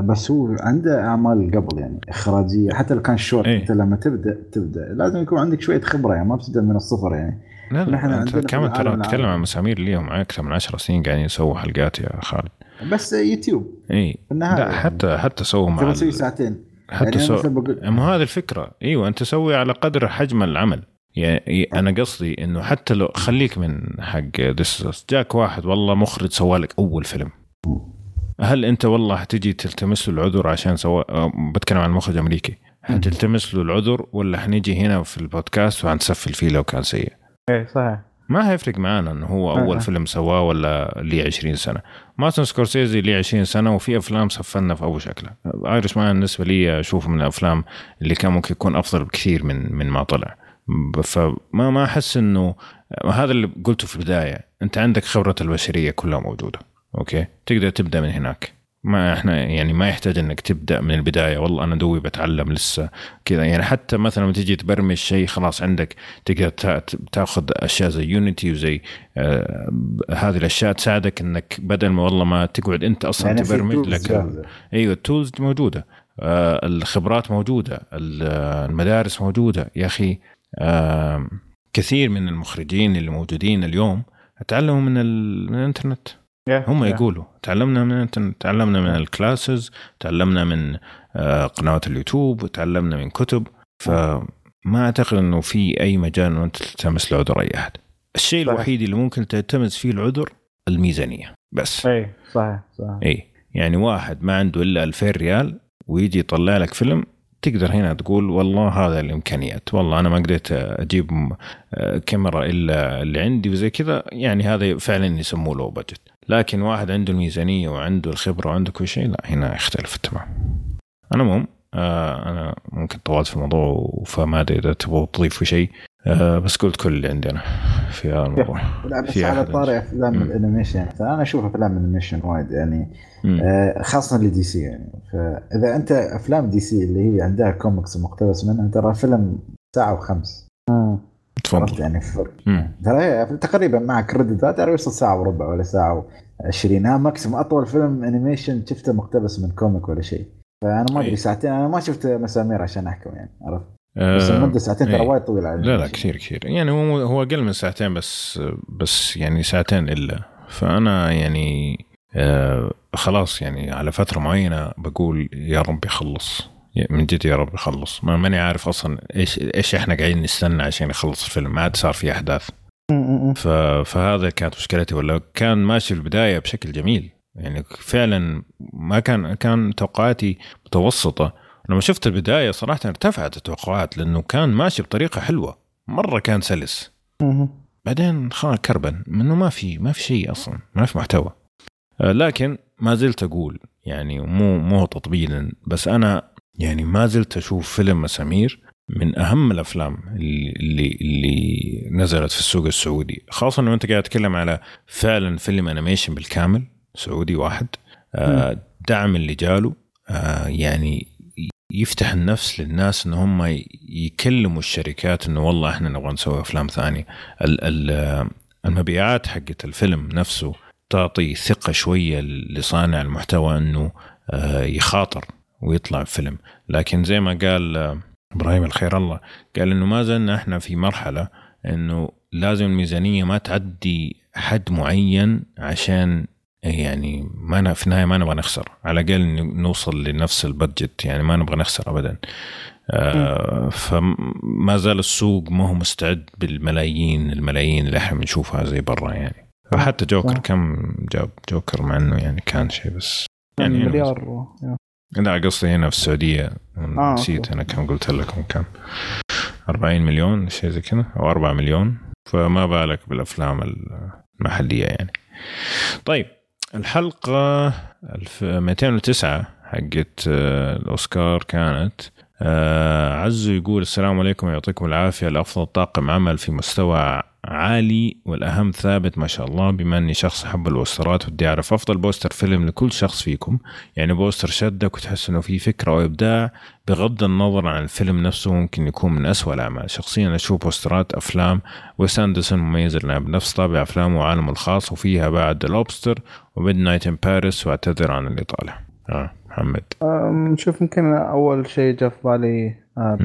بس هو عنده أعمال قبل يعني إخراجية. حتى لو كان شورت إيه. انت لما تبدأ تبدأ. لازم يكون عندك شوية خبرة يعني ما بتبدأ من الصفر يعني. لا نحن لا أنت عندنا كمان ترى تتكلم. عن مسامير ليهم. أكثر من 10 سنين قاعدين يسووا حلقات يا خالد. بس يوتيوب. إي. في النهايه لا حتى حتى سووا مع تبغى تسوي ساعتين. حتى يعني سو... مو هذه الفكرة. إيوه أنت سوي على قدر حجم العمل. يعني أنا قصدي إنه حتى لو خليك من حق ديس جاك واحد والله مخرج سوالك أول فيلم. هل أنت والله حتجي تلتمس له العذر عشان سوا أه، بتكلم عن مخرج أمريكي. حتلتمس له العذر ولا حنيجي هنا في البودكاست وحنسفل فيه لو كان سيء؟ إيه صحيح. ما هيفرق معانا إنه هو أول آه. فيلم سواه ولا ليه 20 سنة. مارتن سكورسيزي ليه 20 سنة وفي أفلام سفلنا في ابو شكله Irishman بالنسبة لي أشوفه من الأفلام اللي كان ممكن يكون أفضل بكثير من من ما طلع. فما ما أحس إنه هذا اللي قلته في البداية أنت عندك خبرة البشرية كلها موجودة أوكي؟ تقدر تبدأ من هناك. ما إحنا يعني ما يحتاج إنك تبدأ من البداية. والله أنا دوي بتعلم لسه كذا. يعني حتى مثلا لما تيجي تبرمج شيء خلاص عندك تقدر تا- تأخذ أشياء زي Unity وزي آه هذه الأشياء تساعدك إنك بدل ما والله ما تقعد أنت أصلا يعني تبرمج لك. أيوه ال tools موجودة. آه الخبرات موجودة. ال- المدارس موجودة. يا أخي آه كثير من المخرجين اللي موجودين اليوم تعلموا من. من الإنترنت. يا- هم يا. يقولوا تعلمنا من تعلمنا من الكلاسز تعلمنا من آه، قنوات اليوتيوب وتعلمنا من كتب. فما أعتقد إنه في أي مجال أنت تلتمس العذر أي أحد. الشيء صحيح. الوحيد اللي ممكن تلتمس فيه العذر الميزانية بس. إيه صحيح صحيح. اي يعني واحد ما عنده إلا 2000 ريال ويجي يطلع لك فيلم تقدر هنا تقول والله هذا الإمكانيات والله أنا ما قدرت أجيب آه، كاميرا إلا اللي عندي. وزي كذا يعني هذا فعلا يسموه low budget لكن واحد عنده الميزانية وعنده الخبرة وعنده كل شيء لا هنا يختلف تمام أنا المهم آه أنا ممكن طولت في الموضوع فما ادري إذا تبغوا تضيفوا شيء. آه بس قلت كل اللي عندي أنا في هذا الموضوع. لا بس في على طاري أفلام. ال animation. مثلا أنا أشوف أفلام ال animation وايد يعني. آه، خاصة ل DC يعني. فإذا أنت أفلام DC اللي هي عندها كوميكس مقتبس منها ترى فيلم ساعة وخمس. عرفت تفضل يعني. ترى هي تقريبا مع كريدتات ترى يوصل ساعة وربع ولا ساعة و... 20 ها maximum أطول فيلم animation شفته مقتبس من comic ولا شيء فأنا ما أدري إيه. ساعتين أنا ما شفت مسامير عشان أحكم يعني عرفت آه، بس المدة ساعتين ترى إيه. وايد طويلة لا لا. كثير كثير يعني هو هو أقل من ساعتين بس بس يعني ساعتين إلا فأنا يعني آه خلاص يعني على فترة معينة بقول يا رب يخلص من جد يا رب يخلص. ما ماني عارف أصلا إيش إيش إحنا قاعدين نستنى عشان يخلص الفيلم. ما عاد صار في أحداث. ف... فهذا كانت مشكلتي. ولا كان ماشي في البداية بشكل جميل. يعني فعلا ما كان كان توقعاتي متوسطة. لما شفت البداية صراحة ارتفعت التوقعات لأنه كان ماشي بطريقة حلوة. مرة كان سلس. بعدين خلاص كربن إنه ما في ما في شيء أصلا. ما في محتوى. آه، لكن ما زلت أقول يعني مو مو تطبيلا. بس أنا يعني ما زلت أشوف فيلم مسامير من أهم الأفلام اللي اللي, نزلت في السوق السعودي. خاصة انه أنت قاعد تتكلم على فعلا فيلم انيميشن بالكامل سعودي واحد آه دعم اللي جاله آه يعني يفتح النفس للناس إن هم يكلموا الشركات إنه والله إحنا نبغى نسوي أفلام ثانية. ال- ال- المبيعات حقت الفيلم نفسه تعطي ثقة شوية لصانع المحتوى إنه آه، يخاطر. ويطلع فيلم. لكن زي ما قال آه، إبراهيم الخير الله قال إنه ما زلنا إحنا في مرحلة إنه لازم الميزانية ما تعدي حد معين عشان يعني ما في النهاية ما نبغى نخسر. على الأقل نوصل لنفس البادجت يعني ما نبغى نخسر ابدا. آه فما زال السوق ما هو مستعد بالملايين الملايين اللي إحنا بنشوفها زي برا يعني. فحتى جوكر. كم جاب جوكر مع إنه يعني كان شيء بس. يعني مليار لا قصدي هنا في السعودية. آه، نسيت. أنا كم قلت لكم كم. 40 مليون شيء زي كذا أو 4 مليون. فما بالك بالأفلام المحلية يعني. طيب الحلقة الف- 209 حقت آه، الأوسكار كانت. آه، عزو يقول السلام عليكم يعطيكم العافية. الافضل طاقم عمل في مستوى عالي والأهم ثابت ما شاء الله بما أني شخص أحب البوسترات ودي أعرف أفضل poster فيلم لكل شخص فيكم. يعني poster شدك وتحس إنه في فكرة وابداع بغض النظر عن الفيلم نفسه ممكن يكون من أسوأ الأعمال. شخصيا أشوف بوسترات أفلام ويس أندرسون مميز لانها بنفس طابع أفلامه وعالمه الخاص وفيها بعد لوبستر و Midnight in Paris وأعتذر عن الإطالة. آه محمد. شوف يمكن أول شيء جاء في بالي.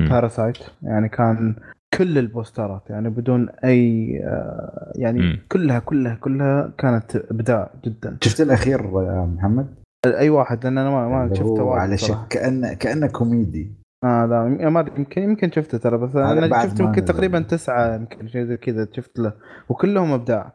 Parasite يعني كان كل البوسترات يعني بدون أي آه، يعني مم. كلها كلها كلها كانت إبداع جدا شفت الأخير يا محمد؟ أي واحد لأن أنا ما, ما شفته هو وايد على. شك كأنه كأنه كوميدي آه لا ما يمكن يمكن شفته ترى بس أنا شفته يمكن. تقريبا تسعة يمكن شيء زي كذا شفت له وكلهم إبداع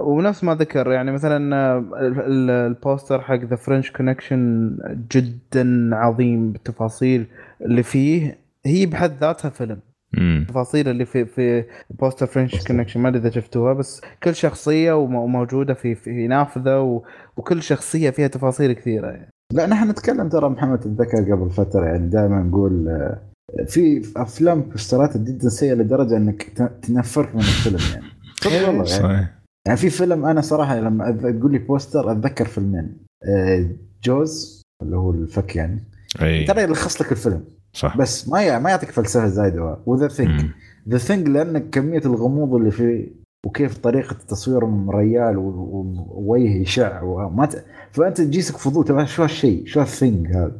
ونفس ما ذكر يعني مثلا آه، ال- ال- ال poster حق The French Connection جدا عظيم بالتفاصيل اللي فيه هي بحد ذاتها فيلم. التفاصيل اللي في في poster French Connection ما أدري إذا شفتوها بس كل شخصية وم- وموجودة في في نافذة و- وكل شخصية فيها تفاصيل كثيرة يعني. لا نحن نتكلم ترى محمد تتذكر قبل فترة يعني دائما نقول آه، في أفلام بوسترات جدا سيئه لدرجة إنك تنفرك من الفيلم يعني. صدق والله يعني, صحيح. يعني في فيلم أنا صراحة لما أذ- تقول لي poster أتذكر فيلمين آه، Jaws اللي هو الفك يعني. أي. ترى يلخص لك الفيلم. صح بس ما ي- ما يعطيك فلسفة زايدة و The Thing مم. The Thing لأن كمية الغموض اللي فيه وكيف طريقة التصوير من ريال ووجه يشع وما ت... فأنت تجيسك فضول تبع شو هالشيء شو هال thing هذا.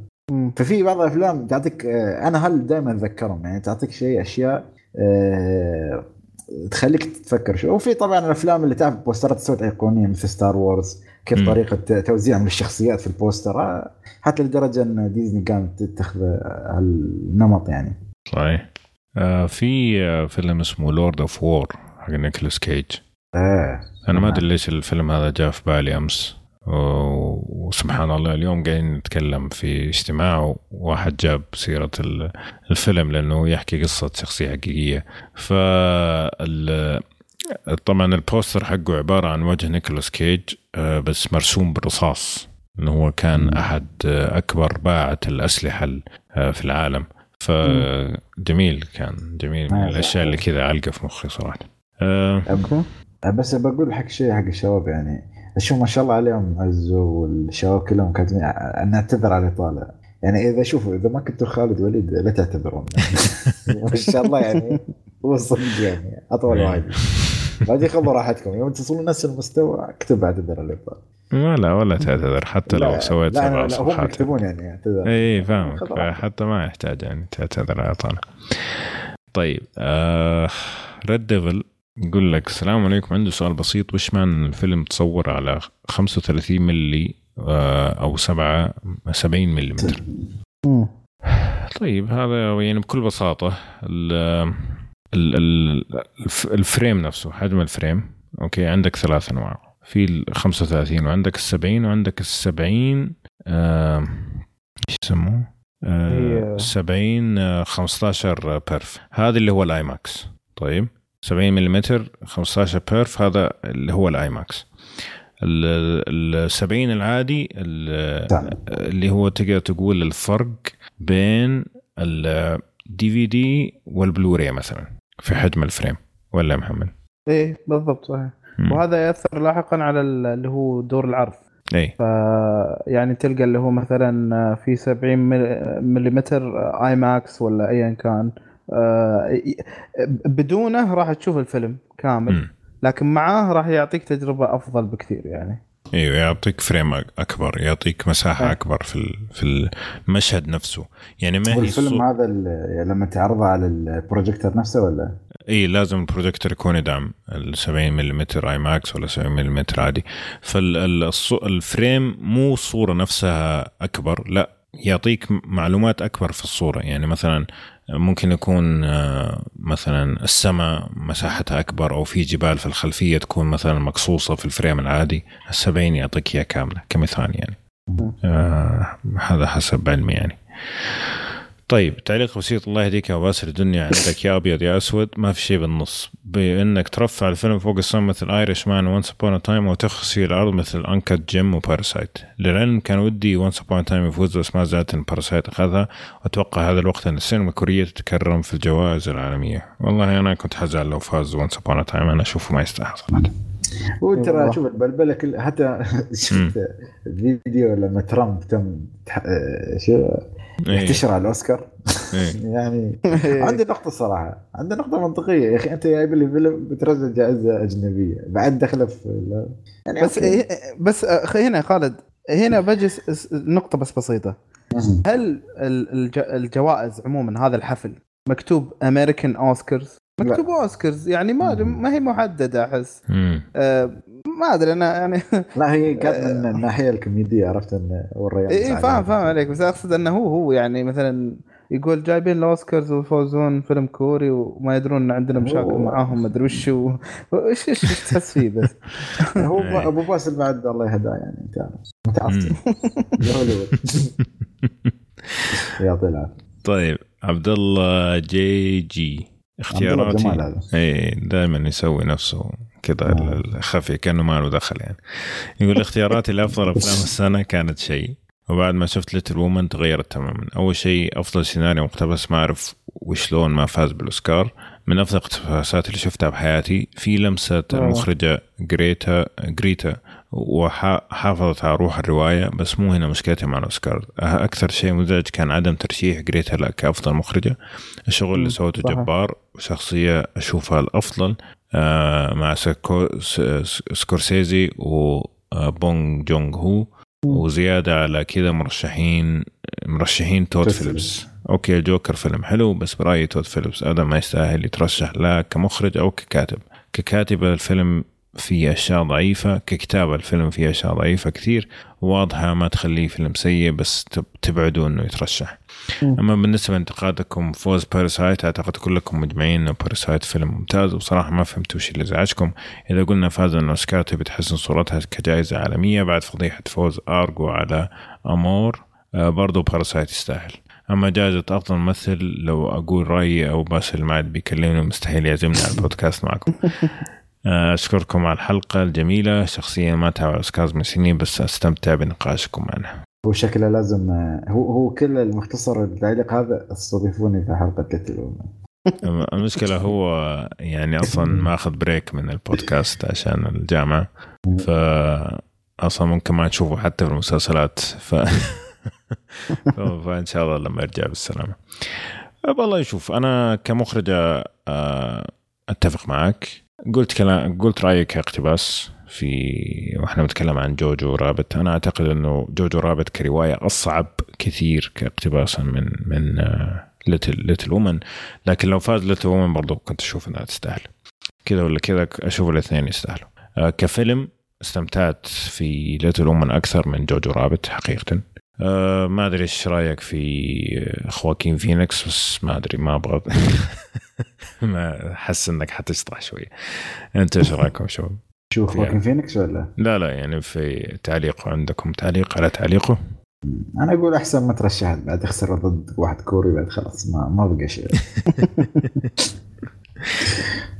ففي بعض الأفلام تعطيك آه، أنا هل دائما أتذكرهم يعني تعطيك شيء أشياء آه، تخليك تفكر شو وفي طبعا الأفلام اللي تعرف بوسترات صارت ايقونيه مثل Star Wars كيف مم. طريقة توزيعهم للشخصيات في ال poster. آه، حتى لدرجة إن ديزني قامت تتخذ هالنمط يعني. صحيح. آه في آه فيلم اسمه Lord of War حق نيكولاس كيج. إيه أنا ما نعم. أدري ليش الفيلم هذا جاء في بالي أمس. وسبحان الله اليوم قاعدين نتكلم في اجتماع وواحد جاب سيرة ال- الفيلم لأنه يحكي قصة شخصية حقيقية. ف طبعا ال poster حقه عبارة عن وجه نيكولاس كيج آه، بس مرسوم بالرصاص. إنه هو كان. أحد آه، أكبر باعة الأسلحة ال- آه، في العالم. فجميل كان جميل من الأشياء اللي كذا علقة في مخي صراحة. okay بس بقول حق شيء حق الشباب يعني. أشوف ما شاء الله عليهم عزو والشباب كلهم كاتبين نعتذر على الاطاله يعني إذا شوفوا إذا ما كنتوا خالد وليد لا تعتذرون. ما شاء الله يعني هو صدق يعني أطول إيه. واحد. بعدين خذوا راحتكم. يوم تصلون نفس المستوى اكتب أعتذر الاطاله ما لا ولا تعتذر. حتى لو لا- سويت لا, سبع لا, لا هم صفحات يكتبون يعني اعتذر إي فاهمك. حتى ما يحتاج يعني تعتذر على طول طيب آه Red Devil يقول لك السلام عليكم عنده سؤال بسيط. وش معنى الفيلم تصور على 35 ملي آه أو 7 70 ملم مم. طيب هذا يعني بكل الف- ال frame نفسه حجم ال frame. Okay عندك ثلاث أنواع. في ال 35 وعندك ال 70 وعندك ال 70 آه، إيش يسموه؟ آه، هي- 70 آه، 15 perf هذا اللي هو ال IMAX. طيب. 70 ملم 15 perf هذا اللي هو ال IMAX ال 70 العادي ال- تمام. اللي هو تقدر تقول الفرق بين ال DVD وال Blu-ray مثلا في حجم ال frame ولا يا محمد؟ إيه بالضبط صحيح. وهذا يأثر لاحقا على ال- اللي هو دور العرض اي ف يعني تلقى اللي هو مثلا في 70 ملم IMAX ولا ايا كان آه، بدونه راح تشوف الفيلم كامل. لكن معاه راح يعطيك تجربة أفضل بكثير يعني إيوه يعطيك frame أكبر يعطيك مساحة أي. أكبر في ال- في المشهد نفسه يعني ما هي والفيلم الصو- هذا ال- لما تعرضه على البروجيكتور نفسه ولا؟ اي لازم البروجيكتور يكون يدعم ال 70 ملم IMAX ولا 70 ملم عادي فال frame مو الصورة نفسها أكبر لا يعطيك معلومات أكبر في الصورة يعني مثلا ممكن يكون آه، مثلا السماء مساحتها أكبر أو في جبال في الخلفية تكون مثلا مقصوصة في ال frame العادي. ال 70 يعطيك اياها كاملة كمثال يعني. آه هذا حسب علمي يعني. طيب تعليق بسيط. الله يهديك يا باسل الدنيا عندك يا أبيض يا أسود. ما في شيء بالنص. بأنك ترفع الفيلم فوق السما مثل Irishman و Once Upon Time وتخسف الأرض مثل Uncut Gems و Parasite للعلم كان ودي Once Upon Time يفوز بس ما زعلت ان Parasite أخذها. واتوقع هذا الوقت إن السينما الكورية تتكرم في الجوائز العالمية. والله أنا كنت حزعل لو فاز وانس ابون تايم أنا أشوفه ما يستاهل صراحة. والله. شوف البلبله كل حتى شفت الفيديو لما ترامب تم تح- آه، شو؟ إيه. يحتشر على الأوسكار إيه. يعني عندي نقطة صراحة عندي نقطة منطقية يا أخي أنت جايب لي فيلم بترزق جائزة أجنبية بعد دخلة في يعني بس أوكي. إيه- بس هنا خالد هنا بجي نقطة بس بسيطة. هل ال- الج- الجوائز عموما هذا الحفل مكتوب امريكان اوسكارز مكتوب اوسكارز يعني ما ما هي محددة أحس. آه، ما أدري أنا يعني لا هي كانت من الناحية الكوميدية عرفت أن والرياض اي فاهم فاهم عليك بس أقصد إنه هو هو يعني مثلا يقول جايبين الأوسكارز ويفوزون فيلم كوري وما يدرون إن عندنا مشاكل معاهم ما أدري وش هو. إيش تحس فيه بس؟ هو إيه. أبو باسل بعد الله يهداه يعني أنت عارف. متعصب هوليوود. يعطيه العافية. طيب عبد الله جي جي اختياراتي. اي دائما يسوي نفسه. كذا الخفي كأنه ما له دخل يعني. يقول اختياراتي لافضل أفلام السنة كانت شيء وبعد ما شفت Little Women تغيرت تماما. أول شيء أفضل سيناريو مقتبس ما أعرف وشلون ما فاز بالأوسكار. من أفضل الاقتباسات اللي شفتها بحياتي في لمسة المخرجة جريتا جريتا وحافظت على روح الرواية بس مو هنا مشكلتي مع الأوسكار. أكثر شيء مزعج كان عدم ترشيح جريتا لا كأفضل مخرجة. الشغل اللي سوته. جبار وشخصيه أشوفها الأفضل آه، مع سكورسيزي وبونج جونغ هو وزيادة على كذا مرشحين مرشحين تود فيليبس. Okay الجوكر فيلم حلو بس برأيي تود فيليبس هذا ما يستاهل يترشح لا كمخرج أو ككاتب. ككاتبه الفيلم فيه أشياء ضعيفة ككتابة الفيلم فيه أشياء ضعيفة كثير واضحة ما تخليه فيلم سيء بس تب- تبعدوا إنه يترشح. أما بالنسبة لانتقادكم فوز Parasite أعتقد كلكم مجمعين إنه Parasite فيلم ممتاز. وبصراحة ما فهمت وش اللي زعجكم. إذا قلنا فاز الاوسكار تبي تحسن صورتها كجائزة عالمية بعد فضيحة فوز Argo على Amour آه، برضو Parasite يستاهل. أما جائزة أفضل ممثل لو أقول رأيي أو باسل ما عاد بيكلمني مستحيل يعزمني على البودكاست معكم. آه، أشكركم على الحلقة الجميلة. شخصيا ما اتابع الاوسكارز من سنين بس أستمتع بنقاشكم معنا هو شكله لازم هو هو كل المختصر التعليق هذا استضيفوني في حلقة كتل المشكلة هو يعني أصلا ماخذ break من البودكاست عشان الجامعة. ف أصلا ممكن ما تشوفه حتى في المسلسلات. ف... ف... فإن شاء الله لما يرجع بالسلامة. والله يشوف. أنا كمخرجة آه، أتفق معك. قلت كلام قلت رأيك كاقتباس في وإحنا بنتكلم عن Jojo Rabbit أنا أعتقد إنه Jojo Rabbit كرواية أصعب كثير كاقتباسا من من Little Little Women لكن لو فاز Little Women برضه كنت أشوف إنها تستاهل. كذا ولا كذا أشوف الاثنين يستاهلوا. آه، كفيلم استمتعت في Little Women أكثر من Jojo Rabbit حقيقه. أه ما أدري إيش رأيك في خواكين فينيكس بس ما أدري ما أبغى ما أحس إنك حتشطح شوي أنت إيش رأيكم شباب؟ شوف يعني. خواكين فينيكس ولا؟ لا لا يعني في تعليقه عندكم تعليق على تعليقه؟ أنا أقول أحسن ما ترشح بعد خسر ضد واحد كوري بعد خلاص ما ما بقى شيء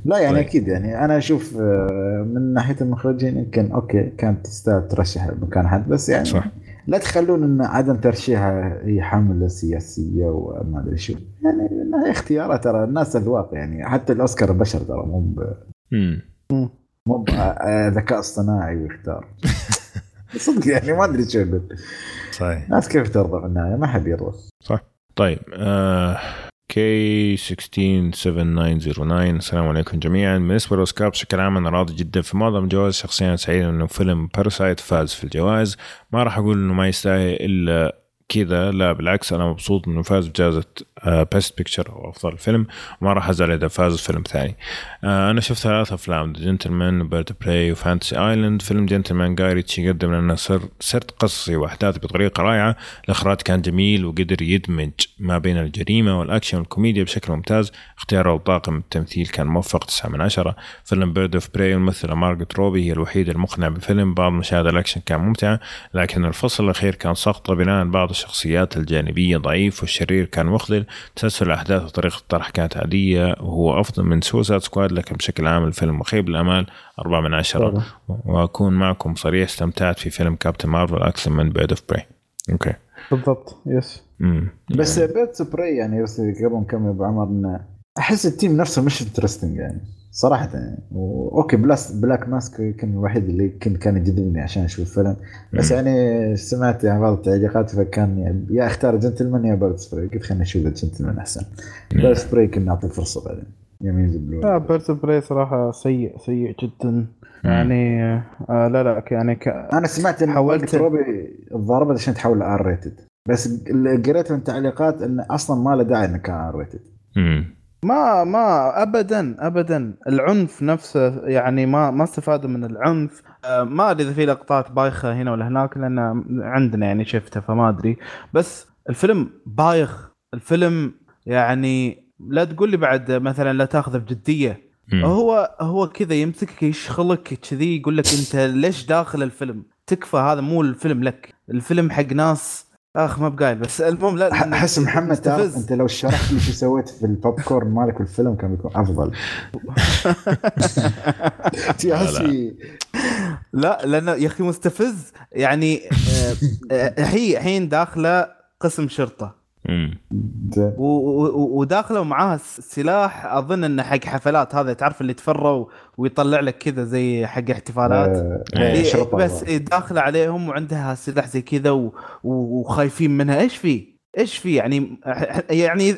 لا يعني طيب. أكيد يعني أنا أشوف آه، من ناحية المخرجين يمكن okay كانت تستاهل ترشح مكان حد بس يعني صح لا تخلون إن عدم ترشيحها هي حمله سياسية وما أدري شو. يعني اختيارات ترى الناس اذواق يعني. حتى الأوسكار بشر ترى مو ب- مو آه، ذكاء اصطناعي ويختار صدق يعني ما أدري شو. أقول صحيح. الناس كيف ترضى في النهايه ما حد يرضى. طيب آه K 167909 السلام عليكم جميعا بالنسبة للاوسكار بشكل عام أنا راضي جدا في معظم الجوائز شخصيا سعيد انه فيلم Parasite فاز في الجوائز ما راح أقول انه ما يستاهل الا كذا لا بالعكس أنا مبسوط انه فاز بجائزه Best Picture أو أفضل فيلم وما راح ازعل إذا فاز فيلم ثاني. آه أنا شفت ثلاث أفلام Gentlemen و Birds of Prey و Fantasy Island فيلم جنتلمان جاي ريتشي قدم لنا سر سرد قصصي وأحداث بطريقة رائعة. الإخراج كان جميل وقدر يدمج ما بين الجريمة والأكشن والكوميديا بشكل ممتاز. اختياره لطاقم التمثيل كان موفق 9 من 10 فيلم Birds of Prey الممثلة مارغوت روبي هي الوحيدة المقنعة بالفيلم بعض مشاهد الأكشن كان ممتعة لكن الفصل الأخير كان سقطة بناء بعض الشخصيات الجانبية ضعيف والشرير كان مخذل. تسلسل الاحداث وطريقة الطرح كانت عادية وهو أفضل من Suicide Squad لكن بشكل عام الفيلم مخيب للأمال. 4 من 10 وأكون معكم صريح استمتعت في فيلم Captain Marvel أكثر من Birds of Prey okay. بالضبط. yes امم بس Birds of Prey يعني بس قبل نكمل أبو عمر أحس التيم نفسه مش interesting يعني. صراحة يعني و- okay plus Black Mask يمكن الوحيد اللي يمكن كان يجذبني عشان أشوف الفيلم. بس مم. يعني سمعت يعني بعض التعليقات فكان يعني يا أختار جنتلمان يا Birds of Prey قلت خليني أشوف الجنتلمان أحسن. Birds of Prey كنا نعطي فرصة بعدين. يوم ينزل Blu. لا Birds of Prey صراحة سيء سيء جدا. يعني آه لا لا يعني ك... أنا سمعت إن حاولت- حاولت روبي حاربت عشان تحول R rated. بس قريت من التعليقات انه أصلا ما له داعي إنه كان R rated. امم ما ما ابدا ابدا. العنف نفسه يعني ما ما استفادوا من العنف. آه، ما أدري إذا في لقطات بايخة هنا ولا هناك لأن عندنا يعني شفتها فما أدري. بس الفيلم بايخ. الفيلم يعني لا تقول لي بعد مثلا لا تأخذه بجدية. هو هو كذا يمسكك يشخلك كذي يقول لك أنت ليش داخل الفيلم؟ تكفى هذا مو الفيلم لك. الفيلم حق ناس أخ ما بقايل بس المهم لا أحس محمد تعرف مستفز. أنت لو شرحت لي شو سويت في البوب كورن مالك في الفيلم كان بيكون أفضل. سياسي لا. لأن يا أخي مستفز يعني آه، آه، هي الحين داخلة قسم شرطة. امم وداخله ومعاها س- سلاح. أظن انه حق حفلات هذا تعرف اللي تفروا ويطلع لك كذا زي حق احتفالات. آه، إيه، إيه، شرطة بس إيه، داخله عليهم وعندها سلاح زي كذا وخايفين منها. إيش في؟ إيش في؟ يعني يعني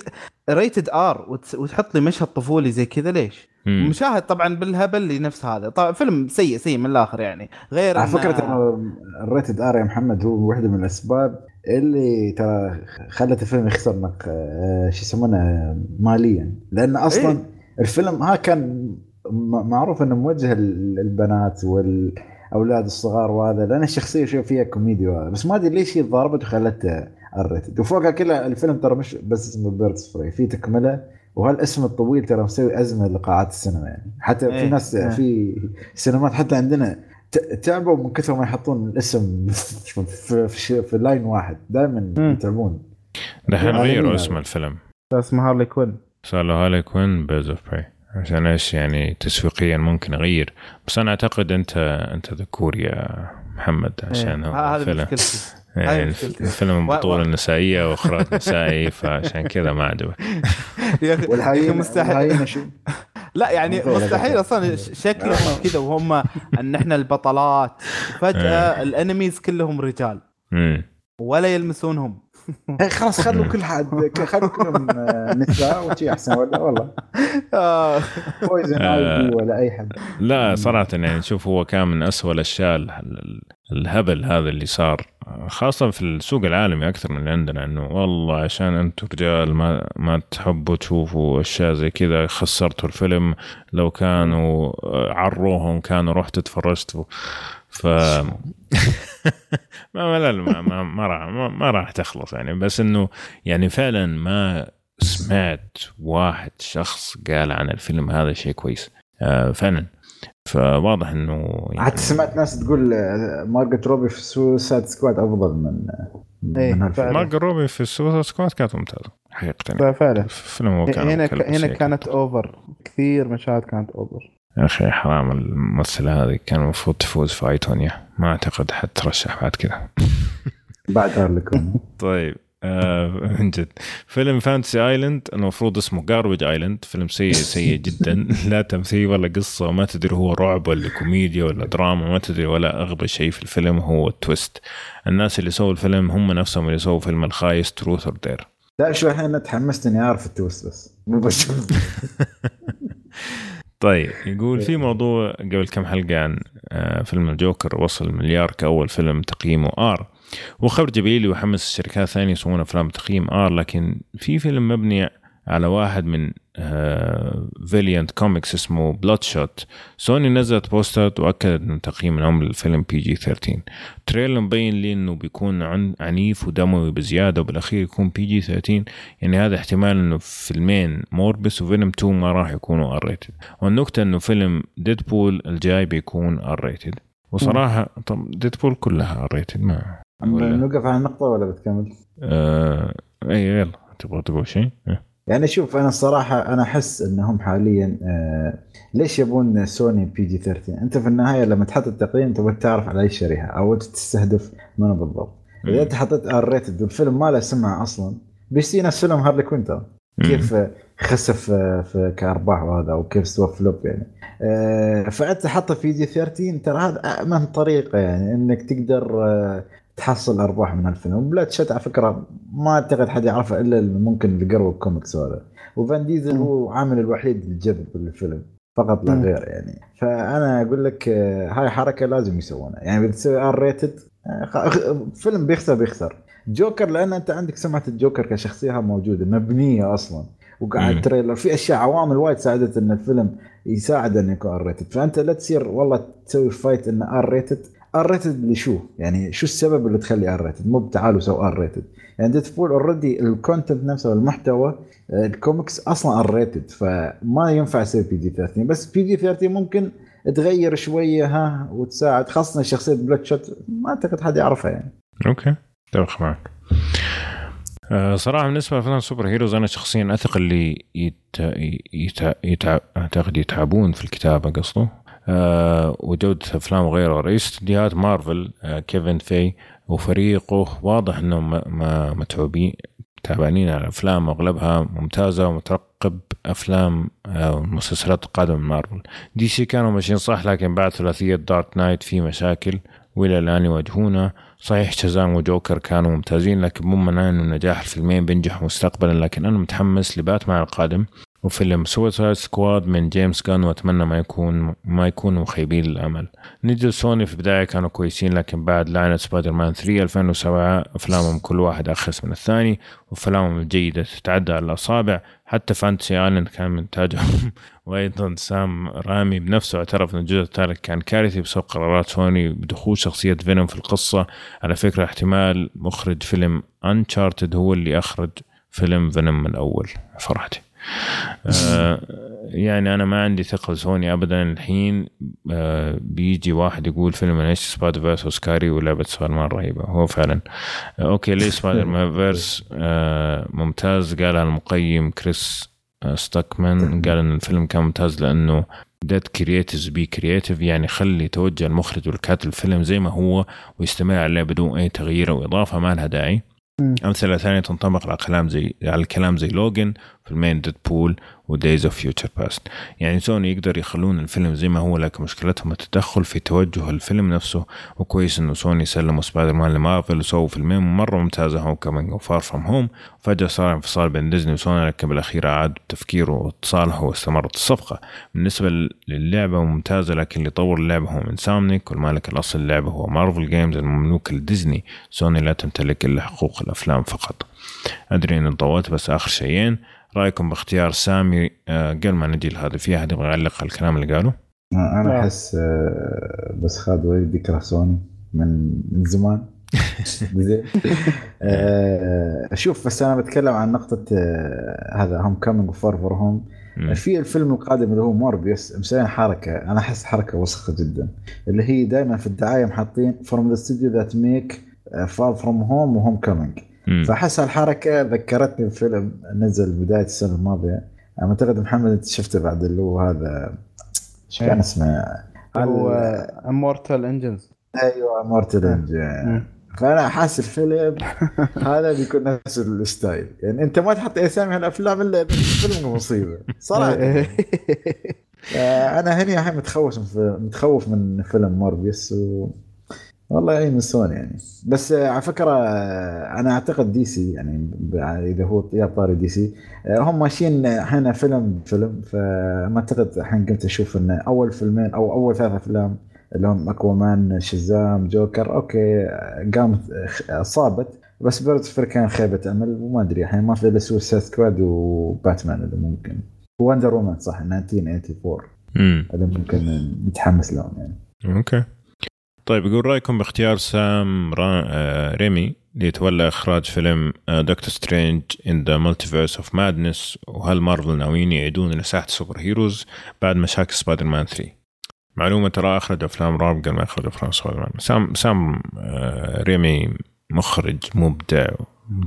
rated R وتحط لي مشهد طفولي زي كذا ليش؟ مم. مشاهد طبعا بالهبل لنفس هذا. طبعا فيلم سيء سيء من الآخر يعني. غير على فكرة ترى ال rated R يا محمد هو واحدة من الأسباب اللي ترى خلت الفيلم يخسر نق... آه، شو يسمونه ماليا. لأن أصلا إيه. الفيلم ها كان معروف إنه موجه للبنات والأولاد الصغار وهذا لأن الشخصية شوي فيها كوميديا وهذا. بس ما أدري ليش هي حاربت وخلتها R rated. وفوقها كلها الفيلم ترى مش بس اسمه Birds of Prey في تكملة. وهالاسم الطويل ترى مسوي أزمة لقاعات السينما يعني. حتى في إيه، ناس إيه. في سينمات حتى عندنا تعبوا من كثر ما يحطون الاسم في في, في, في line واحد. دائما. يتعبون. دحين هذا غيروا اسم هذا؟ الفيلم. اسمه Harley Quinn. صار له Harley Quinn Birds of Prey عشان إيش يعني تسويقيا ممكن اغير بس أنا أعتقد انت أنت ذكوري يا محمد عشان إيه، هو هذه الفيلم مشكلتي. يعني. الفيلم بطولة و- نسائية وإخراج نسائي فعشان كذا ما عجبك. والهاينه مستحيل. لا يعني مستحيل. أصلا شكلهم كذا وهم أن إحنا البطلات. فجأة ال enemies كلهم رجال. امم ولا يلمسونهم. إيه، خلاص خلوا كل حد خلوا كلهم آه، نساء وشي احسن ولا والله. آه. Poison Ivy ولا أي حد. لا صراحة يعني شوف هو كان من أسوأ الأشياء ال- ال- الهبل هذا اللي صار خاصة في السوق العالمي أكثر من اللي عندنا إنه والله عشان أنتم رجال ما ما تحبوا تشوفوا أشياء زي كذا خسرتوا الفيلم لو كانوا عروهم كانوا رحتوا تفرجتوا. ف ما ما, لا ما, ما, ما راح ما, ما راح تخلص يعني. بس إنه يعني فعلا ما سمعت واحد شخص قال عن الفيلم هذا شيء كويس. آه فعلا. فواضح إنه يعني حتى سمعت ناس تقول آه، مارجت روبي في Suicide Squad أفضل من إيه، فعلا. مارجت روبي في ال Suicide Squad كانت ممتازة حقيقه فعلا. هنا هنا شيء. كانت over كثير مشاهد كانت over يا أخي حرام الممثلة هذه كان المفروض تفوز في I, Tonya ما أعتقد حترشح بعد كذا. بعد هارلي كوين طيب آه من جد. فيلم Fantasy Island المفروض اسمه Garbage Island فيلم سيء سيء جدا. لا تمثيل ولا قصة ما تدري هو رعب ولا كوميديا ولا دراما ما تدري ولا أغبى شيء في الفيلم هو ال twist الناس اللي سووا الفيلم هم نفسهم اللي سووا فيلم الخايس Truth or Dare لا شوي الحين تحمست إني أعرف ال twist بس. مو بس. طيب يقول في موضوع قبل كم حلقة عن آه، فيلم الجوكر وصل مليار كأول فيلم تقييمه R وخبر جميل ويحمس الشركات ثانية يسوون أفلام تقييم R لكن في فيلم مبني على واحد من Valiant Comics اسمه Bloodshot سوني نزلت بوستات واكدت إن تقييم العمر للفيلم PG 13 trailer مبين لي إنه بيكون عن عنيف ودموي بزيادة وبالأخير يكون PG 13 يعني هذا احتمال إنه فيلمين موربيوس وفينوم 2 ما راح يكونوا R rated والنكتة إنه فيلم ديدبول الجاي بيكون R rated وصراحة طب ديدبول كلها R rated ما نوقف على النقطة ولا بتكمل؟ آه اي يلا. تبغى تقول شيء؟ إيه. يعني شوف أنا الصراحة أنا أحس إنهم حاليا آه ليش يبون سوني PG 13 أنت في النهاية لما تحط التقييم تبغى تعرف على أي شريحة أو تستهدف منو بالضبط. إذا أنت حطيت R rated والفيلم ما له سمعة أصلا بيصير نفس فيلم هارلي كوين ترى كيف خسف في كأرباح وهذا وكيف سوى flop يعني. آه، فأنت حاطه PG 13 ترى هذا آمن طريقة يعني إنك تقدر آه، تحصل أرباح من هالفيلم. Bloodshot على فكرة ما أعتقد حد يعرفه إلا اللي ممكن اللي قروا الكوميكس هذا. وفين ديزل. هو عامل الوحيد للجذب بالفيلم فقط لا. غير يعني. فأنا أقول لك آه، هاي حركة لازم يسوونها. يعني بتسوي R rated فيلم بيخسر بيخسر. جوكر لأن أنت عندك سمعة الجوكر كشخصية موجودة مبنية أصلا. وقاعد. trailer في أشياء عوامل وايد ساعدت إن الفيلم يساعد إنه يكون R rated فأنت لا تصير والله تسوي fight إنه R rated R rated لشو؟ يعني شو السبب اللي تخلي R rated؟ مو بتعالوا سووا ار ريتد يعني ديدبول already ال content نفسه المحتوى آه، الكوميكس أصلا R rated فما ينفع يصير PG 13 بس PG 13 ممكن تغير شوية ها وتساعد. خاصة شخصية Bloodshot ما أعتقد حد يعرفها يعني. Okay اتفق معك. آه، صراحة بالنسبة لأفلام ال superheroes أنا شخصيا أثق اللي يت... يت... يتع... أعتقد يتعبون في الكتابة قصده. آه وجودة أفلام وغيره رئيس استديوهات مارفل آه كيفن فايجي وفريقه واضح أنهم م... م... متعوبين تعبانين على أفلام أغلبها ممتازة ومترقب أفلام آه ومسلسلات قادمة من مارفل. DC كانوا ماشيين صح لكن بعد ثلاثية Dark Knight في مشاكل وإلى الآن يواجهونه. صحيح شازام وجوكر كانوا ممتازين لكن مو معناه إنه نجاح الفيلمين بينجحوا مستقبلا لكن أنا متحمس لباتمان القادم. وفيلم Suicide Squad من جيمس غان وأتمنى ما يكون ما يكونوا مخيبين الأمل. نيجي سوني في البداية كانوا كويسين لكن بعد لعنه سبايدر مان 3 2007 أفلامهم كل واحد اخس من الثاني وأفلامهم الجيدة تتعد على الأصابع. حتى Fantasy Island كان من إنتاجهم. وأيضا سام ريمي بنفسه اعترف إن الجزء الثالث كان كارثي بسبب قرارات سوني بدخول شخصية فينوم في القصة. على فكرة احتمال مخرج فيلم Uncharted هو اللي أخرج فيلم فينوم الأول. فرحتي. يعني أنا ما عندي ثقة سوني ابدا الحين. آه بيجي واحد يقول فيلم إيش؟ Spider-Verse اوسكاري ولعبة سبايدر مان رهيبة. هو فعلا. آه okay ليه Spider-Man Verse؟ آه ممتاز. قالها المقيم كريس آه ستاكمان قال إن الفيلم كان ممتاز لأنه let creatives be creative يعني خلي توجه المخرج والكاتب الفيلم زي ما هو ويستمر عليه بدون أي تغيير أو إضافة ما لها داعي. أمثلة ثانية تنطبق على كلام زي على الكلام زي Logan فيلمين ديدبول و Days of Future Past يعني سوني يقدر يخلون الفيلم زي ما هو لكن مشكلتهم التدخل في توجه الفيلم نفسه. وكويس إنه سوني سلموا سبايدر مان لمارفل وسووا فيلمين مرة ممتازة Homecoming و Far From Home فجأة صار انفصال بين ديزني وسوني لكن بالأخير عاد تفكيره واتصاله واستمرت الصفقة. بالنسبة للعبة ممتازة لكن اللي طور اللعبة هو من سامنيك والمالك الأصل اللعبة هو Marvel Games المملوك لديزني. سوني لا تمتلك إلا حقوق الأفلام فقط. أدري اني طولت بس آخر شيئين. رأيكم باختيار سامي آه، قبل ما نجي لهذا في أحد يبغى يعلق على الكلام اللي قاله؟ أنا لا. أحس آه، بس خالد وليد يكره سوني من من زمان زين آه، شوف بس أنا بتكلم عن نقطة آه، هذا Homecoming و Far From Home. في الفيلم القادم اللي هو موربيوس مسوين حركة أنا أحس حركة وسخة جدا اللي هي دائما في الدعاية محاطين from the studio that make Far From Home و Homecoming. فاحس هالحركه ذكرتني بفيلم نزل بداية السنة الماضية. أنا أعتقد محمد أنت شفته بعد اللي هو هذا إيش كان إيه. اسمه؟ هو ال- Mortal Engines أيوه Mortal Engine فأنا حاسس الفيلم هذا بيكون نفس ال style. يعني أنت ما تحط اسامي هالافلام إلا إذا الفيلم مصيبة. صراحة. آه، أنا هني الحين متخوف من متخوف من فيلم موربيوس و... والله يعين من سوني يعني. بس على فكرة أنا أعتقد DC يعني إذا هو على طاري DC هم ماشيين هنا فيلم فيلم فما أعتقد الحين قمت أشوف إن أول فيلمين أو أول ثلاث أفلام اللي هم Aquaman Shazam Joker okay قامت صابت. بس Birds of Prey كان خيبة أمل وما أدري الحين ما في إلا Suicide Squad و Batman اذا ممكن. Wonder Woman صح 1984 مم. هذا ممكن نتحمس لهم يعني. okay. طيب يقول رأيكم باختيار سام. آه، ريمي ليتولى إخراج فيلم Doctor Strange in the Multiverse of Madness وهل مارفل ناويين يعيدون لساحه ال superheroes بعد مشاكل سبايدر مان 3 معلومة ترى أخرج أفلام رعب قبل ما يخرج أفلام سبايدر مان سام سام آه، ريمي مخرج مبدع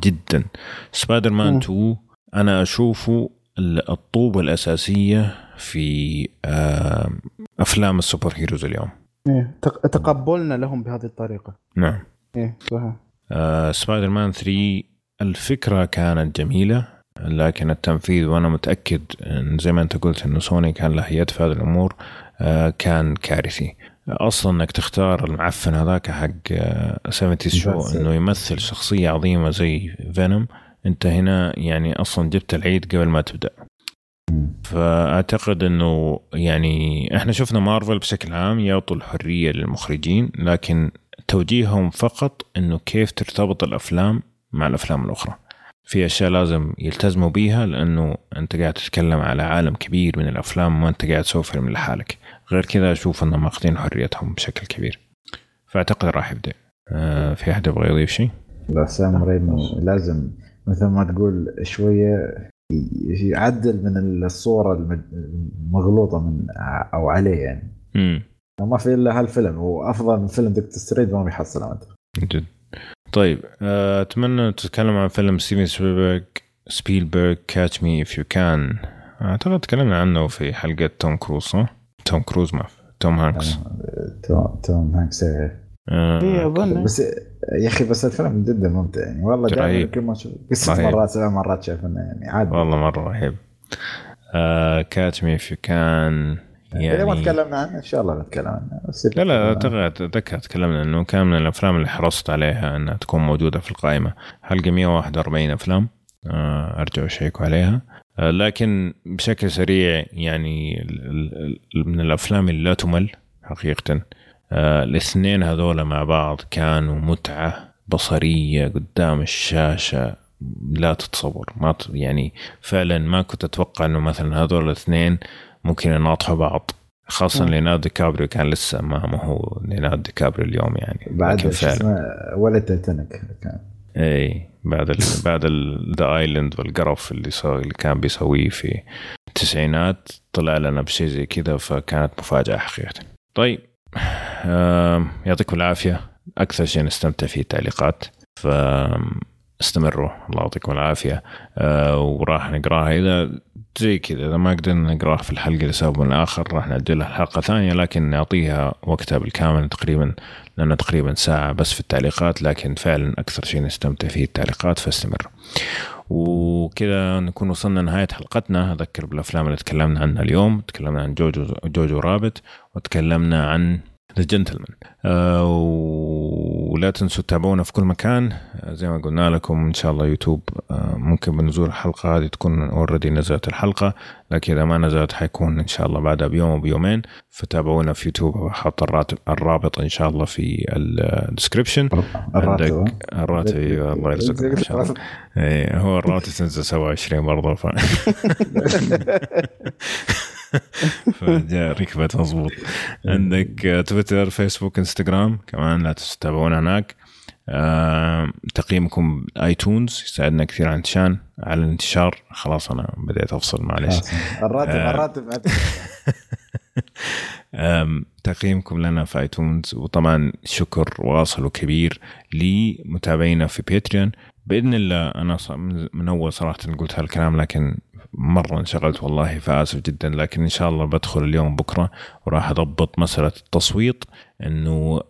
جدا سبايدر مان مم. 2 أنا أشوفه ال- الطوبة الأساسية في آه، أفلام ال superheroes اليوم إيه، تق- تقبلنا لهم بهذه الطريقة. نعم. إيه صحيح. آه، سبايدر مان 3 الفكرة كانت جميلة لكن التنفيذ وأنا متأكد إن زي ما أنت قلت إنه سوني كان له يد في هذه الأمور آه، كان كارثي. أصلا إنك تختار المعفن هذاك حق 70 show يمثل. إنه يمثل شخصية عظيمة زي Venom أنت هنا يعني أصلا جبت العيد قبل ما تبدأ. فأعتقد إنه يعني إحنا شفنا مارفل بشكل عام يعطوا الحرية للمخرجين لكن توجيههم فقط إنه كيف ترتبط الأفلام مع الأفلام الأخرى. في أشياء لازم يلتزموا بيها لأنه أنت قاعد تتكلم على عالم كبير من الأفلام ما أنت قاعد تسوي فيلم لحالك. غير كذا أشوف إنهم ماخذين حريتهم بشكل كبير. فأعتقد راح يبدأ. آه في أحد يبغى يضيف شيء؟ لا سام ريمي لازم مثل ما تقول شوية يعدل من الصورة المغلوطة من أو عليه يعني. امم ما في إلا هالفيلم. هو أفضل من فيلم Doctor Strange ما بيحصل أنت. جد. طيب آه، أتمنى تتكلم عن فيلم ستيفن سبيلبرغ سبيلبرغ Catch Me If You Can أعتقد تكلمنا عنه في حلقة توم كروز صح؟ توم كروز ما في. توم هانكس. توم توم هانكس إيه. آه، إيه أظن. بس يا أخي بس الفيلم جدا ممتع يعني. والله دائما. كل ما أشوف ست رهيب. مرات سبع مرات شايف إنه يعني عادي. والله مرة رهيب. Catch Me If You Can إذا ما يعني تكلمنا عنه إن شاء الله نتكلم عنه. بس لا لا اتذكر تكلمنا إنه كان من الأفلام اللي حرصت عليها إنها تكون موجودة في القائمة. حلقة 141 أفلام آه، ارجعوا شيكوا عليها. آه، لكن بشكل سريع يعني من الأفلام اللي لا تمل حقيقه آه، الاثنين هذول مع بعض كانوا متعة بصرية قدام الشاشة. لا تتصور ما ت- يعني فعلا ما كنت أتوقع إنه مثلا هذول الاثنين ممكن يناطحوا بعض خاصة مم. ليناردو دي كابريو كان لسه ما ما هو ليناردو دي كابريو اليوم يعني بعد ولد تايتانيك كان. إي بعد ال بعد The Island والقرف اللي سوي اللي كان بيسويه في التسعينات طلع لنا بشيء زي كذا فكانت مفاجأة حقيقة. طيب يعطيكم العافية. أكثر شيء نستمتع فيه التعليقات ف استمروا الله يعطيكم العافية. آه وراح نقراها. إذا زي كذا إذا ما قدرنا نقراها في الحلقة لسبب من اخر راح ناجلها حلقه ثانية لكن نعطيها وقتها بالكامل تقريبا لأنه تقريبا ساعة بس في التعليقات لكن فعلا أكثر شيء نستمتع فيه التعليقات فاستمروا. وكذا نكون وصلنا نهاية حلقتنا. أذكر بالأفلام اللي تكلمنا عنها اليوم. تكلمنا عن جوجو Jojo Rabbit وتكلمنا عن The Gentlemen آه ولا تنسوا تتابعونا في كل مكان. آه زي ما قلنا لكم إن شاء الله يوتيوب آه ممكن بنزول الحلقة هذه تكون already نزلت الحلقة لكن إذا ما نزلت حيكون إن شاء الله بعدها بيوم أو بيومين. فتابعونا في يوتيوب الراتب الرابط إن شاء الله في ال description الراتب الراتب أيوة، الله يرزقك ان شاء الله. إيه، هو الراتب تنزل 27 برضه ف فجاء ركبت مضبوط عندك تويتر فيسبوك انستغرام كمان لا تنسوا تتابعونا هناك. آه، تقييمكم آيتونز يساعدنا كثير على انتشار على الانتشار. خلاص أنا بديت أفصل معلش الراتب آه. الراتب تقييمكم لنا في آيتونز. وطبعا شكر واصل وكبير لمتابعينا في باتريون بإذن الله أنا من أول صراحة قلت هالكلام لكن مرة انشغلت والله فآسف جدا لكن إن شاء الله بدخل اليوم بكرة وراح أضبط مسألة التصويت إنه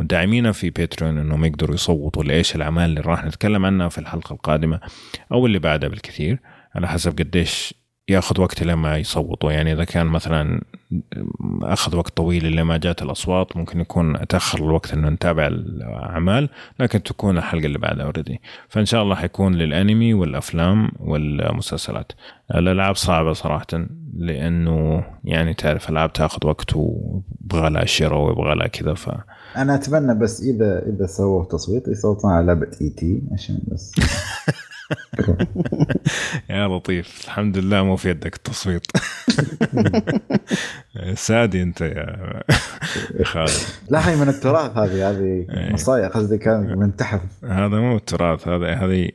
الداعمين في باتريون انهم يقدروا يصوتوا لإيش الأعمال اللي راح نتكلم عنها في الحلقة القادمة أو اللي بعدها بالكثير. على حسب قديش ياخذ وقت لما يصوتوا. يعني إذا كان مثلا أخذ وقت طويل لما جات الأصوات ممكن يكون اتاخر الوقت إنه نتابع الأعمال لكن تكون الحلقة اللي بعدها already فإن شاء الله حيكون للأنمي والأفلام والمسلسلات. الألعاب صعبة صراحة لأنه يعني تعرف العاب تأخذ وقت ويبغى لها شراء ويبغى لها كذا ف أنا أتمنى بس إذا إذا سووا تصويت يصوتون على لعبة E.T. عشان بس. يا لطيف. الحمد لله مو في يدك التصويت. سادي انت يا خالد. لا هي من التراث هذه هذه إيه. مصايا قصدي كان من تحف هذا مو التراث هذا هذه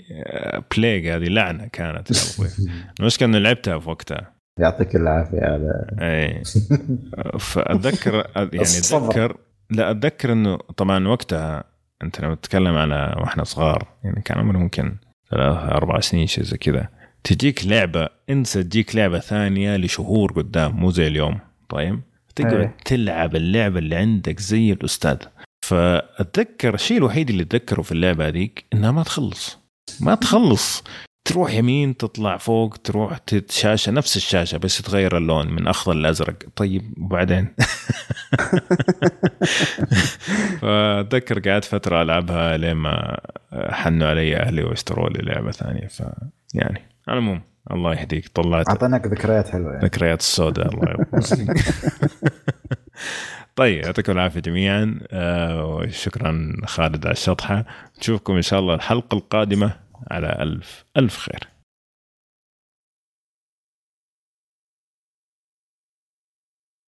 بليج هذه لعنة كانت يا لطيف المشكلة اني لعبتها في وقتها. يعطيك العافية على اي فأتذكر يعني. أتذكر لا أتذكر إنه طبعا وقتها أنت لما تتكلم على وإحنا صغار يعني كان عمري ممكن ثلاث أربع سنين شيء زي كذا. تجيك لعبة انسى تجيك لعبة ثانية لشهور قدام مو زي اليوم. طيب؟ تقعد إيه. تلعب اللعبة اللي عندك زي الأستاذ. فأتذكر الشيء الوحيد اللي أتذكره في اللعبة هذيك إنها ما تخلص. ما تخلص. تروح يمين تطلع فوق تروح تشاشه نفس الشاشة بس يتغير اللون من أخضر لأزرق. طيب وبعدين؟ فأتذكر قعدت فترة ألعبها لين ما حنوا علي أهلي واشتروا لي لعبة ثانية. ف يعني على العموم الله يهديك. طلعت أعطيناك ذكريات حلوة يعني. ذكريات السوداء الله يرحمه طيب يعطيكم العافية جميعا. آه، وشكرا خالد على الشطحة. نشوفكم إن شاء الله الحلقة القادمة. على ألف ألف خير.